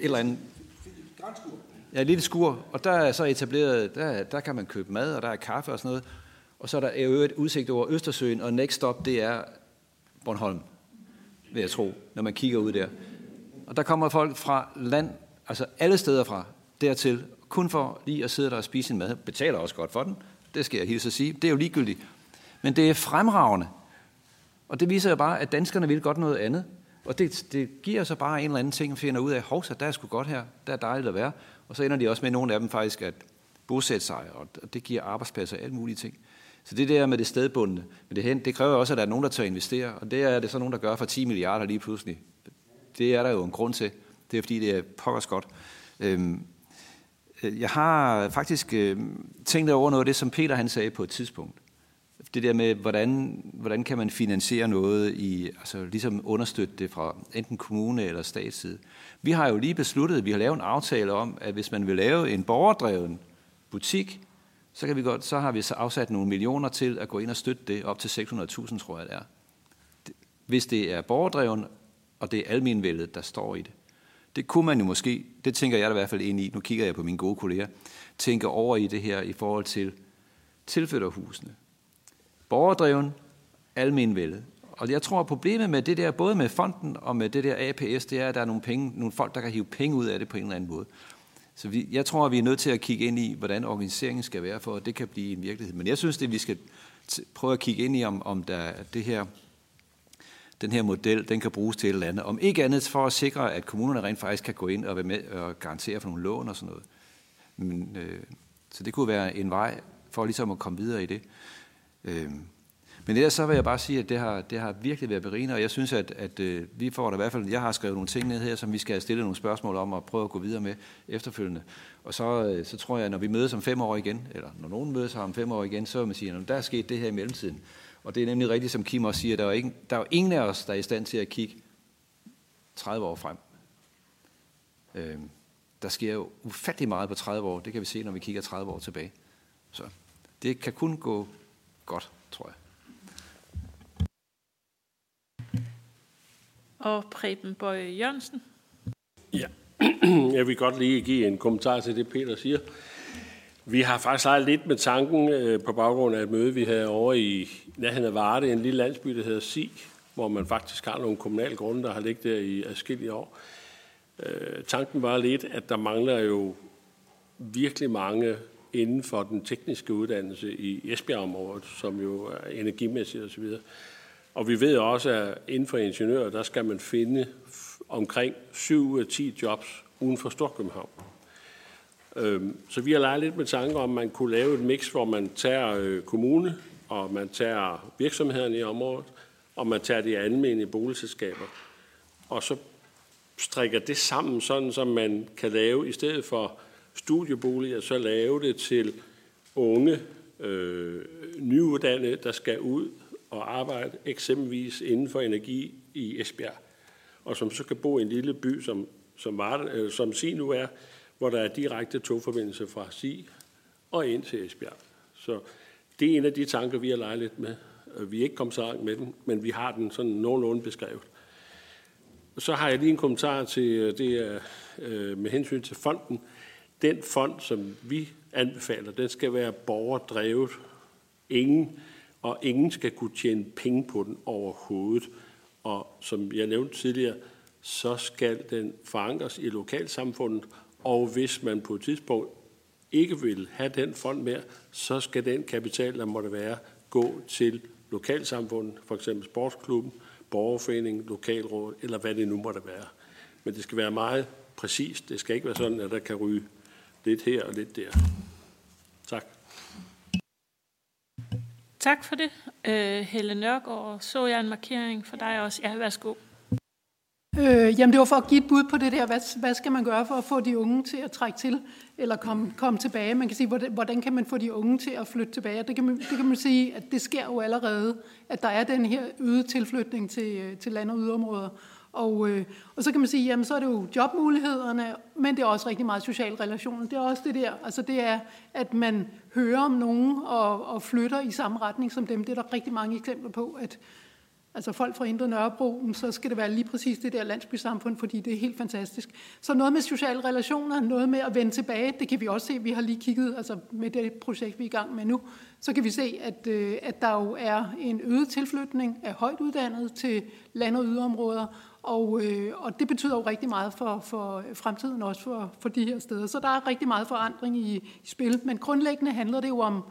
eller andet. Ja, et lille skur, og der er så etableret, der, der kan man købe mad, og der er kaffe og sådan noget. Og så er der øvrigt udsigt over Østersøen, og next stop, det er Bornholm, vil jeg tro, når man kigger ud der. Og der kommer folk fra land altså alle steder fra dertil, kun for lige at sidde der og spise en mad. Betaler også godt for den, det skal jeg hilse at sige. Det er jo ligegyldigt. Men det er fremragende. Og det viser jo bare, at danskerne vil godt noget andet. Og det, det giver så bare en eller anden ting, at finder ud af, hov, så der er sgu godt her, der er dejligt at være. Og så ender de også med nogle af dem faktisk at bosætte sig, og det giver arbejdspladser og alle mulige ting. Så det der med det stedbundne, med det, det kræver også, at der er nogen, der tør investere, og det er det så nogen, der gør for 10 milliarder lige pludselig. Det er der jo en grund til. Det er fordi, det er pokkers godt. Øhm, øh, jeg har faktisk øh, tænkt over noget af det, som Peter han sagde på et tidspunkt. Det der med, hvordan, hvordan kan man finansiere noget, i, altså ligesom understøtte det fra enten kommune eller statsside. Vi har jo lige besluttet, vi har lavet en aftale om, at hvis man vil lave en borgerdreven butik, så, kan vi godt, så har vi så afsat nogle millioner til at gå ind og støtte det op til 600.000, tror jeg det er. Hvis det er borgerdreven, og det er almenvældet, der står i det. Det kunne man jo måske, det tænker jeg da i hvert fald ind i, nu kigger jeg på mine gode kolleger, tænke over i det her i forhold til tilflytterhusene. Borgerdreven, almenvældet. Og jeg tror, at problemet med det der, både med fonden og med det der APS, det er, at der er nogle, penge, nogle folk, der kan hive penge ud af det på en eller anden måde. Så vi, jeg tror, at vi er nødt til at kigge ind i, hvordan organiseringen skal være, for at det kan blive en virkelighed. Men jeg synes, at vi skal prøve at kigge ind i, om, om der det her den her model, den kan bruges til et eller andet. Om ikke andet for at sikre, at kommunerne rent faktisk kan gå ind og være med og garantere for nogle lån og sådan noget. Men, øh, så det kunne være en vej for ligesom at komme videre i det. Øh, men ellers så vil jeg bare sige, at det har, det har virkelig været berigende, og jeg synes, at, at øh, vi får da i hvert fald, jeg har skrevet nogle ting ned her, som vi skal stille nogle spørgsmål om og prøve at gå videre med efterfølgende. Og så, øh, så tror jeg, at når vi mødes om fem år igen, eller når nogen mødes om fem år igen, så vil man sige, at der er sket det her i mellemtiden. Og det er nemlig rigtigt, som Kim også siger, der er, ikke, der er jo ingen af os, der er i stand til at kigge 30 år frem. Øh, der sker jo ufattelig meget på 30 år. Det kan vi se, når vi kigger 30 år tilbage. Så det kan kun gå godt, tror jeg. Og Preben Bøje Jørgensen. Ja, [clears throat] jeg vil godt lige give en kommentar til det, Peter siger. Vi har faktisk leget lidt med tanken øh, på baggrund af et møde, vi havde over i nærheden af Varde, en lille landsby, der hedder Sig, hvor man faktisk har nogle kommunale grunde, der har ligget der i adskillige år. Øh, tanken var lidt, at der mangler jo virkelig mange inden for den tekniske uddannelse i Esbjerg-området, som jo er energimæssigt osv. Og vi ved også, at inden for ingeniører, der skal man finde omkring 7 ud af 10 jobs uden for Storkøbenhavn. Øhm, så vi har leget lidt med tanker om, at man kunne lave et mix, hvor man tager øh, kommune, og man tager virksomhederne i området, og man tager de almindelige boligselskaber. Og så strikker det sammen, sådan som man kan lave, i stedet for studieboliger, så lave det til unge, øh, nyuddannede, der skal ud og arbejde eksempelvis inden for energi i Esbjerg, og som så kan bo i en lille by, som, som, var, øh, som sig nu er, hvor der er direkte togforbindelse fra Sig og ind til Esbjerg. Så det er en af de tanker, vi har leget lidt med. Øh, vi er ikke kommet så langt med den, men vi har den sådan nogenlunde beskrevet. Så har jeg lige en kommentar til øh, det øh, med hensyn til fonden. Den fond, som vi anbefaler, den skal være borgerdrevet. Ingen, og ingen skal kunne tjene penge på den overhovedet. Og som jeg nævnte tidligere, så skal den forankres i lokalsamfundet, og hvis man på et tidspunkt ikke vil have den fond mere, så skal den kapital, der måtte være, gå til lokalsamfundet, for eksempel sportsklubben, borgerforening, lokalråd, eller hvad det nu måtte være. Men det skal være meget præcist. Det skal ikke være sådan, at der kan ryge lidt her og lidt der. Tak. Tak for det. Uh, Helle Nørgaard, så jeg en markering for dig også? Ja, værsgo. Øh, jamen det var for at give et bud på det der, hvad, hvad skal man gøre for at få de unge til at trække til, eller komme, komme tilbage. Man kan sige, hvordan, hvordan kan man få de unge til at flytte tilbage? Det kan, man, det kan man sige, at det sker jo allerede, at der er den her øgede tilflytning til, til land- og yderområder. Og, øh, og så kan man sige, jamen så er det jo jobmulighederne, men det er også rigtig meget social relation. Det er også det der, altså det er, at man hører om nogen og, og flytter i samme retning som dem. Det er der rigtig mange eksempler på, at altså folk fra Indre Nørrebro, så skal det være lige præcis det der landsbysamfund, fordi det er helt fantastisk. Så noget med sociale relationer, noget med at vende tilbage, det kan vi også se, vi har lige kigget, altså med det projekt, vi er i gang med nu, så kan vi se, at, øh, at der jo er en øget tilflytning af højt uddannet til land- og yderområder, og, øh, og det betyder jo rigtig meget for, for fremtiden også for, for de her steder. Så der er rigtig meget forandring i, i spil, men grundlæggende handler det jo om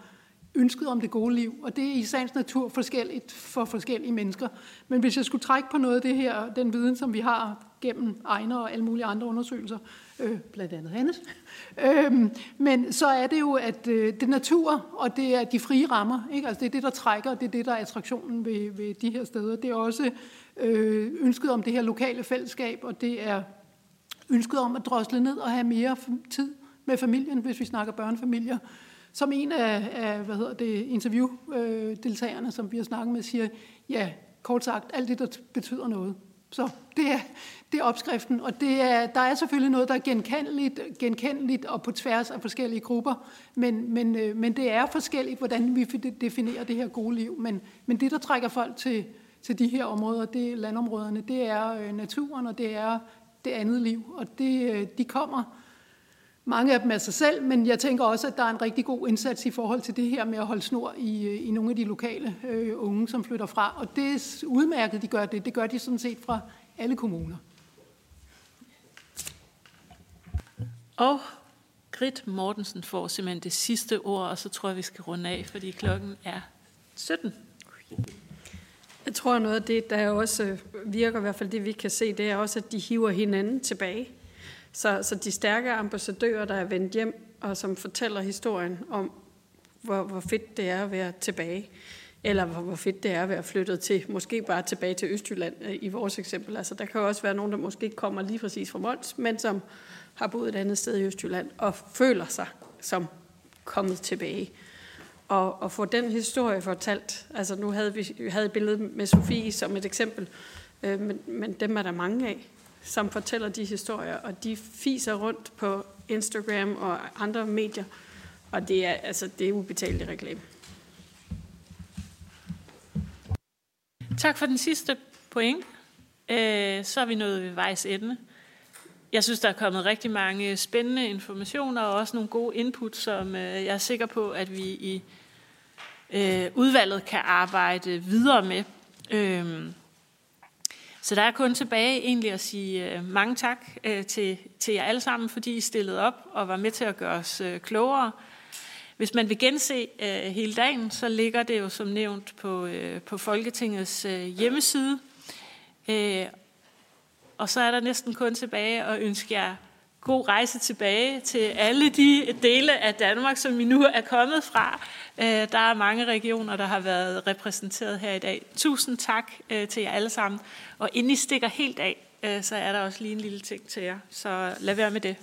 ønsket om det gode liv, og det er i sagens natur forskelligt for forskellige mennesker. Men hvis jeg skulle trække på noget af det her, den viden, som vi har gennem egne og alle mulige andre undersøgelser, øh, blandt andet Hannes, [laughs] øh, men så er det jo, at øh, det er natur, og det er de frie rammer, ikke? Altså, det er det, der trækker, og det er det, der er attraktionen ved, ved de her steder. Det er også øh, ønsket om det her lokale fællesskab, og det er ønsket om at drosle ned og have mere tid med familien, hvis vi snakker børnefamilier. Som en af, af hvad hedder det, interviewdeltagerne, som vi har snakket med, siger, ja, kort sagt, alt det, der betyder noget. Så det er, det er opskriften, og det er, der er selvfølgelig noget, der er genkendeligt, genkendeligt og på tværs af forskellige grupper, men, men, øh, men det er forskelligt, hvordan vi definerer det her gode liv. Men, men det, der trækker folk til, til de her områder, det er landområderne, det er øh, naturen, og det er det andet liv, og det, øh, de kommer mange af dem af sig selv, men jeg tænker også, at der er en rigtig god indsats i forhold til det her med at holde snor i, øh, i nogle af de lokale øh, unge, som flytter fra. Og det er udmærket, de gør det. Det gør de sådan set fra alle kommuner. Og Grit Mortensen får simpelthen det sidste ord, og så tror jeg, vi skal runde af, fordi klokken er 17. Jeg tror, noget af det, der også øh, virker, i hvert fald det, vi kan se, det er også, at de hiver hinanden tilbage. Så, så de stærke ambassadører, der er vendt hjem, og som fortæller historien om, hvor, hvor fedt det er at være tilbage, eller hvor, hvor fedt det er at være flyttet til, måske bare tilbage til Østjylland øh, i vores eksempel. Altså, der kan også være nogen, der måske ikke kommer lige præcis fra Mols, men som har boet et andet sted i Østjylland, og føler sig som kommet tilbage. Og, og få den historie fortalt, altså nu havde vi, havde billedet med Sofie som et eksempel, øh, men, men dem er der mange af som fortæller de historier, og de fiser rundt på Instagram og andre medier, og det er, altså, det er ubetalt reklame. Tak for den sidste point. Øh, så er vi nået ved vejs ende. Jeg synes, der er kommet rigtig mange spændende informationer og også nogle gode input, som øh, jeg er sikker på, at vi i øh, udvalget kan arbejde videre med. Øhm, så der er kun tilbage egentlig at sige øh, mange tak øh, til, til jer alle sammen, fordi I stillede op og var med til at gøre os øh, klogere. Hvis man vil gense øh, hele dagen, så ligger det jo som nævnt på, øh, på Folketingets øh, hjemmeside. Øh, og så er der næsten kun tilbage at ønske jer god rejse tilbage til alle de dele af Danmark, som vi nu er kommet fra. Øh, der er mange regioner, der har været repræsenteret her i dag. Tusind tak øh, til jer alle sammen. Og inden I stikker helt af, øh, så er der også lige en lille ting til jer. Så lad være med det.